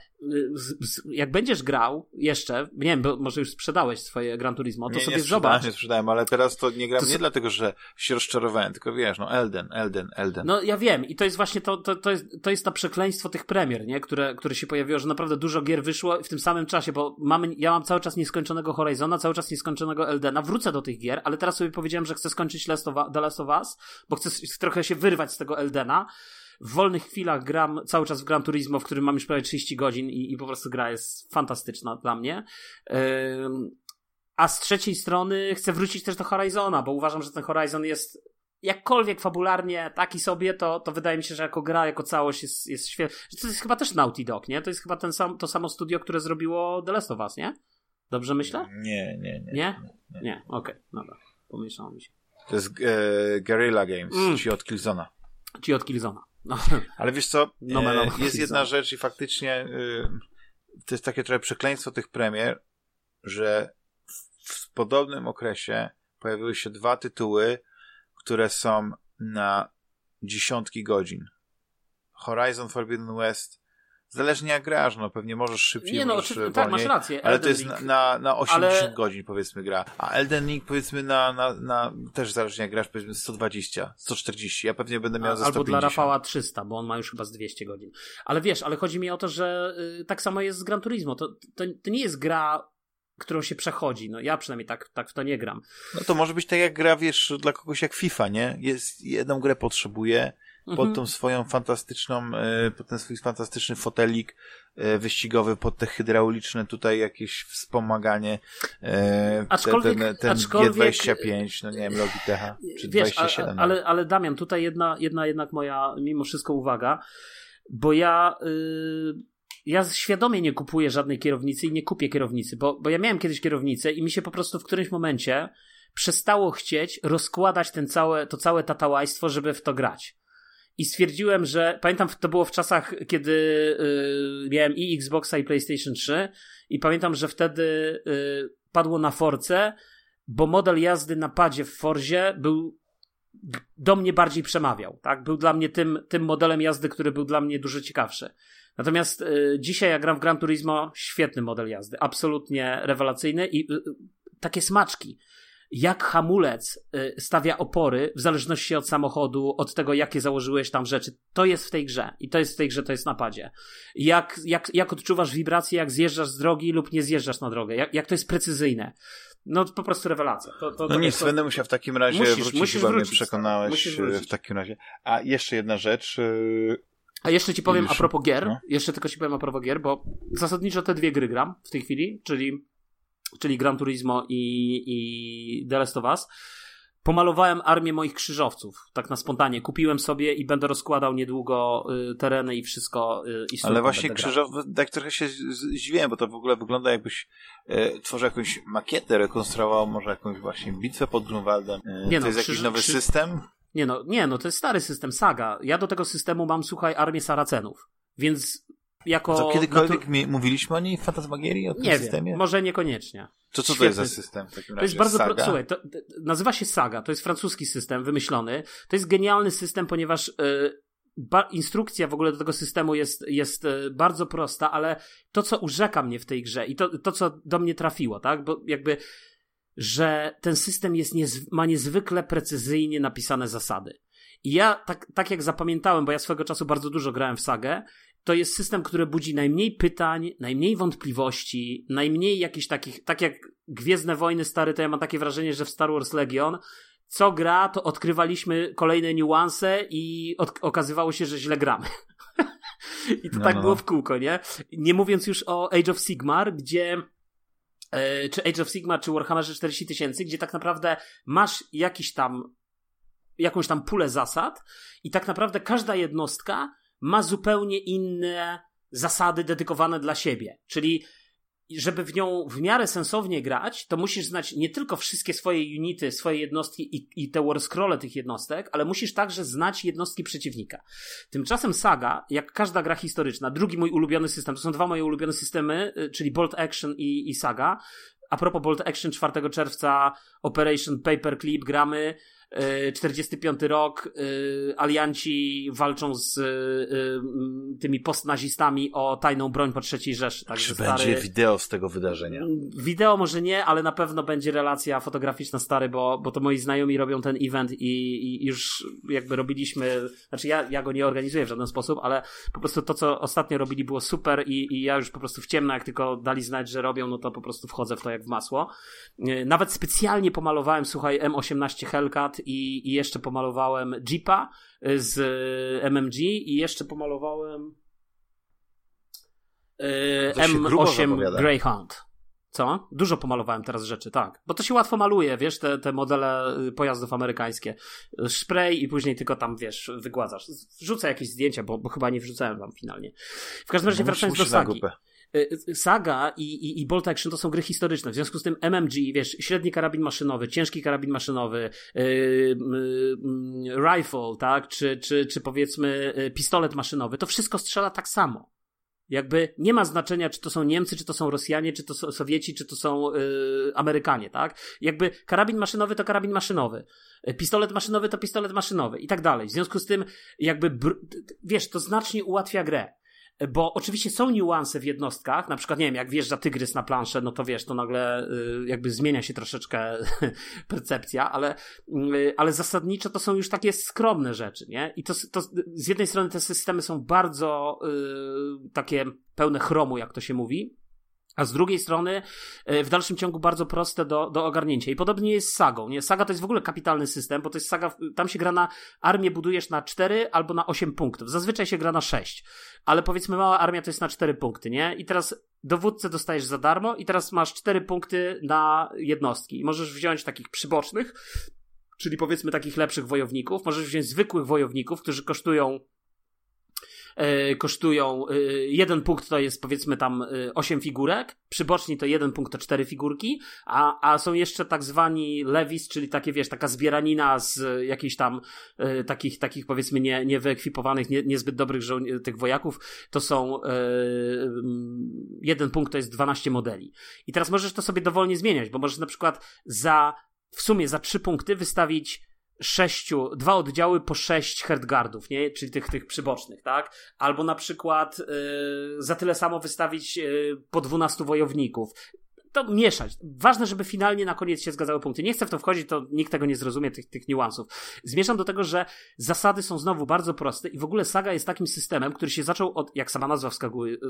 jak będziesz grał jeszcze, nie wiem, bo może już sprzedałeś swoje Gran Turismo, to nie, sobie nie zobacz. Nie sprzedałem, ale teraz to nie gram to nie dlatego, że się rozczarowałem, tylko wiesz, no Elden, Elden, Elden. No ja wiem i to jest właśnie to, to, to, jest, to jest to przekleństwo tych premier, nie? Które, które się pojawiło, że naprawdę dużo gier wyszło w tym samym czasie, bo mamy, ja mam cały czas nieskończonego Horizona, cały czas nieskończonego Eldena, wrócę do tych gier, ale teraz sobie powiedziałem, że chcę skończyć The Last of Us, bo chcę trochę się wyrwać z tego Eldena, w wolnych chwilach gram cały czas w Gran Turismo, w którym mam już prawie 30 godzin i, i po prostu gra jest fantastyczna dla mnie. a z trzeciej strony chcę wrócić też do Horizona, bo uważam, że ten Horizon jest jakkolwiek fabularnie taki sobie, to, to wydaje mi się, że jako gra, jako całość jest, jest świetna. To jest chyba też Naughty Dog, nie? To jest chyba ten sam, to samo studio, które zrobiło The Last of Us, nie? Dobrze myślę? Nie, nie, nie. Nie? Nie, nie. okej, okay, dobra. Pomieszało mi się. To jest e, Guerrilla Games, mm. ci od Killzona. Ci od Killzona. No. Ale wiesz co, no, no, no, jest jedna rzecz i faktycznie y, to jest takie trochę przekleństwo tych premier, że w, w podobnym okresie pojawiły się dwa tytuły, które są na dziesiątki godzin. Horizon Forbidden West Zależnie jak grasz, no pewnie możesz szybciej, nie, no, możesz Tak, masz rację. Ale Elden to jest Link. na, na 80 ale... godzin powiedzmy gra. A Elden Ring powiedzmy na, na, na też zależnie jak grasz powiedzmy 120, 140. Ja pewnie będę miał A, za 150. Albo dla Rafała 300, bo on ma już chyba z 200 godzin. Ale wiesz, ale chodzi mi o to, że y, tak samo jest z Gran Turismo. To, to, to nie jest gra którą się przechodzi. No ja przynajmniej tak, tak w to nie gram. No to może być tak jak gra, wiesz, dla kogoś jak FIFA, nie? Jest, jedną grę potrzebuje, pod mhm. tą swoją fantastyczną, e, pod ten swój fantastyczny fotelik e, wyścigowy, pod te hydrauliczne tutaj jakieś wspomaganie, e, aczkolwiek, ten, ten aczkolwiek, G25, no nie wiem, Logitech, czy wiesz, 27. Ale, ale Damian, tutaj jedna, jedna jednak moja, mimo wszystko uwaga, bo ja... Yy ja świadomie nie kupuję żadnej kierownicy i nie kupię kierownicy, bo, bo ja miałem kiedyś kierownicę i mi się po prostu w którymś momencie przestało chcieć rozkładać ten całe, to całe tatałajstwo, żeby w to grać. I stwierdziłem, że pamiętam, to było w czasach, kiedy y, miałem i Xboxa i PlayStation 3 i pamiętam, że wtedy y, padło na Force, bo model jazdy na padzie w Forzie był do mnie bardziej przemawiał, tak? Był dla mnie tym, tym modelem jazdy, który był dla mnie dużo ciekawszy. Natomiast y, dzisiaj ja gram w Gran Turismo, świetny model jazdy, absolutnie rewelacyjny i y, takie smaczki jak hamulec stawia opory w zależności od samochodu, od tego, jakie założyłeś tam rzeczy. To jest w tej grze. I to jest w tej grze, to jest napadzie. Jak, jak, jak odczuwasz wibracje, jak zjeżdżasz z drogi lub nie zjeżdżasz na drogę. Jak, jak to jest precyzyjne. No to po prostu rewelacja. To, to, no nic, to... będę musiał w takim razie musisz, wrócić, musisz chyba wrócić, mnie przekonałeś w takim razie. A jeszcze jedna rzecz. A jeszcze ci powiem Już. a propos gier, no. jeszcze tylko ci powiem a propos gier, bo zasadniczo te dwie gry gram w tej chwili, czyli czyli Gran Turismo i, i The Last of Us, pomalowałem armię moich krzyżowców, tak na spontanie. Kupiłem sobie i będę rozkładał niedługo y, tereny i wszystko. Y, i Ale właśnie krzyżowcy, tak trochę się zdziwiłem, bo to w ogóle wygląda jakbyś y, tworzył jakąś makietę, rekonstruował może jakąś właśnie bitwę pod Grunwaldem. Y, nie to no, jest krzyż, jakiś nowy krzyż... system? Nie no, nie no, to jest stary system, saga. Ja do tego systemu mam, słuchaj, armię Saracenów. Więc jako... Co, kiedykolwiek natu... mówiliśmy o niej w Fantasmagierii, o tym nie systemie? Wiem, może niekoniecznie. To co Świetny. to jest za system w takim razie? To jest bardzo... Saga? Pro... Słuchaj, to, to, nazywa się Saga, to jest francuski system wymyślony. To jest genialny system, ponieważ... Yy, ba- instrukcja w ogóle do tego systemu jest, jest e, bardzo prosta, ale to, co urzeka mnie w tej grze i to, to co do mnie trafiło, tak? Bo jakby, że ten system jest niezw- ma niezwykle precyzyjnie napisane zasady. I ja tak, tak jak zapamiętałem, bo ja swego czasu bardzo dużo grałem w sagę, to jest system, który budzi najmniej pytań, najmniej wątpliwości, najmniej jakichś takich, tak jak Gwiezdne Wojny stary, to ja mam takie wrażenie, że w Star Wars Legion co gra, to odkrywaliśmy kolejne niuanse i od, okazywało się, że źle gramy. I to no, tak no. było w kółko, nie? Nie mówiąc już o Age of Sigmar, gdzie czy Age of Sigmar, czy Warhammer 40 tysięcy, gdzie tak naprawdę masz jakiś tam jakąś tam pulę zasad i tak naprawdę każda jednostka ma zupełnie inne zasady dedykowane dla siebie. Czyli żeby w nią w miarę sensownie grać, to musisz znać nie tylko wszystkie swoje unity, swoje jednostki i, i te warscrolle tych jednostek, ale musisz także znać jednostki przeciwnika. Tymczasem Saga, jak każda gra historyczna, drugi mój ulubiony system, to są dwa moje ulubione systemy, y, czyli Bolt Action i, i Saga. A propos Bolt Action 4 czerwca Operation Paperclip gramy 45 rok, y, alianci walczą z y, tymi postnazistami o tajną broń po trzeciej Rzeszy. Także Czy stary... będzie wideo z tego wydarzenia? Wideo może nie, ale na pewno będzie relacja fotograficzna stary, bo, bo to moi znajomi robią ten event i, i już jakby robiliśmy, znaczy ja, ja go nie organizuję w żaden sposób, ale po prostu to, co ostatnio robili było super i, i ja już po prostu w ciemno, jak tylko dali znać, że robią, no to po prostu wchodzę w to jak w masło. Nawet specjalnie pomalowałem, słuchaj, M18 Hellcat i, i jeszcze pomalowałem Jeepa y, z MMG i jeszcze pomalowałem y, M8 Greyhound. Co? Dużo pomalowałem teraz rzeczy, tak. Bo to się łatwo maluje, wiesz, te, te modele y, pojazdów amerykańskie. Spray i później tylko tam, wiesz, wygładzasz. Wrzucę jakieś zdjęcia, bo, bo chyba nie wrzucałem wam finalnie. W każdym razie no, wracając do sagi. Y, y, Saga i, i, i Bolt Action to są gry historyczne. W związku z tym MMG, wiesz, średni karabin maszynowy, ciężki karabin maszynowy, yy, yy, rifle, tak, czy, czy, czy powiedzmy y, pistolet maszynowy, to wszystko strzela tak samo. Jakby nie ma znaczenia, czy to są Niemcy, czy to są Rosjanie, czy to są Sowieci, czy to są yy, Amerykanie, tak? Jakby karabin maszynowy to karabin maszynowy. Pistolet maszynowy to pistolet maszynowy i tak dalej. W związku z tym, jakby, wiesz, to znacznie ułatwia grę bo oczywiście są niuanse w jednostkach, na przykład, nie wiem, jak wjeżdża tygrys na planszę, no to wiesz, to nagle y, jakby zmienia się troszeczkę percepcja, ale, y, ale zasadniczo to są już takie skromne rzeczy, nie? I to, to z jednej strony te systemy są bardzo y, takie pełne chromu, jak to się mówi, a z drugiej strony e, w dalszym ciągu bardzo proste do, do ogarnięcia. I podobnie jest z sagą. Nie? Saga to jest w ogóle kapitalny system, bo to jest saga, tam się gra na armię budujesz na 4 albo na 8 punktów. Zazwyczaj się gra na 6. Ale powiedzmy mała armia to jest na 4 punkty, nie? I teraz dowódcę dostajesz za darmo i teraz masz 4 punkty na jednostki. I możesz wziąć takich przybocznych, czyli powiedzmy takich lepszych wojowników. Możesz wziąć zwykłych wojowników, którzy kosztują kosztują, e, jeden punkt to jest powiedzmy tam 8 e, figurek, przyboczni to jeden punkt to 4 figurki, a, a są jeszcze tak zwani levis, czyli takie wiesz, taka zbieranina z jakichś tam takich, takich powiedzmy nie, niewyekwipowanych, nie, niezbyt dobrych żo- tych wojaków, to są jeden punkt to jest 12 modeli. I teraz możesz to sobie dowolnie zmieniać, bo możesz na przykład za w sumie za trzy punkty wystawić sześciu, dwa oddziały po sześć herdgardów, nie? Czyli tych, tych przybocznych, tak? Albo na przykład yy, za tyle samo wystawić yy, po dwunastu wojowników. To mieszać. Ważne, żeby finalnie na koniec się zgadzały punkty. Nie chcę w to wchodzić, to nikt tego nie zrozumie, tych, tych niuansów. Zmierzam do tego, że zasady są znowu bardzo proste i w ogóle saga jest takim systemem, który się zaczął od, jak sama nazwa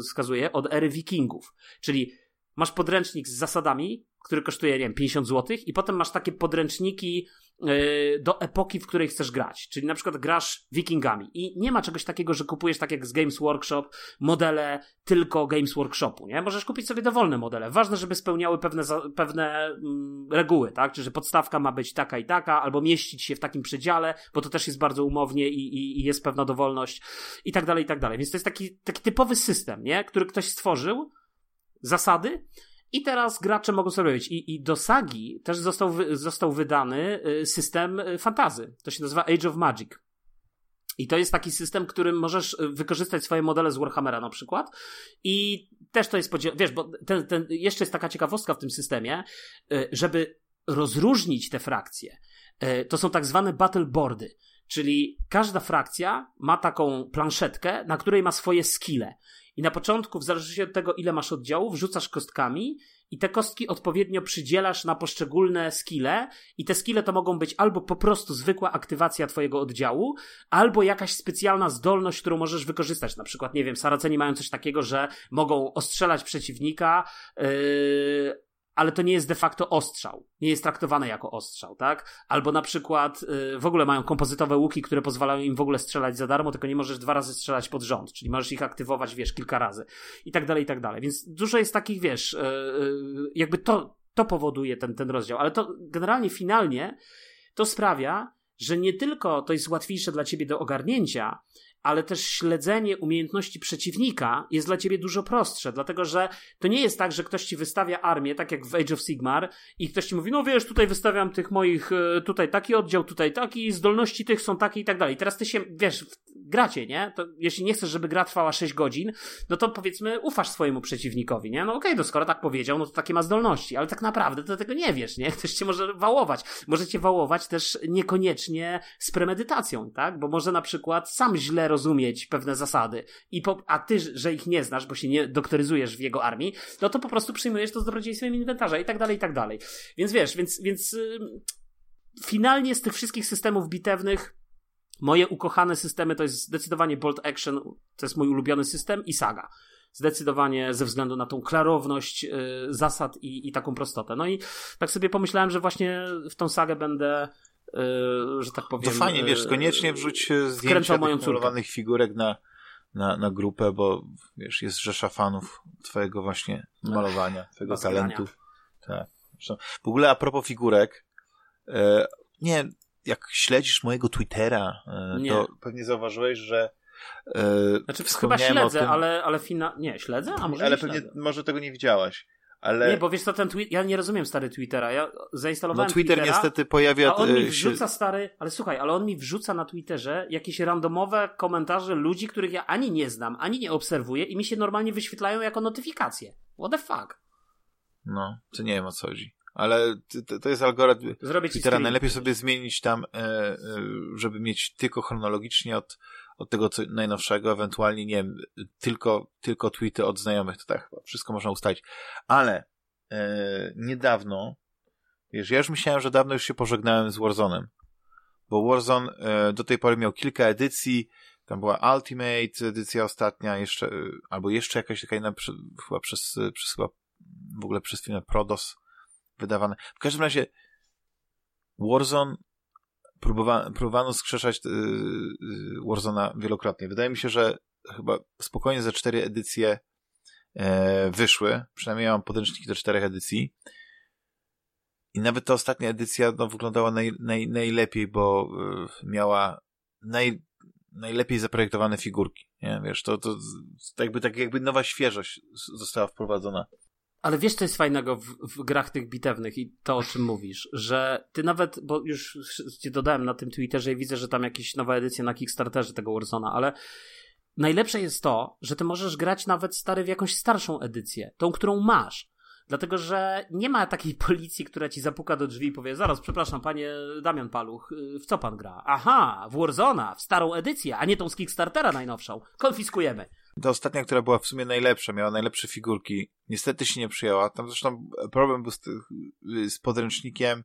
wskazuje, od ery wikingów. Czyli masz podręcznik z zasadami, który kosztuje, nie wiem, 50 zł i potem masz takie podręczniki do epoki, w której chcesz grać. Czyli na przykład grasz wikingami i nie ma czegoś takiego, że kupujesz tak jak z Games Workshop modele tylko Games Workshopu, nie? Możesz kupić sobie dowolne modele. Ważne, żeby spełniały pewne, pewne mm, reguły, tak? Czyli, że podstawka ma być taka i taka, albo mieścić się w takim przedziale, bo to też jest bardzo umownie i, i, i jest pewna dowolność i tak dalej, i tak dalej. Więc to jest taki, taki typowy system, nie? Który ktoś stworzył, zasady, i teraz gracze mogą sobie robić. I, I do sagi też został, został wydany y, system y, fantazy. To się nazywa Age of Magic. I to jest taki system, którym możesz y, wykorzystać swoje modele z Warhammera na przykład. I też to jest podział. Wiesz, bo ten, ten, jeszcze jest taka ciekawostka w tym systemie, żeby rozróżnić te frakcje. To są tak zwane battleboardy. Czyli każda frakcja ma taką planszetkę, na której ma swoje skille. I na początku, w zależności od tego, ile masz oddziałów, rzucasz kostkami i te kostki odpowiednio przydzielasz na poszczególne skille i te skille to mogą być albo po prostu zwykła aktywacja twojego oddziału, albo jakaś specjalna zdolność, którą możesz wykorzystać. Na przykład, nie wiem, Saraceni mają coś takiego, że mogą ostrzelać przeciwnika, yy, ale to nie jest de facto ostrzał. Nie jest traktowane jako ostrzał, tak? Albo na przykład y, w ogóle mają kompozytowe łuki, które pozwalają im w ogóle strzelać za darmo, tylko nie możesz dwa razy strzelać pod rząd, czyli możesz ich aktywować, wiesz, kilka razy i tak dalej, i tak dalej. Więc dużo jest takich, wiesz, y, y, jakby to, to powoduje ten, ten rozdział, ale to generalnie, finalnie to sprawia, że nie tylko to jest łatwiejsze dla ciebie do ogarnięcia, ale też śledzenie umiejętności przeciwnika jest dla ciebie dużo prostsze, dlatego że to nie jest tak, że ktoś ci wystawia armię, tak jak w Age of Sigmar, i ktoś ci mówi, no wiesz, tutaj wystawiam tych moich, e, tutaj taki oddział, tutaj taki, zdolności tych są takie i tak dalej. Teraz ty się, wiesz, gracie, nie? To jeśli nie chcesz, żeby gra trwała 6 godzin, no to powiedzmy, ufasz swojemu przeciwnikowi, nie? No okej, okay, to skoro tak powiedział, no to takie ma zdolności, ale tak naprawdę to tego nie wiesz, nie? Ktoś cię może wałować. Może cię wałować też niekoniecznie z premedytacją, tak? Bo może na przykład sam źle rozumieć pewne zasady, i po, a ty, że ich nie znasz, bo się nie doktoryzujesz w jego armii, no to po prostu przyjmujesz to z dobrodziejstwem inwentarza i tak dalej, i tak dalej. Więc wiesz, więc, więc finalnie z tych wszystkich systemów bitewnych moje ukochane systemy to jest zdecydowanie Bolt Action, to jest mój ulubiony system i Saga. Zdecydowanie ze względu na tą klarowność yy, zasad i, i taką prostotę. No i tak sobie pomyślałem, że właśnie w tą sagę będę że tak powiem. To fajnie, wiesz, koniecznie wrzuć zdjęcia moją malowanych figurek na, na, na grupę, bo wiesz, jest rzesza fanów twojego właśnie malowania, twojego talentu. Tak. W ogóle a propos figurek, e, nie, jak śledzisz mojego Twittera, e, nie. to pewnie zauważyłeś, że e, znaczy, chyba śledzę, tym... ale, ale fina... Nie, śledzę? A może ale pewnie, może tego nie widziałaś. Ale... Nie, bo wiesz co, ten tweet, ja nie rozumiem stary Twittera, ja zainstalowałem No Twitter Twittera, niestety pojawia a on mi wrzuca się... stary, ale słuchaj, ale on mi wrzuca na Twitterze jakieś randomowe komentarze ludzi, których ja ani nie znam, ani nie obserwuję i mi się normalnie wyświetlają jako notyfikacje. What the fuck? No, to nie wiem o co chodzi. Ale to jest algorytm Zrobię Twittera. Najlepiej sobie zmienić tam, e, e, żeby mieć tylko chronologicznie od, od tego co najnowszego, ewentualnie, nie wiem, tylko, tylko tweety od znajomych, to tak wszystko można ustalić. Ale e, niedawno, wiesz, ja już myślałem, że dawno już się pożegnałem z Warzone'em, bo Warzone e, do tej pory miał kilka edycji, tam była Ultimate edycja ostatnia, jeszcze, albo jeszcze jakaś taka inna, chyba przez, przez chyba w ogóle przez firmę Prodos wydawane. W każdym razie Warzone próbowa próbowano skrzeszać yy, yy, Warzona wielokrotnie. Wydaje mi się, że chyba spokojnie ze cztery edycje e, wyszły. Przynajmniej ja mam podręczniki do czterech edycji. I nawet ta ostatnia edycja no, wyglądała naj, naj, najlepiej, bo y, miała naj, najlepiej zaprojektowane figurki. Nie? Wiesz, to, to, to jakby, tak jakby nowa świeżość została wprowadzona. Ale wiesz, co jest fajnego w, w, grach tych bitewnych i to, o czym mówisz, że ty nawet, bo już ci dodałem na tym Twitterze i widzę, że tam jakieś nowa edycja na Kickstarterze tego Warzona, ale najlepsze jest to, że ty możesz grać nawet stary w jakąś starszą edycję, tą, którą masz. Dlatego, że nie ma takiej policji, która ci zapuka do drzwi i powie: Zaraz, przepraszam, panie Damian Paluch, w co pan gra? Aha, w Warzona, w starą edycję, a nie tą z Kickstartera najnowszą. Konfiskujemy. Ta ostatnia, która była w sumie najlepsza, miała najlepsze figurki, niestety się nie przyjęła. Tam zresztą problem był z, z podręcznikiem,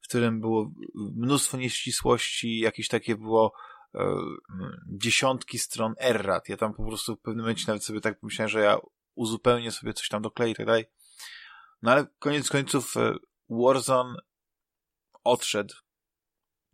w którym było mnóstwo nieścisłości, jakieś takie było e, dziesiątki stron errat. Ja tam po prostu w pewnym momencie nawet sobie tak pomyślałem, że ja uzupełnię sobie coś tam dokleję i tak dalej. No ale koniec końców e, Warzone odszedł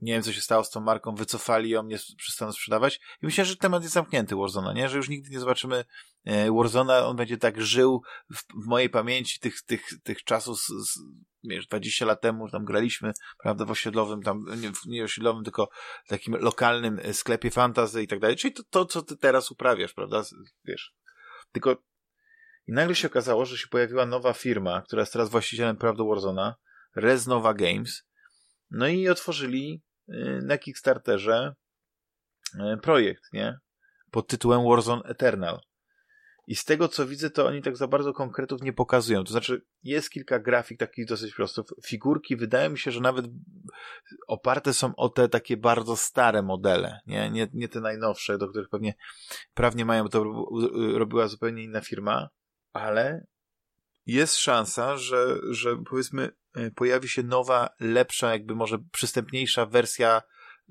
nie wiem, co się stało z tą marką, wycofali ją, nie przestaną sprzedawać. I myślę, że temat jest zamknięty Warzona, nie? Że już nigdy nie zobaczymy e, Warzona, on będzie tak żył w, mojej pamięci tych, tych, tych czasów, z, z, wiesz, 20 lat temu, tam graliśmy, prawda, w osiedlowym, tam, nie, nie osiedlowym, tylko takim lokalnym e, sklepie fantazy i tak dalej. Czyli to, to, co ty teraz uprawiasz, prawda, wiesz. Tylko i nagle się okazało, że się pojawiła nowa firma, która jest teraz właścicielem prawda Warzona, Reznova Games, no i otworzyli na Kickstarterze y, projekt, nie? Pod tytułem Warzone Eternal. I z tego, co widzę, to oni tak za bardzo konkretów nie pokazują. To znaczy, jest kilka grafik takich dosyć prostych. Figurki wydaje mi się, że nawet oparte są o te takie bardzo stare modele, nie, nie, nie te najnowsze, do których pewnie prawnie mają, to robiła zupełnie inna firma, ale jest szansa, że, że powiedzmy e, pojawi się nowa, lepsza, jakby może przystępniejsza wersja,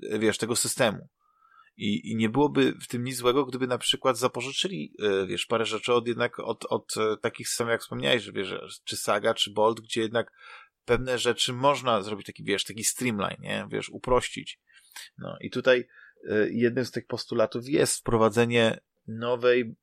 e, wiesz, tego systemu. I, I nie byłoby w tym nic złego, gdyby na przykład zapożyczyli, e, wiesz, parę rzeczy od jednak od, od takich systemów, jak wspomniałeś, że wiesz, czy Saga, czy Bolt, gdzie jednak pewne rzeczy można zrobić taki, wiesz, taki streamline, nie? Wiesz, uprościć. No i tutaj jednym z tych postulatów jest wprowadzenie nowej,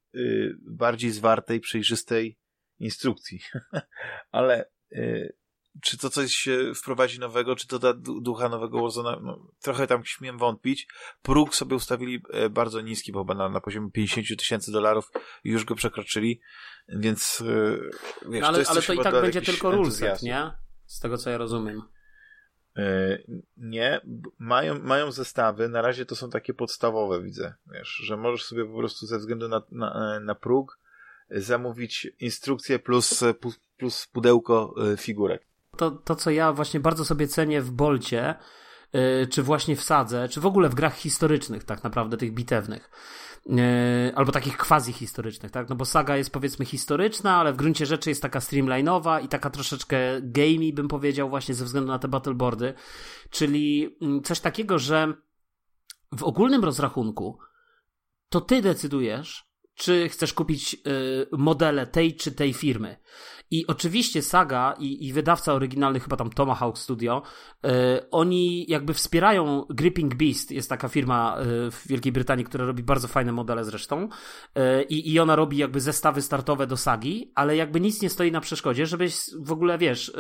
bardziej zwartej, przejrzystej instrukcji. Ale y, czy to coś wprowadzi nowego, czy to da ducha nowego Warzona? No, trochę tam śmiem wątpić. Próg sobie ustawili e, bardzo niski, bo chyba na, na poziomie 50 tysięcy dolarów już go przekroczyli, więc e, wiesz, no, ale, to jest ale to i tak będzie tylko rulset, nie? Z tego co ja rozumiem. E, nie, mają, mają zestawy, na razie to są takie podstawowe, widzę, wiesz, że możesz sobie po prostu ze względu na, na, na próg zamówić instrukcję plus, plus pudełko e, figurek. To, to, co ja właśnie bardzo sobie cenię w Bolcie, e, czy właśnie w Sadze, czy w ogóle w grach historycznych, tak naprawdę, tych bitewnych, e, albo takich quasi-historycznych, tak? No bo saga jest powiedzmy historyczna, ale w gruncie rzeczy jest taka streamline'owa i taka troszeczkę gamey, bym powiedział, właśnie ze względu na te battleboardy, czyli mm, coś takiego, że w ogólnym rozrachunku to ty decydujesz, czy chcesz kupić y, modele tej czy tej firmy. I oczywiście Saga i, i wydawca oryginalny, chyba tam Tomahawk Studio, yy, oni jakby wspierają Gripping Beast, jest taka firma yy, w Wielkiej Brytanii, która robi bardzo fajne modele zresztą yy, i ona robi jakby zestawy startowe do Sagi, ale jakby nic nie stoi na przeszkodzie, żebyś w ogóle, wiesz,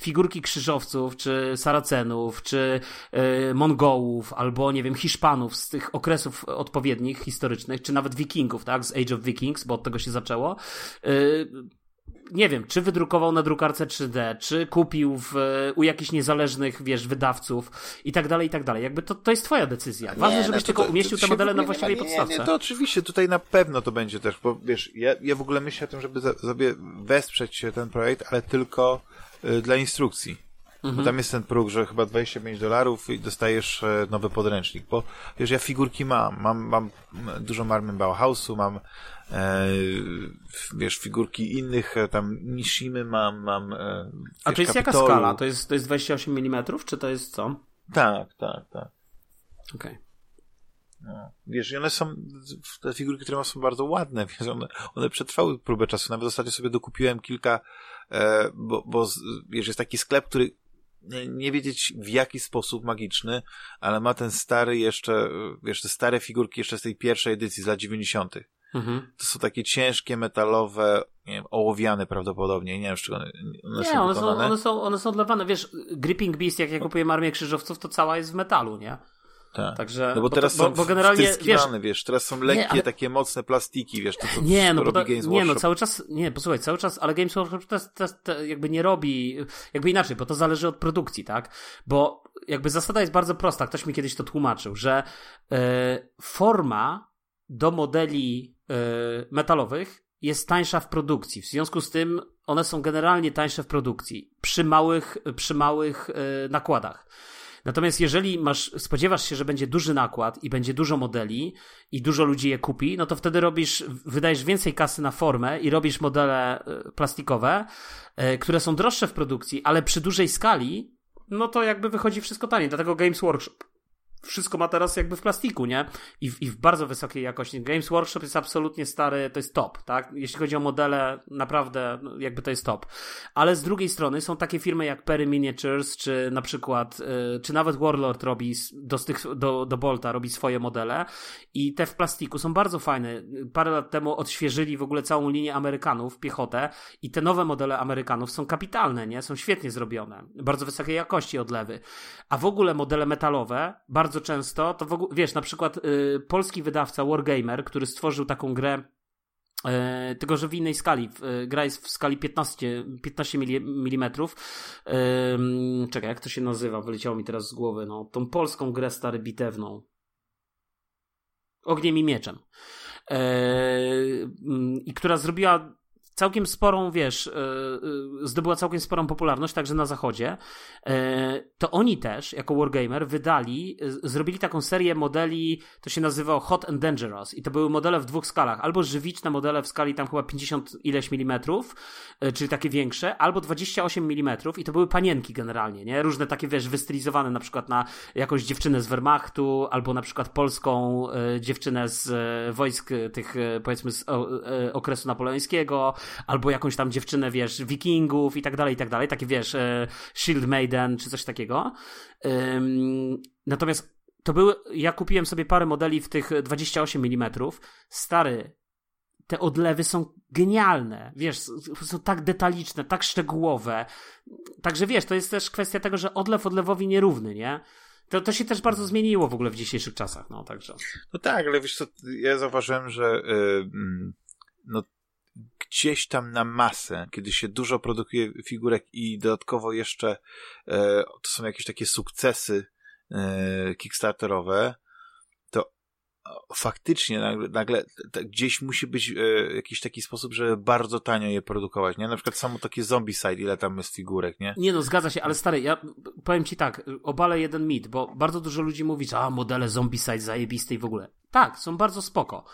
figurki krzyżowców, czy Saracenów, czy Mongołów, albo nie wiem, Hiszpanów z tych okresów odpowiednich, historycznych, czy nawet Wikingów, tak, z Age of Vikings, bo od tego się zaczęło, nie wiem, czy wydrukował na drukarce 3D, czy kupił w, u jakichś niezależnych, wiesz, wydawców i tak dalej, i tak dalej. Jakby to, to jest twoja decyzja. Ważne, nie, żebyś no tylko to, umieścił te modele na właściwej nie, podstawce. Nie, nie, to oczywiście, tutaj na pewno to będzie też, bo wiesz, ja, ja w ogóle myślę o tym, żeby sobie wesprzeć ten projekt, ale tylko y, dla instrukcji. Mhm. Bo tam jest ten próg, że chyba 25 dolarów i dostajesz e, nowy podręcznik. Bo wiesz, ja figurki mam. Mam, mam dużo marmy Bauhausu, mam wiesz, figurki innych, e, tam Nishimy mam, mam e, A to jest Kapitolu. jaka skala? To jest, to jest 28 mm, czy to jest co? Tak, tak, tak. Okej. Okay. No. Wiesz, i one są, te figurki, które mam, są bardzo ładne, wiesz, one, one przetrwały próbę czasu. Nawet ostatnio sobie dokupiłem kilka, e, bo, bo wiesz, jest taki sklep, który nie wiedzieć w jaki sposób magiczny, ale ma ten stary jeszcze, wiesz, te stare figurki jeszcze z tej pierwszej edycji z lat 90. Mhm. To są takie ciężkie, metalowe, nie wiem, ołowiane prawdopodobnie, nie wiem z czego one, one nie, są one są, one są, one są odlewane, wiesz, Gripping Beast, jak ja kupuję Armię Krzyżowców, to cała jest w metalu, nie? Tak. Także, no bo teraz to, bo, są bo generalnie, wiesz, wiesz, teraz są lekkie, nie, ale... takie mocne plastiki, wiesz, to, co nie, no, robi to, Games Nie, no cały czas, nie, posłuchaj, cały czas, ale Games Workshop to, to, to, jakby nie robi, jakby inaczej, bo to zależy od produkcji, tak? Bo jakby zasada jest bardzo prosta, ktoś mi kiedyś to tłumaczył, że e, forma do modeli metalowych jest tańsza w produkcji. W związku z tym one są generalnie tańsze w produkcji przy małych, przy małych e, nakładach. Natomiast jeżeli masz, spodziewasz się, że będzie duży nakład i będzie dużo modeli i dużo ludzi je kupi, no to wtedy robisz, wydajesz więcej kasy na formę i robisz modele e, plastikowe, które są droższe w produkcji, ale przy dużej skali, no to jakby wychodzi wszystko taniej. Dlatego Games Workshop wszystko ma teraz jakby w plastiku, nie? I w, I w, bardzo wysokiej jakości. Games Workshop jest absolutnie stary, to jest top, tak? Jeśli chodzi o modele, naprawdę no, jakby to jest top. Ale z drugiej strony są takie firmy jak Perry Miniatures, czy na przykład, yy, czy nawet Warlord robi do, do, do Bolta robi swoje modele i te w plastiku są bardzo fajne. Parę lat temu odświeżyli w ogóle całą linię Amerykanów, piechotę i te nowe modele Amerykanów są kapitalne, nie? Są świetnie zrobione. Bardzo wysokiej jakości odlewy. A w ogóle modele metalowe, bardzo bardzo często, to w ogóle, wiesz, na przykład y, polski wydawca Wargamer, który stworzył taką grę y, tylko, że w innej skali. Y, gra jest w skali 15, 15 mm. czekaj, jak to się nazywa? Wyleciało mi teraz z głowy. No, tą polską grę stary bitewną. Ogniem i mieczem. mm, i która zrobiła całkiem sporą, wiesz, e, e, zdobyła całkiem sporą popularność także na zachodzie, e, to oni też, jako Wargamer, wydali, zrobili taką serię modeli, to się nazywało Hot and Dangerous i to były modele w dwóch skalach, albo żywiczne modele w skali tam chyba 50 ileś milimetrów, czyli takie większe, albo 28 milimetrów i to były panienki generalnie, nie? Różne takie, wiesz, wystylizowane na przykład na jakąś dziewczynę z Wehrmachtu, albo na przykład polską dziewczynę z wojsk tych, powiedzmy, z okresu napoleońskiego, albo jakąś tam dziewczynę, wiesz, wikingów i tak dalej, i tak dalej, takie, wiesz, e, Shield Maiden czy coś takiego. Natomiast to były, ja kupiłem sobie parę modeli w tych 28 mm. Stary, te odlewy są genialne, wiesz, są tak detaliczne, tak szczegółowe. Także wiesz, to jest też kwestia tego, że odlew odlewowi nierówny, nie? To, to się też bardzo zmieniło w ogóle w dzisiejszych czasach, no także. No tak, ale wiesz co, ja zauważyłem, że yy, no gdzieś tam na masę, kiedy się dużo produkuje figurek i dodatkowo jeszcze e, to są jakieś takie sukcesy e, kickstarterowe, to faktycznie nagle, nagle gdzieś musi być e, jakiś taki sposób, żeby bardzo tanio je produkować, nie? Na przykład samo takie zombie side, ile tam jest figurek, nie? Nie no, zgadza się, ale stary, ja powiem ci tak, obalę jeden mit, bo bardzo dużo ludzi mówi, że a, modele zombie side zajebiste i w ogóle. Tak, są bardzo spoko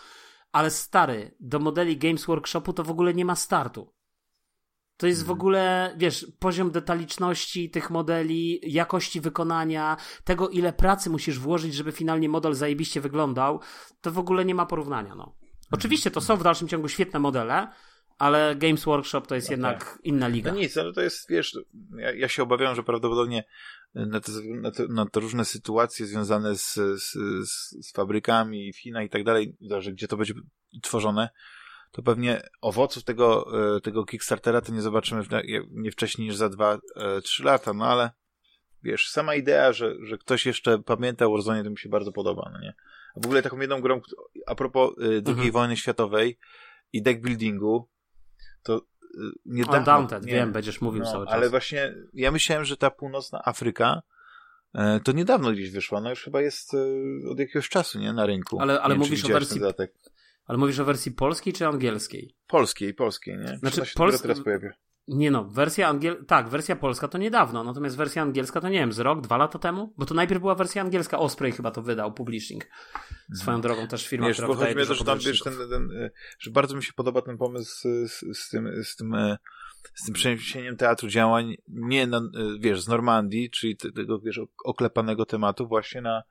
ale stary, do modeli Games Workshopu to w ogóle nie ma startu. To jest w mhm. ogóle, wiesz, poziom detaliczności tych modeli, jakości wykonania, tego ile pracy musisz włożyć, żeby finalnie model zajebiście wyglądał, to w ogóle nie ma porównania, no. Oczywiście to są w dalszym ciągu świetne modele, ale Games Workshop to jest no jednak tak. inna liga. No nic, ale to jest, wiesz, ja, ja się obawiam, że prawdopodobnie na te, na te, na te różne sytuacje związane z, z, z, fabrykami w Chinach i tak dalej, że gdzie to będzie tworzone, to pewnie owoców tego, e, tego Kickstartera to nie zobaczymy w, nie wcześniej niż za 2-3 e, lata, no ale wiesz, sama idea, że, że ktoś jeszcze pamięta o Warzone, to mi się bardzo podoba, no nie? A w ogóle taką jedną grą, a propos y, II mhm. wojny światowej i deckbuildingu, to y, niedawno... Undaunted, nie, wiem, będziesz mówił no, cały czas. Ale właśnie ja myślałem, że ta północna Afryka e, to niedawno gdzieś wyszła, no już chyba jest e, od jakiegoś czasu, nie, na rynku. Ale, ale mówisz o wersji... Ale mówisz o wersji polskiej czy angielskiej? Polskiej, polskiej, nie? Znaczy, polska teraz pojawia. Nie no, wersja angielska, tak, wersja polska to niedawno, natomiast wersja angielska to nie wiem, z rok, dwa lata temu? Bo to najpierw była wersja angielska, Osprey chyba to wydał, Publishing. Swoją drogą też firma, wiesz, która bo chodzi mi o to, że tam, wiesz, ten, ten, e, że bardzo mi się podoba ten pomysł z, z, tym, z tym, e, z tym przeniesieniem teatru działań nie na, e, wiesz, z Normandii, czyli tego, wiesz, oklepanego tematu właśnie na,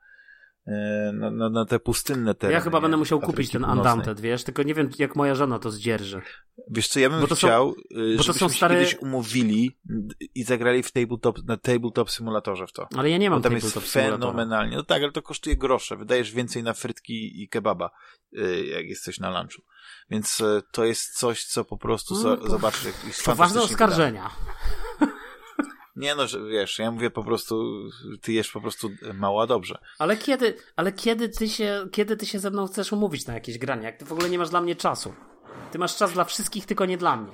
na, na, na, te pustynne tereny. Ja chyba będę musiał kupić ten Undaunted, wiesz, tylko nie wiem, jak moja żona to zdzierży. Wiesz co, ja bym chciał, są, bo to są stare... kiedyś umówili i zagrali w tabletop, na tabletop symulatorze w to. Ale ja nie mam tam tabletop jest fenomenalnie. No tak, ale to kosztuje grosze. Wydajesz więcej na frytki i kebaba, y, jak jesteś na lunchu. Więc to jest coś, co po prostu mm, zobaczysz. Poważne oskarżenia. Nie no, że wiesz, ja mówię po prostu, ty jesz po prostu mało dobrze. Ale kiedy, ale kiedy ty się, kiedy ty się ze mną chcesz umówić na jakieś granie? Jak ty w ogóle nie masz dla mnie czasu? Ty masz czas dla wszystkich, tylko nie dla mnie.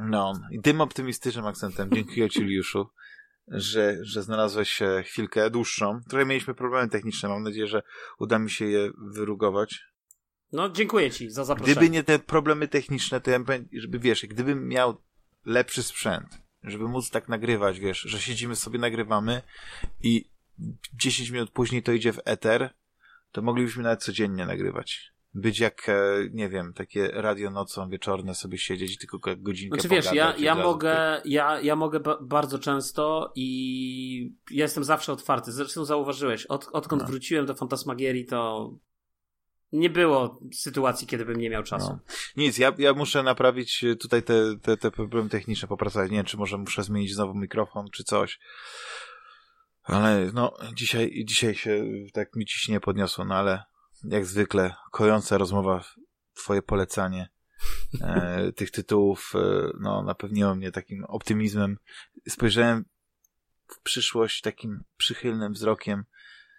No, i tym optymistycznym akcentem dziękuję ci, Juliuszu, że, że znalazłeś chwilkę dłuższą. Trochę mieliśmy problemy techniczne, mam nadzieję, że uda mi się je wyrugować. No, dziękuję ci za zaproszenie. Gdyby nie te problemy techniczne, to ja bym, żeby wiesz, gdybym miał lepszy sprzęt, żeby móc tak nagrywać, wiesz, że siedzimy sobie, nagrywamy i 10 minut później to idzie w eter, to moglibyśmy nawet codziennie nagrywać. Być jak, e, nie wiem, takie radio nocą wieczorne sobie siedzieć i tylko godzinkę Znaczy wiesz, ja, ja mogę, ja, ja mogę bardzo często i jestem zawsze otwarty. Zresztą zauważyłeś, od, odkąd no. wróciłem do Fantasmagierii, to nie było sytuacji, kiedy bym nie miał czasu. No. Nic, ja, ja muszę naprawić tutaj te, te, te problemy techniczne, popracować. Nie wiem, czy może muszę zmienić znowu mikrofon, czy coś. Ale no, dzisiaj, dzisiaj się tak mi ciśnie podniosło, no ale jak zwykle, kojąca rozmowa, twoje polecanie e, tych tytułów, e, no, napełniło mnie takim optymizmem. Spojrzałem w przyszłość takim przychylnym wzrokiem.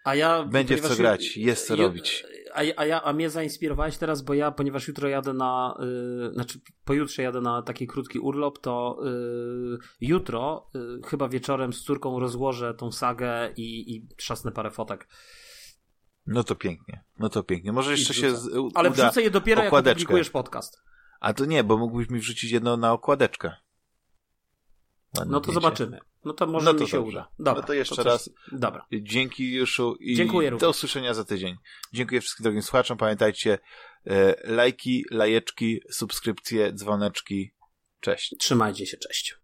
A ja, Będzie w co grać, jest co robić a, a, ja, a mnie zainspirowałeś teraz, bo ja, ponieważ jutro jadę na, yy, znaczy pojutrze jadę na taki krótki urlop, to yy, jutro, yy, chyba wieczorem z córką rozłożę tą sagę i, i trzasnę parę fotek. No to pięknie, no to pięknie. Może jeszcze się z, u, Ale wrzucę je dopiero jak okładeczkę. opublikujesz podcast. A to nie, bo mógłbyś mi wrzucić jedno na okładeczkę. Ładne No to zdjęcie. zobaczymy. No to może No to mi się dobrze. uda. Dobra, No to jeszcze coś- raz. Dobra. Dzięki Juszu i Dziękuję do również. usłyszenia za tydzień. Dziękuję wszystkim drogim słuchaczom. Pamiętajcie, e, lajki, lajeczki, subskrypcje, dzwoneczki. Cześć. Trzymajcie się, cześć.